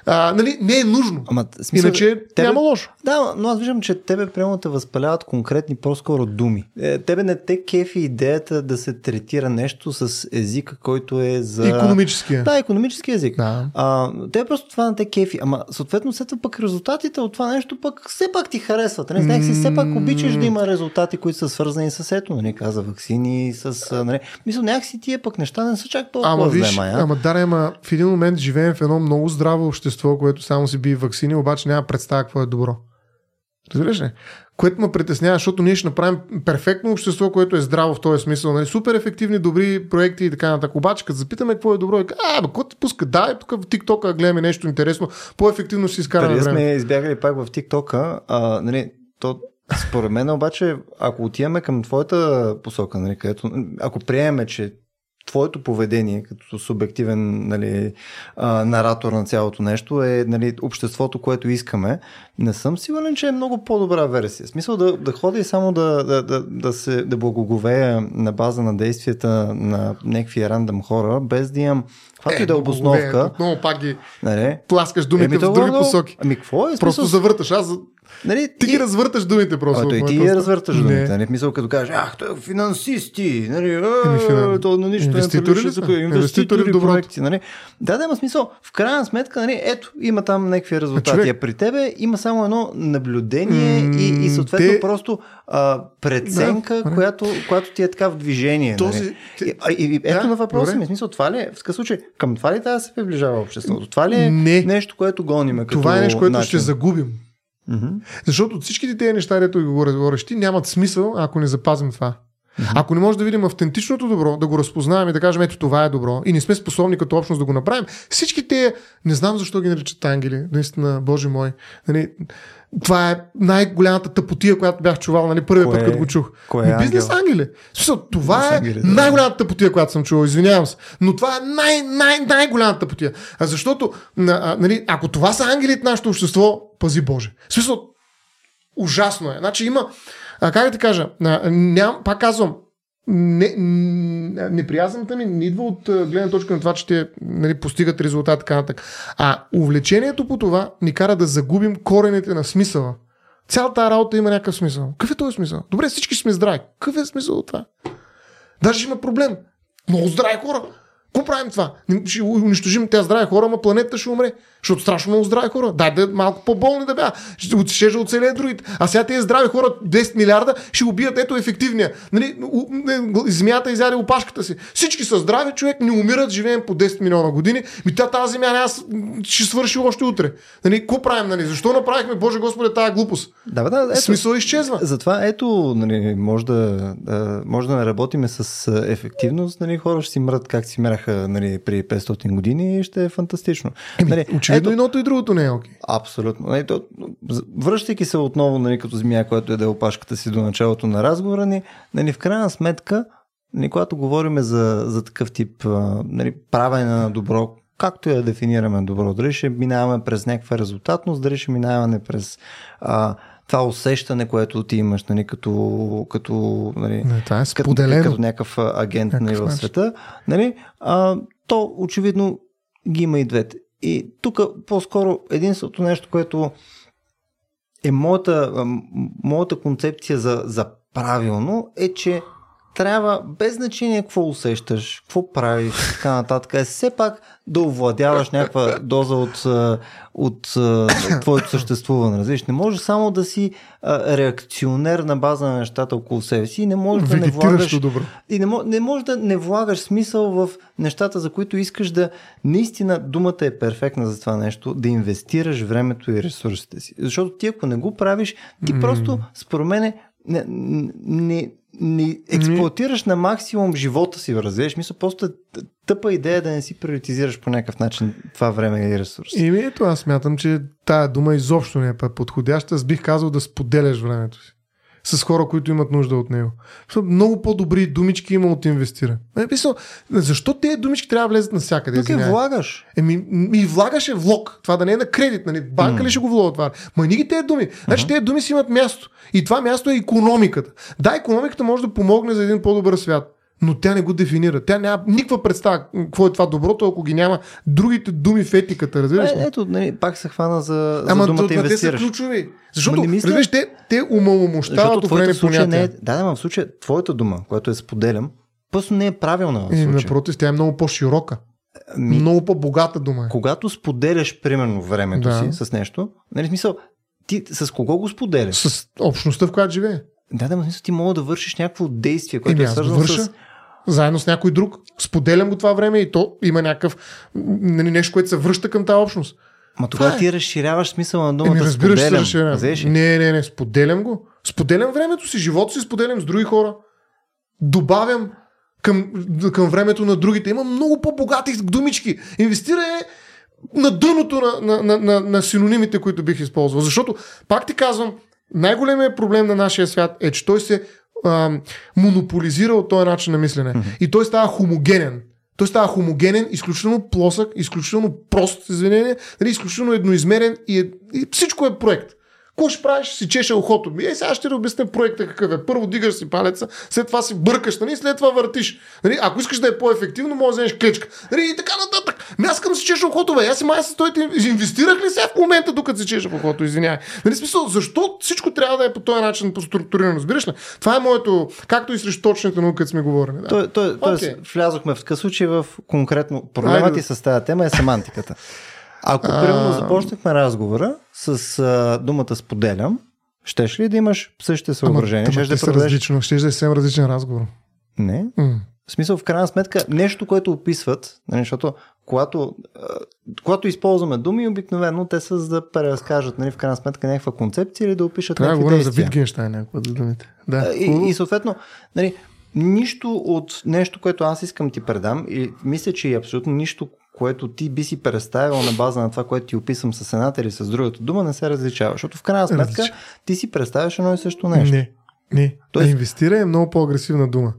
B: А, нали, не е нужно.
A: Ама, смисъл,
B: Иначе тебе, няма лошо.
A: Да, но аз виждам, че тебе прямо те възпаляват конкретни по-скоро думи. Е, тебе не те кефи идеята да се третира нещо с езика, който е за...
B: Економическия.
A: Да, економически език.
B: Да.
A: А, те просто това не те кефи. Ама съответно след това пък резултатите от това нещо пък все пак ти харесват. Не знаех си, все пак обичаш да има резултати, които са свързани с ето, нали, каза вакцини, с... Нали. Мисля, някакси тия пък неща не са чак толкова
B: ама, виж,
A: взема,
B: ама да, ама в един момент живеем в едно много здраво общество общество, което само си би вакцини, обаче няма представа какво е добро. Разбираш ли? Което ме притеснява, защото ние ще направим перфектно общество, което е здраво в този смисъл. Нали? Супер ефективни, добри проекти и така нататък. Обаче, като запитаме какво е добро, и а, бе, какво ти пуска? Да, тук в TikTok гледаме нещо интересно, по-ефективно си изкараме
A: време. сме избягали пак в TikTok, а, нали, то според мен обаче, ако отиваме към твоята посока, нали, където, ако приемеме, че твоето поведение като субективен нали, а, наратор на цялото нещо е нали, обществото, което искаме, не съм сигурен, че е много по-добра версия. В смисъл да, да ходя и само да, да, да, да, се, да благоговея на база на действията на някакви рандъм хора, без да имам каквато е, и да е обосновка.
B: Много пак ги нали? пласкаш думите
A: Еми,
B: в други посоки.
A: Ами какво е?
B: Просто завърташ. Аз
A: Нали,
B: ти ги развърташ думите просто.
A: А, той ти ги развърташ думите. Нали, мисъл като кажеш, ах, той е финансисти. Нали, а, то на нищо
B: инвеститори ли са?
A: Инвеститори в проекти. Нали. Да, да, има смисъл. В крайна сметка, нали, ето, има там някакви резултати. А, при тебе има само едно наблюдение м- и, и съответно те... просто а, преценка, да, която, която ти е така в движение. Този... Нали. И, и, и, ето да, на въпроса ми. Смисъл, това ли е, в такъв случай, към това ли трябва да се приближава обществото? Това ли е не. нещо, което гониме?
B: Това е нещо, което ще загубим.
A: Mm-hmm.
B: Защото всичките тези неща, дето ги говориш, ти, нямат смисъл, ако не запазим това. Ако не може да видим автентичното добро, да го разпознаем и да кажем, ето това е добро, и не сме способни като общност да го направим, всички те, не знам защо ги наричат ангели, наистина, Боже мой. Нали, това е най-голямата тъпотия, която бях чувал нали, първият път, като го чух.
A: кое е
B: Бизнес
A: ангел?
B: ангели. Смисъл, това
A: Бизнес
B: е
A: ангели, да.
B: най-голямата тъпотия, която съм чувал. Извинявам се. Но това е най- най- най-голямата тъпотия. А защото, на- а, нали, ако това са ангелите в нашето общество, пази Боже. Смисъл, ужасно е. Значи има, а, как да ти кажа, а, ням, пак казвам, не, н- неприязната ми не идва от гледна точка на това, че те нали, постигат резултат така нататък. А увлечението по това ни кара да загубим корените на смисъла. Цялата работа има някакъв смисъл. Какъв е този смисъл? Добре, всички сме здрави. Какъв е смисъл от това? Даже има проблем. Много здрави хора. Какво правим това? Ще унищожим тези здрави хора, ама планетата ще умре. Защото страшно много здрави хора. Дай да малко по-болни да бяха. Ще, ще, ще оцелеят другите. А сега тези здрави хора, 10 милиарда, ще убият ето ефективния. Нали, земята изяде опашката си. Всички са здрави, човек не умират, живеем по 10 милиона години. Ми тя тази земя с- ще свърши още утре. Нали, какво правим? Нали? Защо направихме, Боже Господи, тази глупост?
A: Да, да, ето,
B: Смисъл изчезва.
A: Затова ето, нали, може, да, да, може да не работиме с ефективност. Нали, хора ще си мрат как си мраха нали, при 500 години ще е фантастично. нали,
B: Очевидно едното и другото не е окей.
A: Абсолютно. Нали, то, връщайки се отново нали, като змия, която е да опашката си до началото на разговора ни, нали, в крайна сметка, нали, когато говорим за, за такъв тип нали, правене на добро, както да дефинираме добро, дали ще минаваме през някаква резултатност, дали ще минаваме през а, това усещане, което ти имаш нали, като, като нали,
B: Не, това е
A: като,
B: споделено.
A: като някакъв агент
B: Някакъв
A: нали, в света, нали, а, то очевидно ги има и двете. И тук по-скоро единственото нещо, което е моята, моята концепция за, за правилно, е, че трябва, без значение какво усещаш, какво правиш, така нататък, е все пак да овладяваш някаква доза от, от а, твоето съществуване. Разбираш, не може само да си а, реакционер на база на нещата около себе си и не можеш да не влагаш
B: добро.
A: и не, не можеш да не влагаш смисъл в нещата, за които искаш да... Наистина думата е перфектна за това нещо, да инвестираш времето и ресурсите си. Защото ти ако не го правиш, ти
B: М.
A: просто, според мен, не, не, не експлуатираш на максимум живота си, разбираш? Мисля, просто е тъпа идея да не си приоритизираш по някакъв начин това време и ресурси.
B: Еми ето, аз смятам, че тая дума изобщо не е подходяща. Аз бих казал да споделяш времето си с хора, които имат нужда от него. Много по-добри думички има от инвестиране. Е, мисъл, защо тези думички трябва да влезат навсякъде?
A: Тук е влагаш.
B: Еми, ми влагаше влог. Това да не е на кредит, нали? Банка ли ще го влога това? Ма ни ги тези думи. Значи тези думи си имат място. И това място е економиката. Да, економиката може да помогне за един по-добър свят. Но тя не го дефинира. Тя няма никаква представа какво е това доброто, ако ги няма другите думи в етиката. Разбираш ли?
A: Е, ето, нали, пак се хвана за, за
B: Ама
A: думата
B: това те са
A: инвестираш.
B: ключови. Защото,
A: не мисля-
B: разбираш, те, те умаломощават
A: твоята
B: определени
A: случай не е... Да, да, в случая твоята дума, която е споделям, просто не е правилна в случая.
B: напротив, тя е много по-широка.
A: Ми,
B: Много по-богата дума. е.
A: когато споделяш, примерно, времето
B: Да.
A: си с нещо, нали, смисъл, ти с кого го споделяш?
B: С общността, в която живее.
A: Да, да, смисъл, ти мога да вършиш някакво действие, което е свързано с...
B: заедно с някой друг. Споделям го това време и то има някакъв нещо, което се връща към тази общност.
A: Ма тогава
B: е.
A: ти разширяваш смисъла на думата
B: Еми, разбираш се,
A: споделям.
B: разширявам.
A: Разбираш ли?
B: Не, не, не, споделям го. Споделям времето си, живота си споделям с други хора. Добавям към, към времето на другите. Има много по-богати думички. Инвестирай е на дъното на, на, на, на, на синонимите, които бих използвал. Защото, пак ти казвам, най-големият проблем на нашия свят е, че той се а, монополизира от този начин на мислене. Mm-hmm. И той става хомогенен. Той става хомогенен, изключително плосък, изключително прост, извинение, нали, изключително едноизмерен и, е, и всичко е проект. Какво ще правиш? Си чеше ухото. Ми, Е, сега ще ти обясня проекта какъв е. Първо дигаш си палеца, след това си бъркаш, нали, след това въртиш. Нали, ако искаш да е по-ефективно, може да вземеш клечка. Нали, и така нататък. Ми аз да си чеша ухото, бе. Аз си май се стойте. Инвестирах ли сега в момента, докато си чеша ухото? Извинявай. Нали, смисъл, защо всичко трябва да е по този начин по-структурирано? Разбираш ли? Това е моето, както и срещу точната наука, сме говорили. Да.
A: Той, той, okay. Влязохме в такъв случай в конкретно. Проблемът ти с тази тема е семантиката. Ако, примерно, започнахме разговора с а, думата споделям, щеш ли да имаш същите съображения?
B: Ама,
A: Щеш да проведеш...
B: различно. Ще е съвсем различен разговор.
A: Не.
B: М.
A: В смисъл, в крайна сметка, нещо, което описват, нали, защото когато, когато използваме думи, обикновено те са за да преразкажат, нали, в крайна сметка, някаква концепция или да опишат
B: Трябва да
A: някакви
B: за
A: действия.
B: Витгенштайн някаква за думите. Да.
A: И, и съответно, нали, нищо от нещо, което аз искам ти предам и мисля, че и абсолютно нищо, което ти би си представил на база на това, което ти описам с едната или с другата дума, не се различава. Защото в крайна сметка ти си представяш едно и също нещо.
B: Не, не.
A: Тоест-.
B: Инвестира е много по-агресивна дума.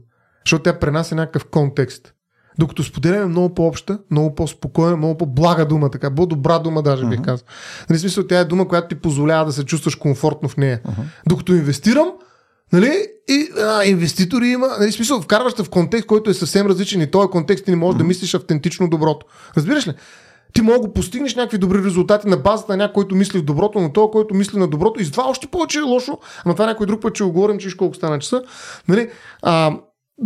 B: Защото тя пренася някакъв контекст. Докато споделяме много по-обща, много по-спокойна, много по-блага дума, така, по-добра дума даже бих казал. Нали, смисъл, тя е дума, която ти позволява да се чувстваш комфортно в нея. Докато инвестирам, нали, и а, инвеститори има, нали, смисъл, вкарваш в контекст, който е съвсем различен и този контекст ти не можеш да мислиш автентично доброто. Разбираш ли? Ти мога да постигнеш някакви добри резултати на базата на някой, който мисли в доброто, но този, който мисли на доброто, и това още повече е лошо, ама това някой друг път ще го говорим, че колко стана часа. Нали? А,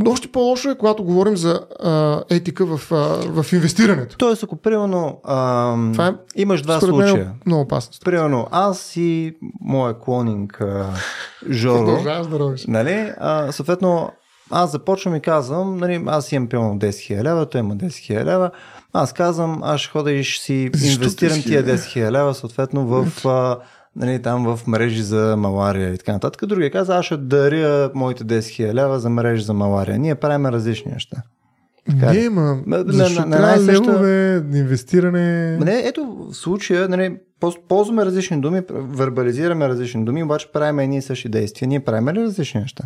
B: още по-лошо е, когато говорим за а, етика в, а, в инвестирането.
A: Тоест, ако примерно
B: Това е,
A: имаш два
B: мен
A: случая.
B: е много опасно.
A: Примерно, аз и моя клонинг а, Жоро, (laughs) нали, а, съответно, аз започвам и казвам, нали, аз имам пилно 10 000 лева, той има 10 000 лева, аз казвам, аз ще ходя и ще си
B: Защо
A: инвестирам
B: 10
A: тия
B: 000?
A: 10 000 лева, съответно в, а, нали, там в мрежи за малария и така нататък. Другия каза, аз ще даря моите 10 000 лева за мрежи за малария. Ние правим различни неща. Така
B: Не, ма,
A: на-
B: защо
A: на- на и съща-
B: левове, инвестиране...
A: Не, ето в случая, нали, ползваме различни думи, вербализираме различни думи, обаче правим едни и същи действия. Ние правим ли различни неща?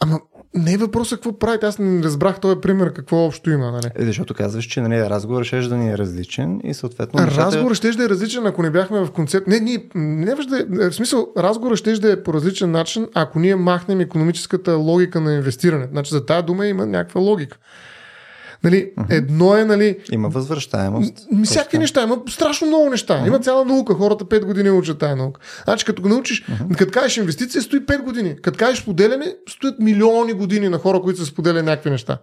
B: Ама не е въпросът какво правите. Аз не разбрах този пример какво общо има. Нали?
A: Е, защото казваш, че нали, разговорът ще да ни е различен и съответно. нещата-
B: Разговорът ще да е различен, ако не бяхме в концепт. Не, ние, не да е, в смисъл, разговорът ще да е по различен начин, ако ние махнем економическата логика на инвестиране. Значи за тази дума има някаква логика. Нали, едно е, нали,
A: Има възвръщаемост.
B: Всякакви неща, има страшно много неща. Има цяла наука. Хората 5 години учат тая наука. Значи, като го научиш, като кажеш инвестиция, стои 5 години. Като кажеш споделяне, стоят милиони години на хора, които са споделяли някакви неща.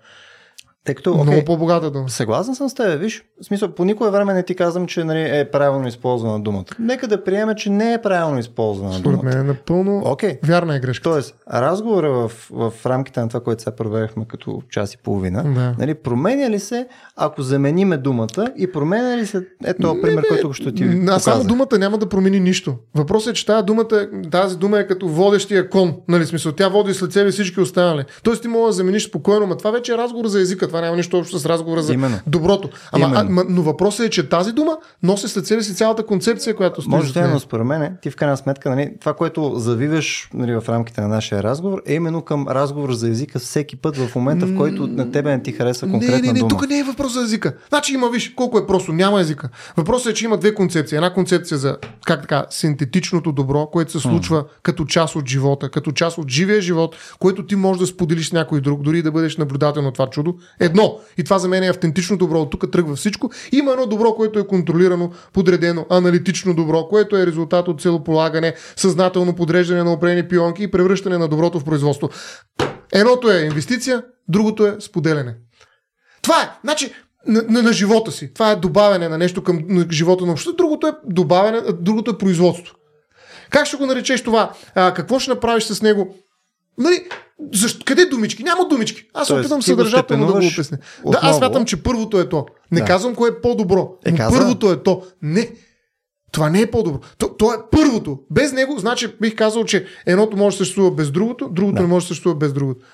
A: Тъй като,
B: Много
A: окей,
B: по-богата дума.
A: Съгласен съм с теб, виж. В смисъл, по никое време не ти казвам, че нали, е правилно използвана думата. Нека да приеме, че не е правилно използвана
B: Според
A: думата.
B: мен е напълно
A: Окей.
B: вярна е грешка.
A: Тоест, разговора в, в рамките на това, което сега проведахме като час и половина,
B: Да.
A: нали, променя ли се, ако замениме думата и променя ли се, ето пример, който ще ти
B: А само думата няма да промени нищо. Въпросът е, че тази, думата, тази дума е като водещия кон. Нали, смисъл, тя води след себе всички останали. Тоест ти можеш да замениш спокойно, но това вече е разговор за езика. Това няма нищо общо с разговора за
A: Именно.
B: доброто. Ама, а,
A: Именно.
B: ма, но въпросът е, че тази дума носи след себе си цялата концепция, която стои.
A: Може да, е, но според мен, ти в крайна сметка, нали, това, което завиваш нали, в рамките на нашия разговор, е именно към разговор за езика всеки път в момента, в който на тебе не ти харесва конкретна
B: не, не, не,
A: дума.
B: тук не е въпрос за езика. Значи има, виж, колко е просто, няма езика. Въпросът е, че има две концепции. Една концепция за, как така, синтетичното добро, което се случва като част от живота, като част от живия живот, което ти можеш да споделиш с някой друг, дори да бъдеш наблюдател на това чудо. Едно. И това за мен е автентично добро. От тук тръгва всичко. Има едно добро, което е контролирано, подредено, аналитично добро, което е резултат от целополагане, съзнателно подреждане на определени пионки и превръщане на доброто в производство. Едното е инвестиция, другото е споделяне. Това е. Значи, на, на, на живота си. Това е добавяне на нещо към на живота на обществото. Другото е добавяне, другото е производство. Как ще го наречеш това? А, какво ще направиш с него? Нали, защо, къде думички? Няма думички. Аз се опитам съдържателно да го обясня. Да, аз смятам, че първото е то. Не
A: Да.
B: казвам кое е по-добро.
A: Е,
B: но
A: каза.
B: първото е то. Не. Това не е по-добро. То, то е първото. Без него, значи бих казал, че едното може да съществува без другото, другото
A: Да.
B: не може да съществува без другото.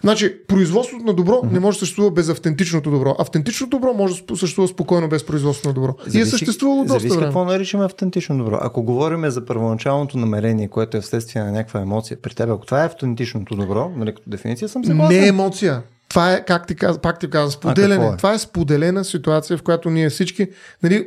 B: Значи, производството на добро не може да съществува без автентичното добро. Автентичното добро може да съществува спокойно без производството на добро. и е съществувало доста
A: зависи
B: време.
A: какво наричаме автентично добро. Ако говорим за първоначалното намерение, което е вследствие на някаква емоция при теб, ако това е автентичното добро, нали, като дефиниция съм съгласен.
B: Не е емоция. Това е, как ти казвам, пак ти казвам, споделяне.
A: е?
B: Това е споделена ситуация, в която ние всички нали,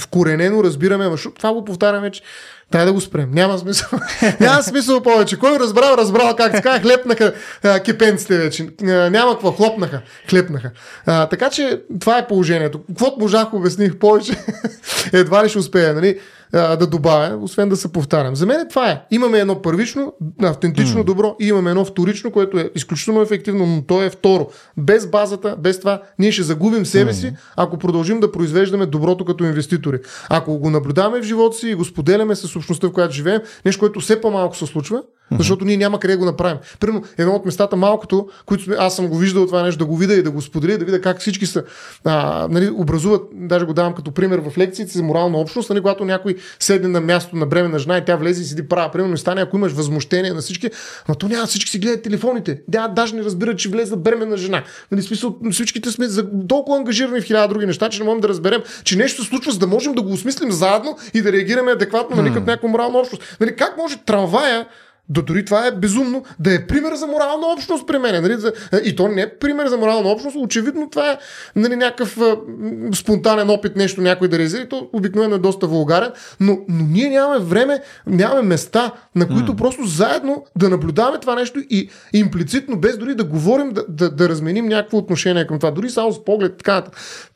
B: вкоренено разбираме, шо- това го повтаряме, че Дай да го спрем. Няма смисъл. (laughs) Няма смисъл повече. Кой разбрал, разбрал, как казва, хлепнаха а, кипенците вече. А, няма какво, хлопнаха, хлепнаха. А, така че това е положението. Каквото можах, обясних повече, (laughs) едва ли ще успея нали, а, да добавя, освен да се повтарям. За мен това е. Имаме едно първично, автентично добро и имаме едно вторично, което е изключително ефективно, но то е второ. Без базата, без това, ние ще загубим себе си, ако продължим да произвеждаме доброто като инвеститори. Ако го наблюдаваме в живота си и го споделяме с общността, в която живеем, нещо, което все по-малко се случва, защото ние няма къде да го направим. Примерно, едно от местата малкото, които сме, аз съм го виждал това нещо, да го видя и да го споделя, да видя как всички са, а, нали, образуват, даже го давам като пример в лекциите за морална общност, нали, когато някой седне на място на бременна жена и тя влезе и седи права, примерно и стане, ако имаш възмущение на всички, но то няма, всички си гледат телефоните. Тя даже не разбират, че влезе бременна жена. Нали, смисъл, всичките сме за толкова ангажирани в хиляда други неща, че не можем да разберем, че нещо се случва, за да можем да го осмислим заедно и да реагираме адекватно, нали, като някаква морална общност. Нали, как може трамвая до дори това е безумно да е пример за морална общност при мен. Нали? И то не е пример за морална общност, очевидно това е нали, някакъв а, спонтанен опит нещо някой да реализира. То обикновено е доста вулгарен, но, но ние нямаме време, нямаме места, на които mm. просто заедно да наблюдаваме това нещо и имплицитно, без дори да говорим, да, да, да разменим някакво отношение към това. Дори само с поглед, така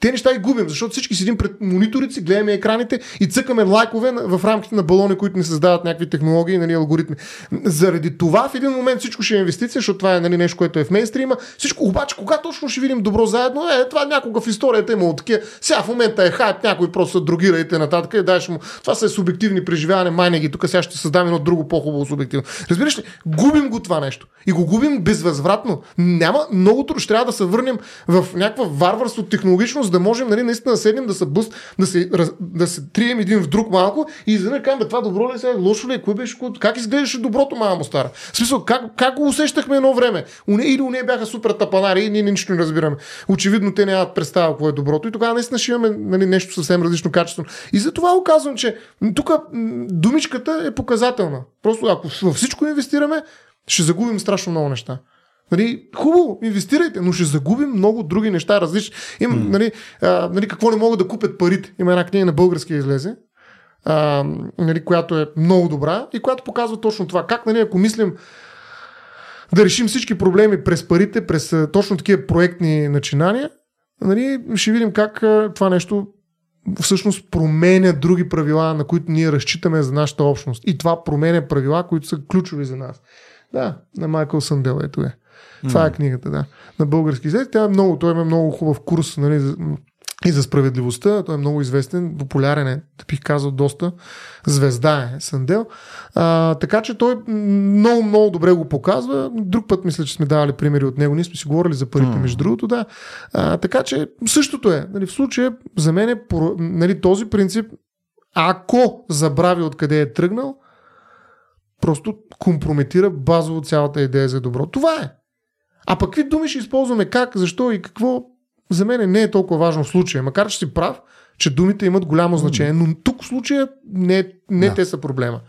B: Те неща ги губим, защото всички седим пред мониторите, гледаме екраните и цъкаме лайкове в рамките на балони, които не създават някакви технологии, нали, алгоритми заради това в един момент всичко ще е инвестиция, защото това е нали, нещо, което е в мейнстрима. Всичко, обаче, кога точно ще видим добро заедно, е, това някога в историята е имало такива. Сега в момента е хайп, някой просто се другира и нататък. И му. Това са субективни преживявания, майне ги. Тук сега ще създам едно друго по-хубаво субективно. Разбираш ли? Губим го това нещо. И го губим безвъзвратно. Няма много трудно. Ще трябва да се върнем в някаква варварство технологично, за да можем нали, наистина да седнем, да се бъст, да се, да се трием един в друг малко и да кажем, това добро ли е, лошо ли е, кое беше, как изглеждаше доброто мама му стара. В смисъл, как, как го усещахме едно време? Уне, или уне бяха супер тапанари и ние нищо не разбираме. Очевидно те нямат представа какво е доброто и тогава наистина ще имаме нали, нещо съвсем различно качество. И затова оказвам, че тук думичката е показателна. Просто ако във всичко инвестираме, ще загубим страшно много неща. Нали, хубаво, инвестирайте, но ще загубим много други неща различни. Mm. нали, а, нали, какво не могат да купят парите. Има една книга на български излезе, а, нали, която е много добра и която показва точно това. Как, нали, ако мислим да решим всички проблеми през парите, през точно такива проектни начинания, нали, ще видим как това нещо всъщност променя други правила, на които ние разчитаме за нашата общност. И това променя правила, които са ключови за нас. Да, на Майкъл Сандел, ето е. Това е книгата, да. На български език. Тя е много, той има много хубав курс, нали, и за справедливостта. Той е много известен, популярен е, да бих казал доста. Звезда е Сандел. А, така че той много, много добре го показва. Друг път мисля, че сме давали примери от него. Ние сме си говорили за парите, между другото, да. А, така че същото е. Нали, в случая, за мен е нали, този принцип, ако забрави откъде е тръгнал, просто компрометира базово цялата идея за добро. Това е. А пък какви думи ще използваме, как, защо и какво, за мен не е толкова важно в случая. Макар че си прав, че думите имат голямо значение, но тук в случая не, не да. те са проблема.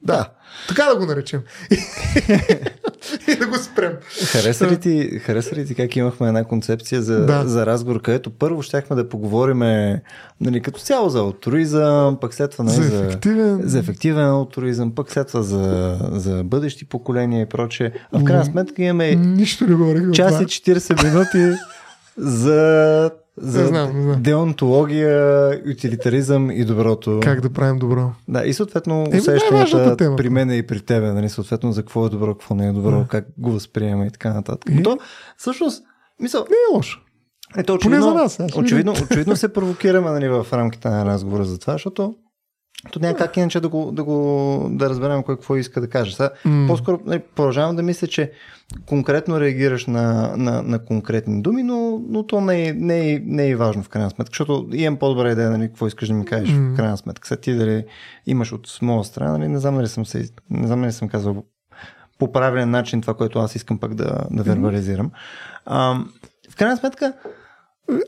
B: Да, така да го наречем. (laughs) (laughs) и да го спрем.
A: Хареса ли, ти, хареса ли ти как имахме една концепция за, да. за разговор, където първо щяхме да поговорим нали, като цяло за алтуризъм, пък след това нали,
B: за, ефективен.
A: за, ефективен алтуризъм, пък след това за, за бъдещи поколения и прочее. А в крайна сметка имаме
B: Нищо не говорих
A: час и 40 минути за за
B: знам, знам.
A: деонтология, утилитаризъм и доброто.
B: Как да правим добро.
A: Да, и съответно е, усещанията при мен и при тебе, нали, съответно за какво е добро, какво не е добро, да. как го възприема и така нататък. И... То, всъщност, мисъл...
B: Не е лошо.
A: Ето, очевидно, Поне за нас. Очевидно, очевидно се провокираме нали, в рамките на разговора за това, защото то няма как иначе да, го, да, го, да разберем кой какво иска да каже. Сега, mm. По-скоро нали, продължавам да мисля, че конкретно реагираш на, на, на конкретни думи, но, но то не е, не, е, не е важно в крайна сметка, защото имам по-добра идея нали, какво искаш да ми кажеш mm. в крайна сметка. Сега ти дали имаш от моя страна, нали, не знам дали съм, се, не знам дали съм казал по правилен начин това, което аз искам пак да, да вербализирам. А, в крайна сметка,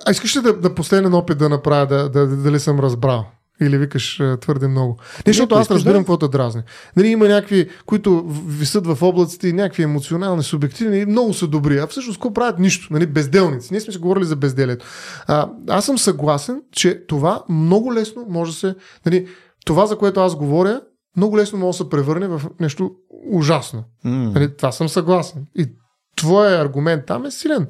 B: а искаш ли да, да последен опит да направя, да, да, да, дали съм разбрал? Или викаш твърде много. Не, защото аз разбирам какво те дразни. Нали, има някакви, които висят в облаците, някакви емоционални, субективни, много са добри. А всъщност какво правят? Нищо. Нали, безделници. Ние сме се говорили за безделието. А, аз съм съгласен, че това много лесно може да се. Нали, това, за което аз говоря, много лесно може да се превърне в нещо ужасно. Mm. Нали, това съм съгласен. И твоя аргумент там е силен.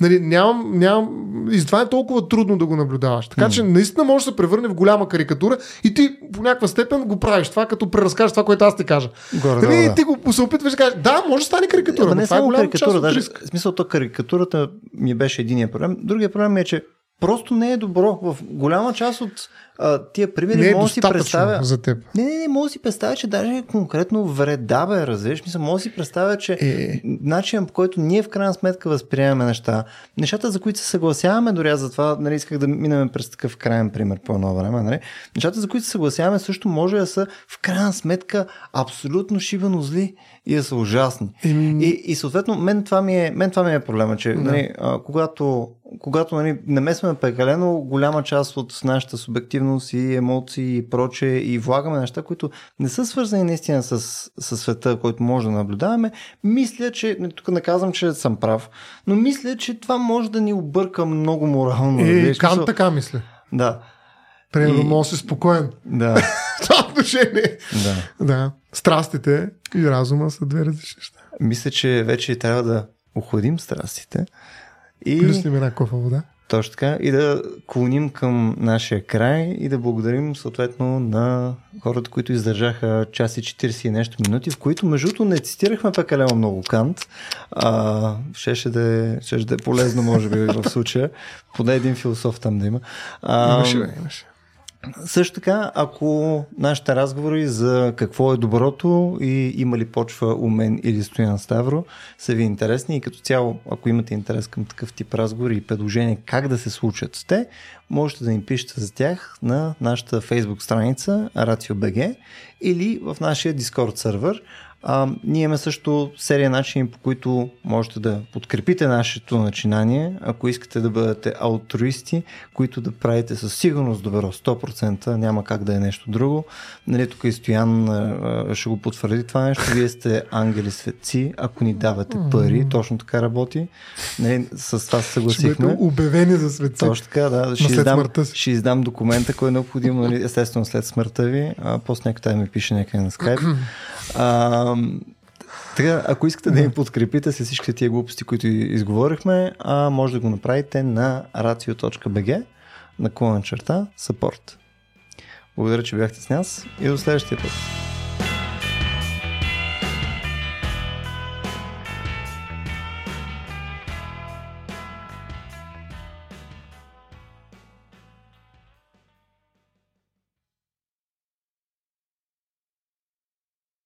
B: Нали, нямам, нямам, и затова е толкова трудно да го наблюдаваш. Така че наистина може да се превърне в голяма карикатура и ти по някаква степен го правиш това, като преразкажеш това, което аз ти кажа. Горе, нали, да, да. Ти го се опитваш да кажеш, да, може да стане карикатура.
A: Да, не само е карикатура, даже, в смисъл, то карикатурата ми беше единия проблем. Другия проблем е, че просто не е добро. В голяма част от а, тия примери
B: Не е
A: мога да си представя.
B: за теб.
A: Не, не, не, мога да си представя, че даже конкретно вреда бе, разбираш. Мисля, мога да си представя, че
B: Е.
A: начинът по който ние в крайна сметка възприемаме неща, нещата, за които се съгласяваме, дори аз затова нали, исках да минем през такъв крайен пример по едно време, нали? нещата, за които се съгласяваме, също може да са в крайна сметка абсолютно шибано зли и да са ужасни.
B: Еми-
A: И, и съответно, мен това ми е, мен това ми е проблема, че нали, а, когато, когато нали, намесваме прекалено голяма част от нашата субективност и емоции и проче и влагаме неща, които не са свързани наистина с, с света, който може да наблюдаваме, мисля, че, не, тук не казвам, че съм прав, но мисля, че това може да ни обърка много морално.
B: Е,
A: разбираш?
B: Кант
A: Смисъл-
B: така мисля.
A: Да,
B: Примерно,
A: И-
B: може да си спокоен.
A: да,
B: В (laughs) това отношение.
A: да.
B: Да. Страстите и разума са две различни неща.
A: Мисля, че вече трябва да охладим страстите. И...
B: Плюснем една кофа вода.
A: Точно така. И да клоним към нашия край и да благодарим съответно на хората, които издържаха час и 40 и нещо минути, в които между другото не цитирахме прекалено много Кант. А, щеше, да е, щеше да е полезно, може би, в случая. Поне един философ там да има. А,
B: Имаше, имаше.
A: Също така, ако нашите разговори за какво е доброто и има ли почва у мен или Стоян Ставро са ви интересни и като цяло, ако имате интерес към такъв тип разговори и предложения как да се случат те, можете да ни пишете за тях на нашата Facebook страница RACIO.BG или в нашия Discord сервер. А, ние имаме също серия начини, по които можете да подкрепите нашето начинание, ако искате да бъдете алтруисти, които да правите със сигурност добро, 100%, няма как да е нещо друго. Нали, тук и Стоян ще го потвърди това нещо. Вие сте ангели светци, ако ни давате пари, точно така работи. Нали, с това се
B: Ще
A: съгласихме.
B: обявени за светци.
A: Точно така, да. Ще издам, ще издам документа, който е необходимо, нали, естествено след смъртта ви. А, после някой ми пише някъде на скайп. (clears throat) А, така, ако искате да ни подкрепите с всички тия глупости, които изговорихме, а, може да го направите на racio.bg на клона черта support. Благодаря, че бяхте с нас и до следващия път.